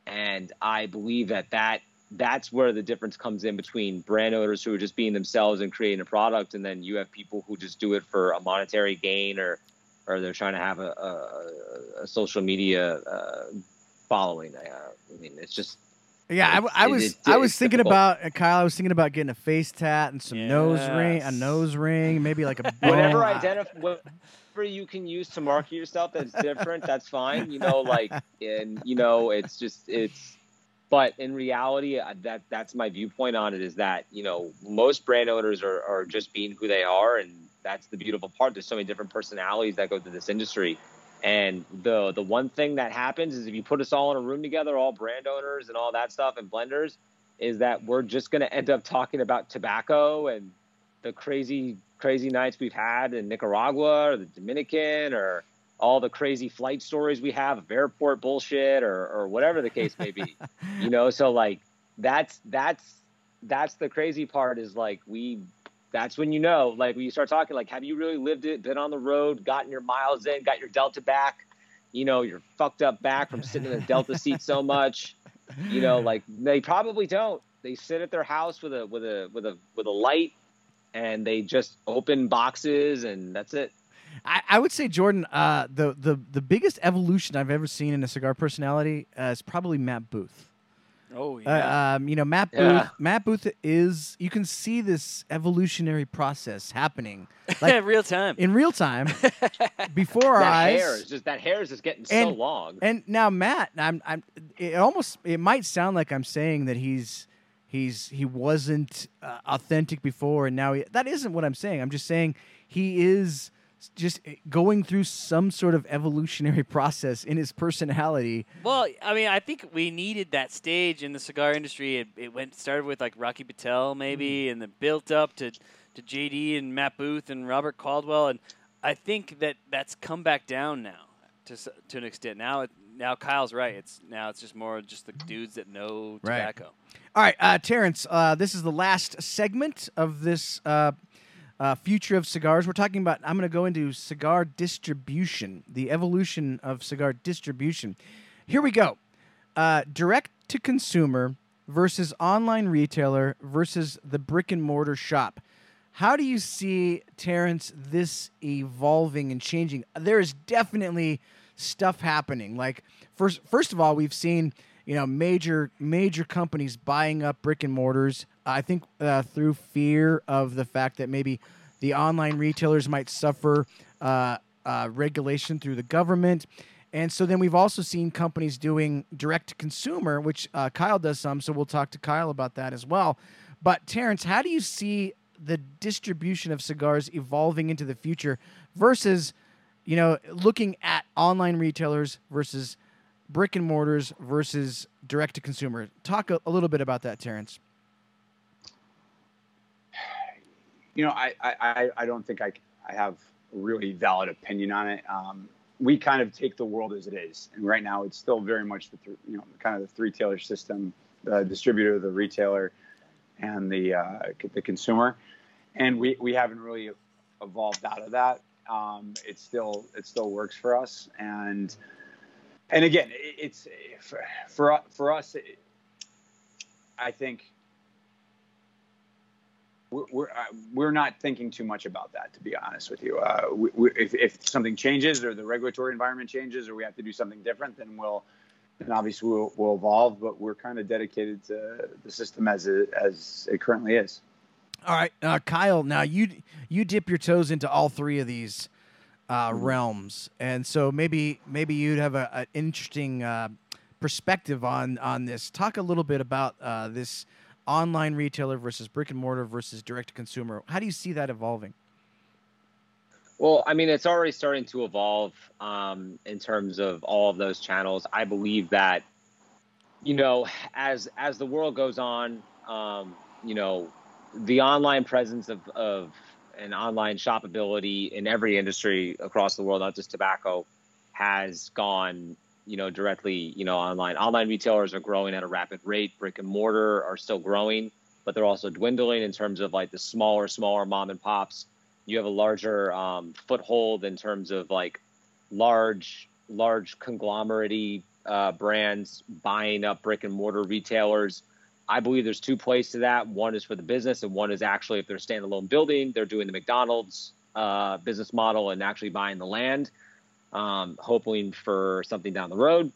And i believe that that that's where the difference comes in between brand owners who are just being themselves and creating a product and then you have people who just do it for a monetary gain or or they're trying to have a, a, a social media uh, following uh, i mean it's just Yeah, I, w- I It- was it- I was thinking difficult. about uh, Kyle. I was thinking about getting a face tat and some nose ring, a nose ring, maybe like a whatever bone. identify whatever you can use to market yourself that's different that's fine you know like and you know it's just it's but in reality uh, that that's my viewpoint on it is that you know most brand owners are, are just being who they are and that's the beautiful part there's so many different personalities that go through this industry and the the one thing that happens is if you put us all in a room together all brand owners and all that stuff and blenders is that we're just going to end up talking about tobacco and the crazy crazy nights we've had in Nicaragua or the Dominican or all the crazy flight stories we have of airport bullshit or or whatever the case may be. you know, so like that's that's that's the crazy part is like we that's when you know like when you start talking like have you really lived it been on the road gotten your miles in got your delta back? You know you're fucked up back from sitting in the delta seat so much. You know like they probably don't. They sit at their house with a with a with a with a light and they just open boxes and that's it. I, I would say Jordan, uh, the the the biggest evolution I've ever seen in a cigar personality uh, is probably Matt Booth. Oh yeah. Uh, um, you know, Matt Booth. Yeah. Matt Booth is. You can see this evolutionary process happening like Real time. in real time before our that eyes. hair is just that hair is just getting so long And now Matt, I'm, I'm. It almost. It might sound like I'm saying that he's, he's, he wasn't uh, authentic before, and now he, that isn't what I'm saying. I'm just saying he is just going through some sort of evolutionary process in his personality. Well, I mean, I think we needed that stage in the cigar industry. It, it went started with like Rocky Patel, maybe, and then built up to to JD and Matt Booth and Robert Caldwell, and I think that that's come back down now to to an extent. Now, it, now Kyle's right. It's now it's just more just the dudes that know Right. tobacco. All right, uh, Terrence, uh, this is the last segment of this uh, uh, future of cigars. We're talking about, I'm going to go into cigar distribution, the evolution of cigar distribution. Here we go uh, direct to consumer versus online retailer versus the brick and mortar shop. How do you see, Terrence, this evolving and changing? There is definitely stuff happening. Like first, first of all, we've seen you know major major companies buying up brick and mortars. I think uh, through fear of the fact that maybe the online retailers might suffer uh, uh, regulation through the government. And so then we've also seen companies doing direct to consumer, which uh, Kyle does some. So we'll talk to Kyle about that as well. But Terrence, how do you see the distribution of cigars evolving into the future versus, you know, looking at online retailers versus brick and mortars versus direct to consumer? Talk a, a little bit about that, Terrence. You know, I, I, I- don't think I, I have a really valid opinion on it. Um, we kind of take the world as it is, and right now it's still very much the th- you know kind of the three tailor system: the distributor, the retailer, and the uh, the consumer. And we, we haven't really evolved out of that. Um, it still it still works for us, and and again, it, it's for for, for us. It, I think we're we're, uh, we're not thinking too much about that, to be honest with you. Uh, we, we, if, if something changes or the regulatory environment changes or we have to do something different, then we'll then obviously we'll, we'll evolve. But we're kind of dedicated to the system as it as it currently is. All right, uh, Kyle. Now you you dip your toes into all three of these uh, realms, and so maybe maybe you'd have a, an interesting uh, perspective on on this. Talk a little bit about uh, this online retailer versus brick and mortar versus direct to consumer. How do you see that evolving? Well, I mean, it's already starting to evolve um, in terms of all of those channels. I believe that, you know, as as the world goes on, um, you know, the online presence of, of and online shopability in every industry across the world, not just tobacco, has gone, you know, directly, you know, online. Online retailers are growing at a rapid rate. Brick and mortar are still growing, but they're also dwindling in terms of like the smaller, smaller mom and pops. You have a larger um, foothold in terms of like large, large conglomerate uh, brands buying up brick and mortar retailers I believe there's two plays to that. One is for the business, and one is actually if they're standalone building, they're doing the McDonald's uh, business model and actually buying the land, um, hoping for something down the road.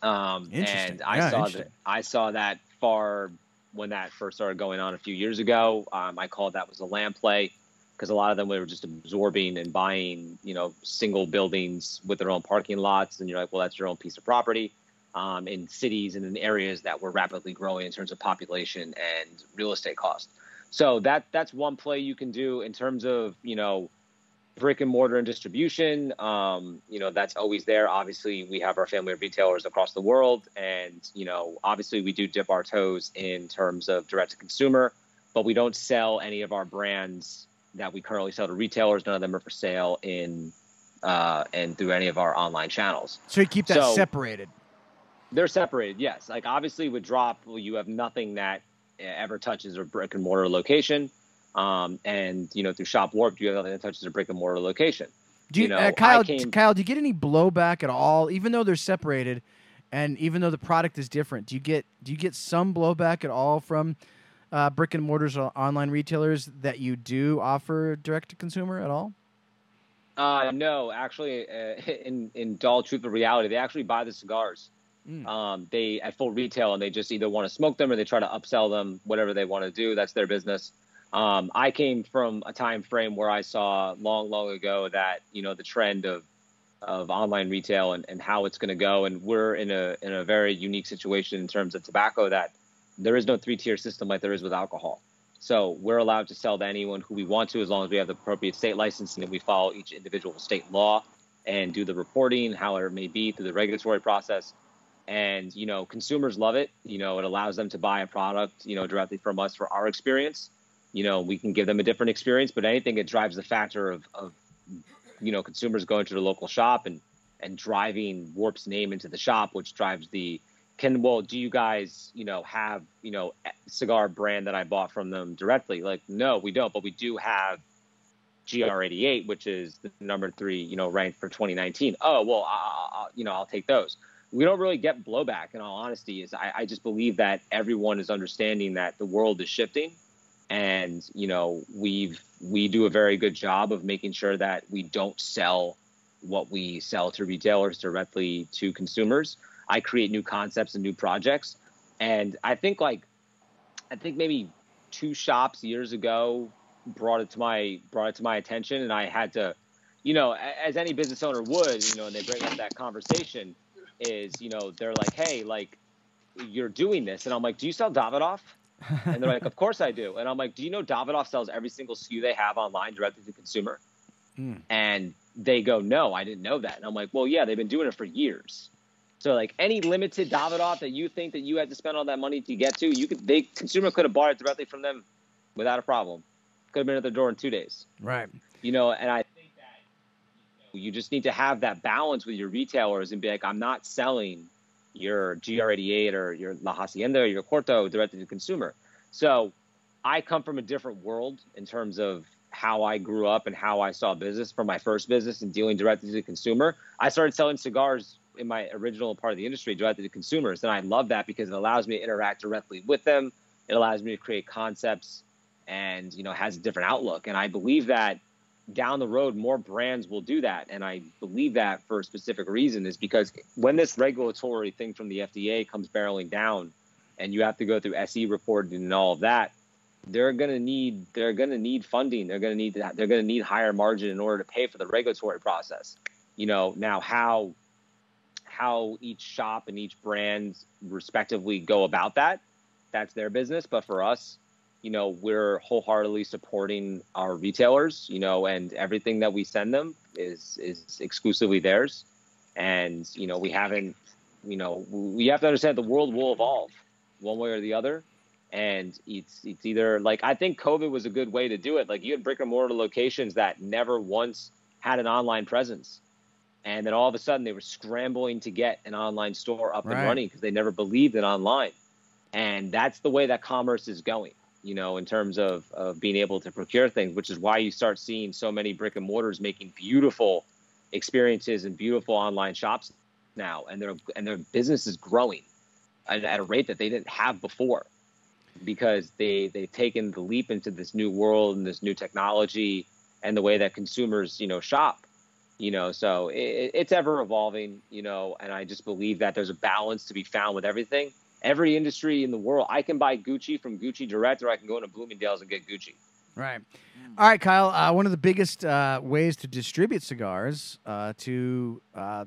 Um, and I yeah, saw that I saw that far when that first started going on a few years ago. Um, I called that was a land play because a lot of them were just absorbing and buying, you know, single buildings with their own parking lots, and you're like, well, that's your own piece of property um, in cities and in areas that were rapidly growing in terms of population and real estate cost. So that that's one play you can do in terms of you know brick and mortar and distribution. Um, you know that's always there. Obviously, we have our family of retailers across the world, and you know obviously we do dip our toes in terms of direct to consumer, but we don't sell any of our brands that we currently sell to retailers. None of them are for sale in uh, and through any of our online channels. So you keep that so, separated. They're separated, yes. Like obviously with drop, well, you have nothing that ever touches a brick and mortar location. Um, and you know through Shop Warp, do you have nothing that touches a brick and mortar location. Do you, you know, uh, Kyle? Came, Kyle, do you get any blowback at all, even though they're separated, and even though the product is different? Do you get do you get some blowback at all from uh, brick and mortars or online retailers that you do offer direct to consumer at all? Uh, no, actually, uh, in in all truth of reality, they actually buy the cigars. Mm. Um, they at full retail and they just either want to smoke them or they try to upsell them, whatever they want to do. That's their business. Um, I came from a time frame where I saw long, long ago that you know the trend of of online retail and, and how it's going to go, and we're in a in a very unique situation in terms of tobacco that there is no three tier system like there is with alcohol. So we're allowed to sell to anyone who we want to as long as we have the appropriate state licensing and we follow each individual state law and do the reporting, however it may be, through the regulatory process. And you know consumers love it. You know it allows them to buy a product you know directly from us for our experience you know we can give them a different experience but anything that drives the factor of, of you know consumers going to the local shop and and driving warp's name into the shop which drives the can well do you guys you know have you know cigar brand that i bought from them directly? Like no we don't but we do have gr88 which is the number three you know ranked for 2019 oh well I, you know i'll take those. We don't really get blowback in all honesty is I, I, just believe that everyone is understanding that the world is shifting and you know we've we do a very good job of making sure that we don't sell what we sell to retailers directly to consumers. I create new concepts and new projects. And i think like i think maybe two shops years ago brought it to my brought it to my attention. And i had to you know as any business owner would you know and they bring up that conversation is you know they're like, hey, like you're doing this, and I'm like, do you sell Davidoff? And they're like, of course I do. And I'm like, do you know Davidoff sells every single SKU they have online directly to consumer? Mm. And they go, no, I didn't know that. And I'm like, well, yeah, they've been doing it for years. So like any limited Davidoff that you think that you had to spend all that money to get to, you could they consumer could have bought it directly from them without a problem. Could have been at their door in two days. Right. You know, and I think that you just need to have that balance with your retailers and be like, I'm not selling your GR88 or your La Hacienda or your Corto directly to consumer. So I come from a different world in terms of how I grew up and how I saw business from my first business and dealing directly to the consumer. I started selling cigars in my original part of the industry directly to consumers. And I love that because it allows me to interact directly with them. It allows me to create concepts and, you know, has a different outlook. And I believe that down the road, more brands will do that. And I believe that for a specific reason is because when this regulatory thing from the FDA comes barreling down and you have to go through SE reporting and all of that, they're going to need they're going to need funding. They're going to need they're going to need higher margin in order to pay for the regulatory process. You know, now how how each shop and each brand respectively go about that, that's their business. But for us, you know, we're wholeheartedly supporting our retailers, you know, and everything that we send them is is exclusively theirs. And, you know, we haven't, you know, we have to understand the world will evolve one way or the other. And it's it's either like I think COVID was a good way to do it. Like you had brick and mortar locations that never once had an online presence, and then all of a sudden they were scrambling to get an online store up Right. and running because they never believed in online. And that's the way that commerce is going. You know, in terms of of being able to procure things, which is why you start seeing so many brick and mortars making beautiful experiences and beautiful online shops now, and their and their business is growing at, at a rate that they didn't have before because they they've taken the leap into this new world and this new technology and the way that consumers you know shop you know so it, it's ever evolving you know and i just believe that there's a balance to be found with everything every industry in the world i can buy gucci from gucci direct or i can go into bloomingdale's and get gucci Right. All right, Kyle. Uh, one of the biggest uh, ways to distribute cigars uh, to uh,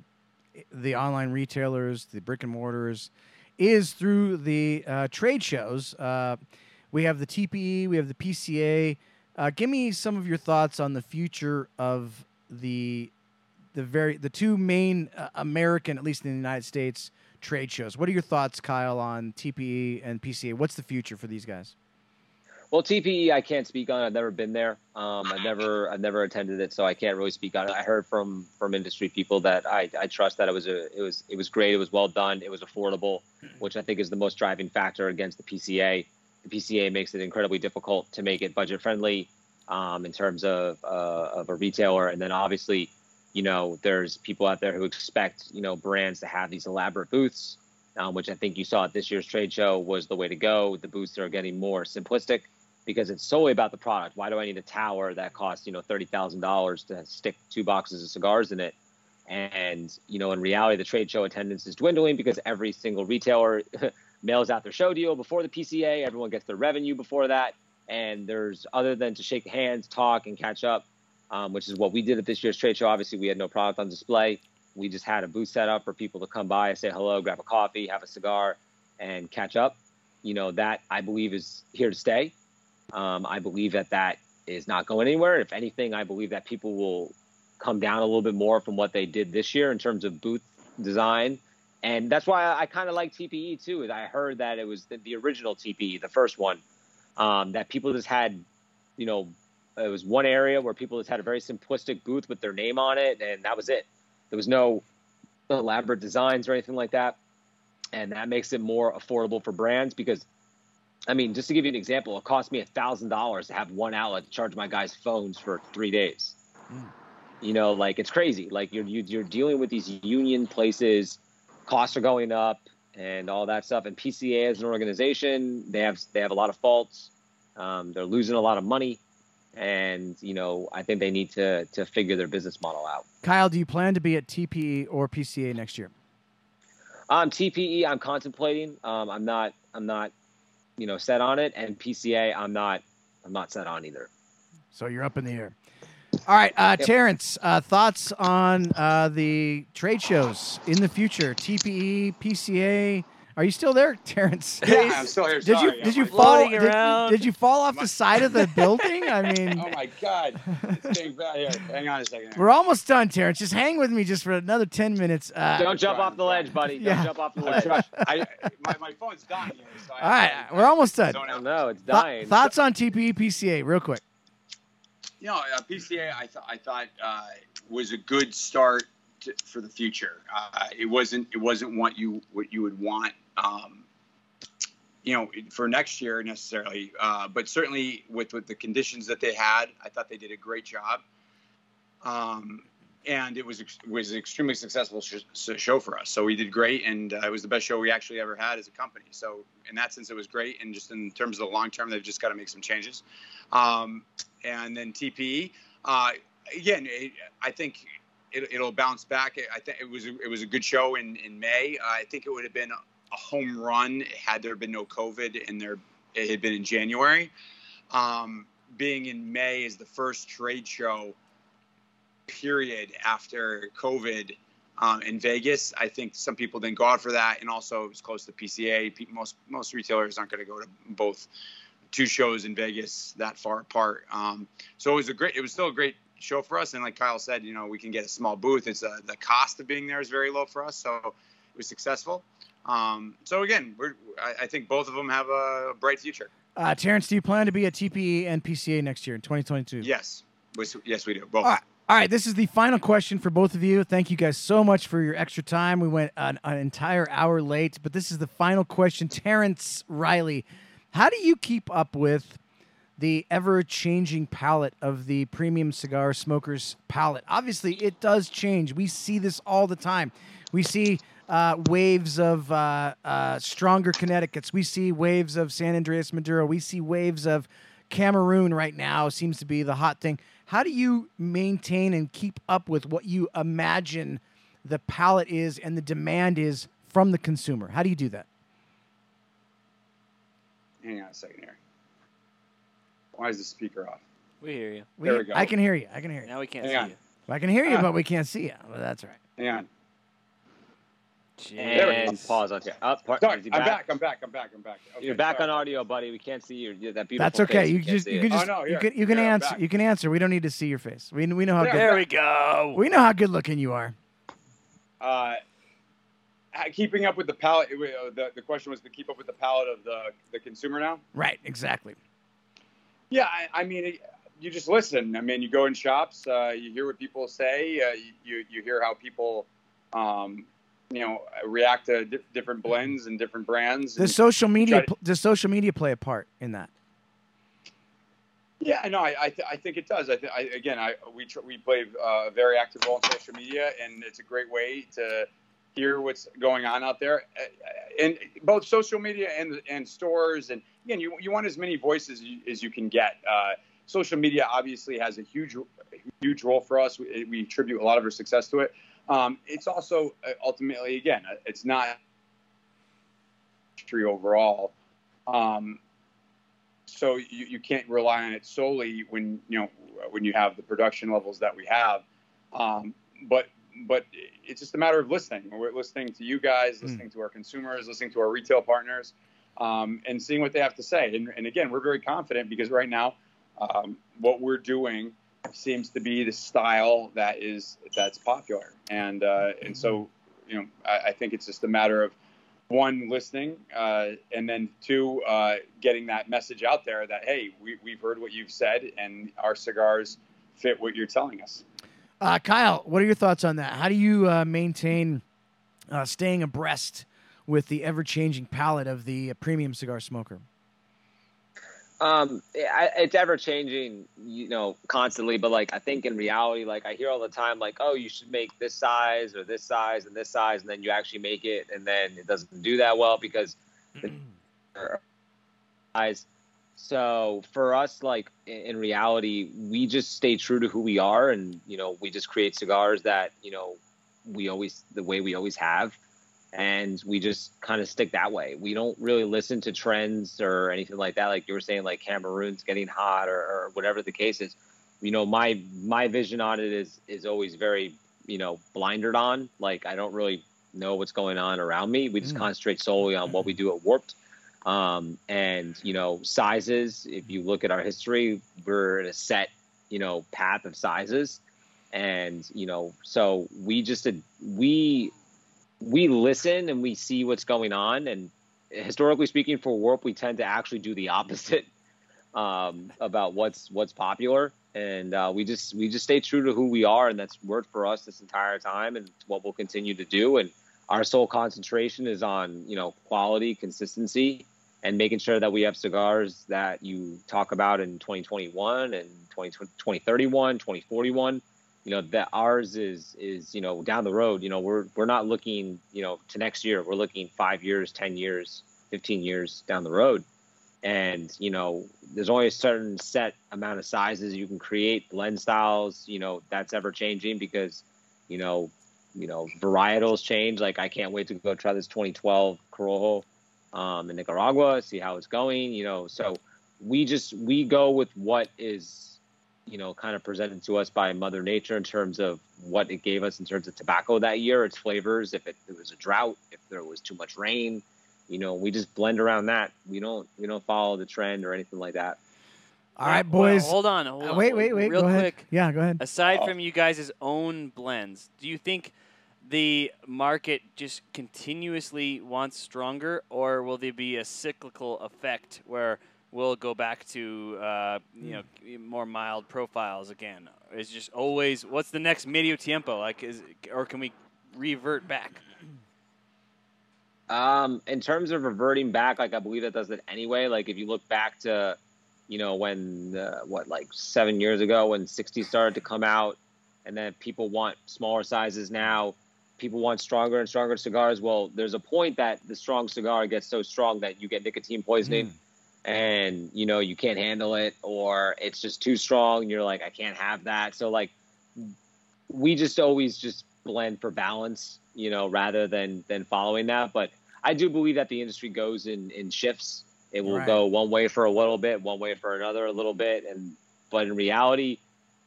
the online retailers, the brick and mortars, is through the uh, trade shows. Uh, we have the TPE, we have the PCA. Give me some of your thoughts on the future of the the very the two main American, at least in the United States, trade shows. What are your thoughts, Kyle, on TPE and PCA? What's the future for these guys? Well, TPE I can't speak on. I've never been there. Um, I've never I've never attended it, so I can't really speak on it. I heard from from industry people that I, I trust that it was a it was it was great. It was well done. It was affordable, which I think is the most driving factor against the PCA. The PCA makes it incredibly difficult to make it budget friendly um, in terms of uh, of a retailer, and then obviously, you know, there's people out there who expect you know brands to have these elaborate booths, um, which I think you saw at this year's trade show was the way to go. The booths are getting more simplistic because it's solely about the product. Why do I need a tower that costs you know thirty thousand dollars to stick two boxes of cigars in it? And you know, in reality, the trade show attendance is dwindling because every single retailer mails out their show deal before the PCA. Everyone gets their revenue before that, and there's other than to shake hands, talk, and catch up, um, which is what we did at this year's trade show. Obviously, we had no product on display. We just had a booth set up for people to come by, and say hello, grab a coffee, have a cigar, and catch up. You know that I believe is here to stay. Um, I believe that that is not going anywhere. If anything, I believe that people will come down a little bit more from what they did this year in terms of booth design. And that's why I, I kind of like TPE too. I heard that it was the, the original TPE, the first one, um, that people just had, you know, it was one area where people just had a very simplistic booth with their name on it, and that was it. There was no elaborate designs or anything like that, and that makes it more affordable for brands because I mean, just to give you an example, it cost me a thousand dollars to have one outlet to charge my guys' phones for three days. You know, like it's crazy. Like you're you, you're dealing with these union places, costs are going up, and all that stuff. And PCA as an organization, they have they have a lot of faults. Um, they're losing a lot of money, and you know, I think they need to to figure their business model out. Kyle, do you plan to be at TPE or PCA next year? Um, TPE, I'm contemplating. Um, I'm not. I'm not. You know, set on it, and PCA, I'm not. I'm not set on either. So you're up in the air. All right, uh. Terrence, uh, thoughts on uh, the trade shows in the future? TPE, PCA. Are you still there, Terrence? Yeah, I'm still here. Sorry. Did you did you I'm fall? Did, around. did you fall off the side of the building? I mean, oh my God, it's bad here. Hang on a second. we're almost done, Terrence. Just hang with me just for another ten minutes. Uh, Don't jump off the ledge, buddy. Don't Yeah. jump off the ledge. I, my, my phone's dying here. So I all right, have to- we're almost done. zone Oh, out. no, it's Th- dying. thoughts on TPE, PCA, real quick. You know, uh, PCA, I, th- I thought uh, was a good start for the future. Uh, it wasn't it wasn't what you what you would want, um, you know, for next year necessarily. Uh, but certainly with with the conditions that they had, I thought they did a great job. Um, and it was was an extremely successful sh- show for us. So we did great, and uh, it was the best show we actually ever had as a company. So in that sense, it was great. And just in terms of the long term, they've just got to make some changes. Um, and then TPE, uh, again, it, I think it, it'll bounce back. I think it was it was a good show in in May. I think it would have been a home run had there been no COVID and there it had been in January. Um, being in May is the first trade show period after COVID um, in Vegas. I think some people didn't go out for that, and also it was close to PCA. Most most retailers aren't going to go to both two shows in Vegas that far apart. Um, so it was a great. It was still a great show for us. And like Kyle said, you know, we can get a small booth. It's uh the cost of being there is very low for us. So it was successful. Um, so again, we're, I, I think both of them have a bright future. Uh, Terrence, do you plan to be at TPE and PCA next year in 2022? Yes, We- yes, we do. Both. All right. All right, this is the final question for both of you. Thank you guys so much for your extra time. We went an, an entire hour late, but this is the final question. Terrence Reilly, how do you keep up with the ever changing palette of the premium cigar smokers palette? Obviously, it does change. We see this all the time. We see uh, waves of uh, uh, stronger Connecticut's. We see waves of San Andrés Maduro. We see waves of Cameroon right now seems to be the hot thing. How do you maintain and keep up with what you imagine the palette is and the demand is from the consumer? How do you do that? Hang on a second here. Why is the speaker off? We hear you. There we go. I can hear you. I can hear you. Now we can't Hang see on. you. I can hear you, Ah. but we can't see you. Well, that's right. Hang on. And There we go. pause on here. Oh, par- Sorry, is he I'm back. I'm back. I'm back. I'm back. Okay, You're back sorry. on audio, buddy. We can't see you. You're that beautiful. That's okay. face. You can't just you can just Oh, no, you can you can Here, answer you can answer. We don't need to see your face. We we know how Yeah, good There we go. we know how good looking you are. Uh, keeping up with the palette. uh, The, the question was to keep up with the palette of the the consumer now. Right, exactly. Yeah, I, I mean, it- you just listen. I mean, you go in shops, uh, you hear what people say, uh, you you hear how people, um, you know, react to di- different blends and different brands. and- Does social media to- does social media play a part in that? Yeah, no, I I, th- I think it does. I, th- I again, I we tr- we play uh, a very active role in social media, and it's a great way to hear what's going on out there, and both social media and and stores. And again, you you want as many voices as you, as you can get. Uh, social media obviously has a huge huge role for us. We, we attribute a lot of our success to it. Um, it's also uh, ultimately, again, uh, it's not tree overall. Um, so you, you can't rely on it solely when you know when you have the production levels that we have. Um, but but it's just a matter of listening. We're listening to you guys, listening to our consumers, listening to our retail partners, um, and seeing what they have to say. And, and again, we're very confident because right now, um, what we're doing seems to be the style that is that's popular. And uh, and so you know, I, I think it's just a matter of one listening uh, and then two uh, getting that message out there that hey we, we've heard what you've said and our cigars fit what you're telling us Uh, Kyle, what are your thoughts on that? How do you uh, maintain uh, staying abreast with the ever changing palette of the uh, premium cigar smoker? Um, it's ever changing, you know, constantly. But like, I think in reality, like I hear all the time, like, oh, you should make this size or this size and this size, and then you actually make it, and then it doesn't do that well because the size. So for us, like in, reality, we just stay true to who we are, and you know, we just create cigars that you know we always the way we always have and we just kind of stick that way. We don't really listen to trends or anything like that. Like you were saying, like Cameroon's getting hot or, or whatever the case is. You know, my my vision on it is is always very you know blindered on. Like I don't really know what's going on around me. We just Mm. concentrate solely on what we do at Warped. Um, and you know, sizes. If you look at our history, we're in a set you know path of sizes, and you know, so we just we we listen and we see what's going on. And historically speaking for warp we tend to actually do the opposite um, about what's what's popular. And uh, we just we just stay true to who we are. And that's worked for us this entire time and what we'll continue to do. And our sole concentration is on you know quality consistency and making sure that we have cigars that you talk about in 2021 and 20, 2031 2041 you know that ours is is you know down the road you know we're we're not looking you know to next year we're looking five years ten years 15 years down the road. And you know there's only a certain set amount of sizes you can create blend styles you know that's ever changing because you know you know varietals change. Like i can't wait to go try this 2012 corojo um, in nicaragua see how it's going you know so we just we go with what is you know kind of presented to us by mother nature in terms of what it gave us in terms of tobacco that year its flavors if it, it was a drought if there was too much rain you know we just blend around that we don't we don't follow the trend or anything like that All right, Well, boys. hold on. Hold Uh, on. wait, wait, wait. Real go ahead. quick. Yeah, go ahead. Aside Oh. from you guys' own blends, do you think the market just continuously wants stronger, or will there be a cyclical effect where we'll go back to uh, you know more mild profiles again? It's just always what's the next medio tiempo like? Is or can we revert back? Um, in terms of reverting back, like I believe that does it anyway. Like if you look back to, you know, when uh, what like seven years ago when 60 started to come out, and then people want smaller sizes now. People want stronger and stronger cigars. Well, there's a point that the strong cigar gets so strong that you get nicotine poisoning, Mm. and you know you can't handle it, or it's just too strong. And you're like, I can't have that. So like, we just always just blend for balance, you know, rather than than following that. But I do believe that the industry goes in in shifts. It will Right. go one way for a little bit, one way for another a little bit, and but in reality,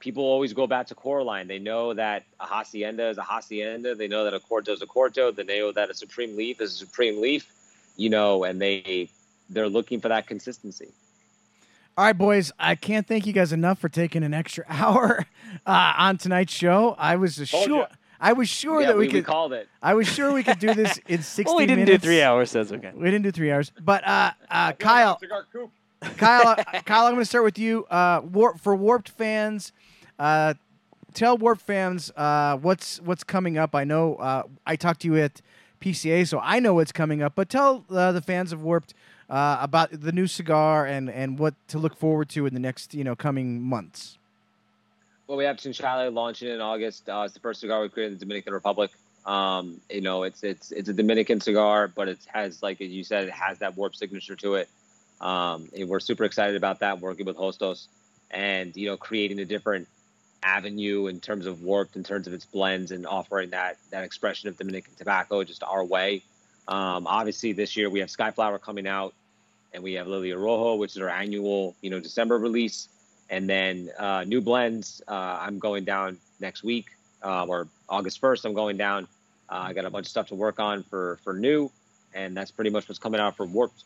people always go back to core line. They know that a hacienda is a hacienda. They know that a corto is a corto. They know that a supreme leaf is a supreme leaf. You know, and they they're looking for that consistency. All right, boys. I can't thank you guys enough for taking an extra hour uh, on tonight's show. I was Told sure. ya. I was sure yeah, that we, we, could. we called it. I was sure we could do this in sixty Well, we didn't minutes. do three hours. That's okay. We didn't do three hours. But uh, uh, Kyle, Kyle, uh, Kyle, I'm going to start with you. Uh, Warp, for Warped fans, uh, tell Warp fans uh, what's what's coming up. I know uh, I talked to you at PCA, so I know what's coming up. But tell uh, the fans of Warped uh, about the new cigar and and what to look forward to in the next you know coming months. Well, we have Chinchalle launching in August. Uh, it's the first cigar we created in the Dominican Republic. Um, you know, it's it's it's a Dominican cigar, but it has like you said, it has that warp signature to it. Um, and we're super excited about that. Working with Hostos, and you know, creating a different avenue in terms of warped, in terms of its blends, and offering that that expression of Dominican tobacco just our way. Um, obviously, this year we have Skyflower coming out, and we have Lirio Rojo, which is our annual, you know, December release and then uh, new blends. Uh, I'm going down next week uh, or August 1st. I'm going down. Uh, I got a bunch of stuff to work on for for new, and that's pretty much what's coming out for Warped.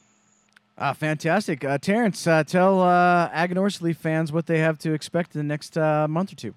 Uh, fantastic, uh, Terrence. Uh, tell uh, Aganorsa Leaf fans what they have to expect in the next uh, month or two.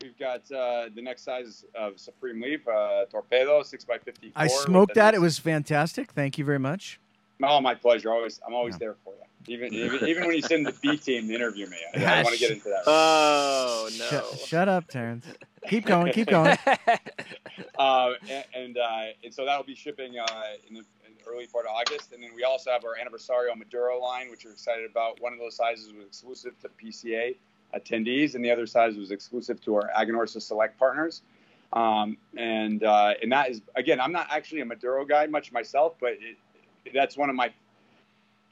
We've got uh, the next size of Supreme Leaf, uh, Torpedo, 6x54. I smoked that. nice- It was fantastic. Thank you very much. Oh, my pleasure. Always, I'm always Yeah. there for you. Even, even even when you send the B team to interview me, I, I don't want to get into that. Oh Shut, shut up, Terrence. Keep going. Keep going. uh, and and, uh, and so that'll be shipping uh, in in the early part of August. And then we also have our Aniversario Maduro line, which we're excited about. One of those sizes was exclusive to PCA attendees, and the other size was exclusive to our Aganorsa Select partners. Um, and uh, and that is again, I'm not actually a Maduro guy much myself, but it, that's one of my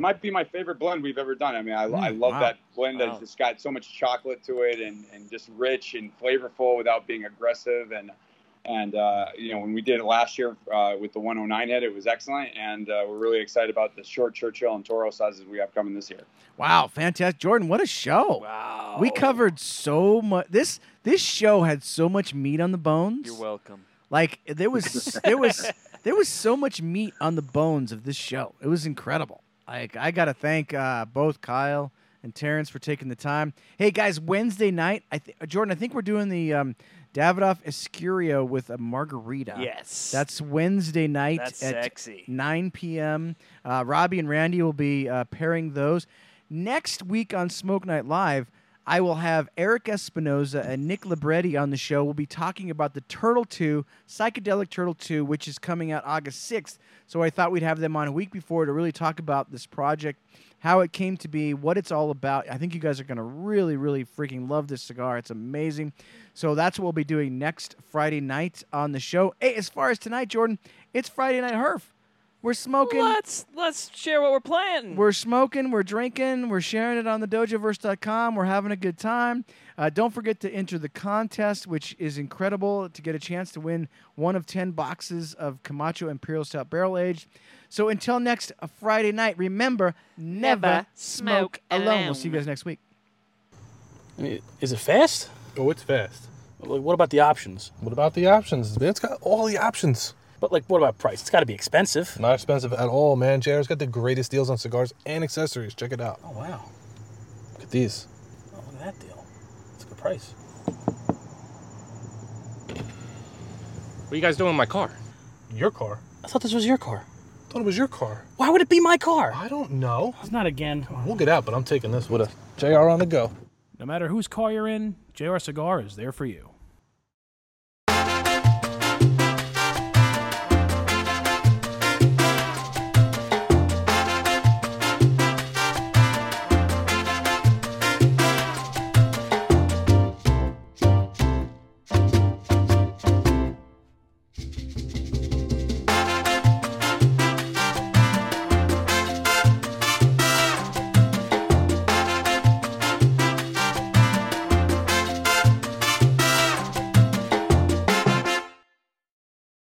might be my favorite blend we've ever done. I mean, I, I Mm, love wow. that blend. Wow. It's just got so much chocolate to it, and, and just rich and flavorful without being aggressive. And and uh, you know, when we did it last year uh, with the 109 head, it was excellent, and uh, we're really excited about the short Churchill and Toro sizes we have coming this year. Wow, fantastic, Jordan! What a show! Wow. We covered so much. This this show had so much meat on the bones. You're welcome. Like there was there was there was so much meat on the bones of this show. It was incredible. Like I got to thank uh, both Kyle and Terrence for taking the time. Hey guys, Wednesday night, I th- Jordan, I think we're doing the um, Davidoff Escurio with a margarita. Yes. That's Wednesday night That's at sexy. 9 p.m. Uh, Robbie and Randy will be uh, pairing those. Next week on Smoke Night Live, I will have Erik Espinosa and Nick Libretti on the show. We'll be talking about the Turtle 2, Psychedelic Turtle 2, which is coming out August 6th. So I thought we'd have them on a week before to really talk about this project, how it came to be, what it's all about. I think you guys are going to really, really freaking love this cigar. It's amazing. So that's what we'll be doing next Friday night on the show. Hey, as far as tonight, Jordan, it's Friday Night Herf. We're smoking. Let's let's share what we're playing. We're smoking, we're drinking, we're sharing it on the dojoverse.com. We're having a good time. Uh, don't forget to enter the contest, which is incredible to get a chance to win one of 10 boxes of Camacho Imperial Stout Barrel Aged. So until next uh, Friday night, remember never, Never smoke smoke alone. We'll see you guys next week. I mean, Is it fast? Oh, it's fast. Like, What about the options? What about the options? It's got all the options. But like, what about price? It's got to be expensive. Not expensive at all, man. JR's got the greatest deals on cigars and accessories. Check it out. Oh wow! Look at these. Oh, look at that deal. It's a good price. What are you guys doing in my car? Your car? I thought this was your car. Thought it was your car. Why would it be my car? I don't know. It's not again. We'll get out, but I'm taking this with us. JR on the go. No matter whose car you're in, JR Cigar is there for you.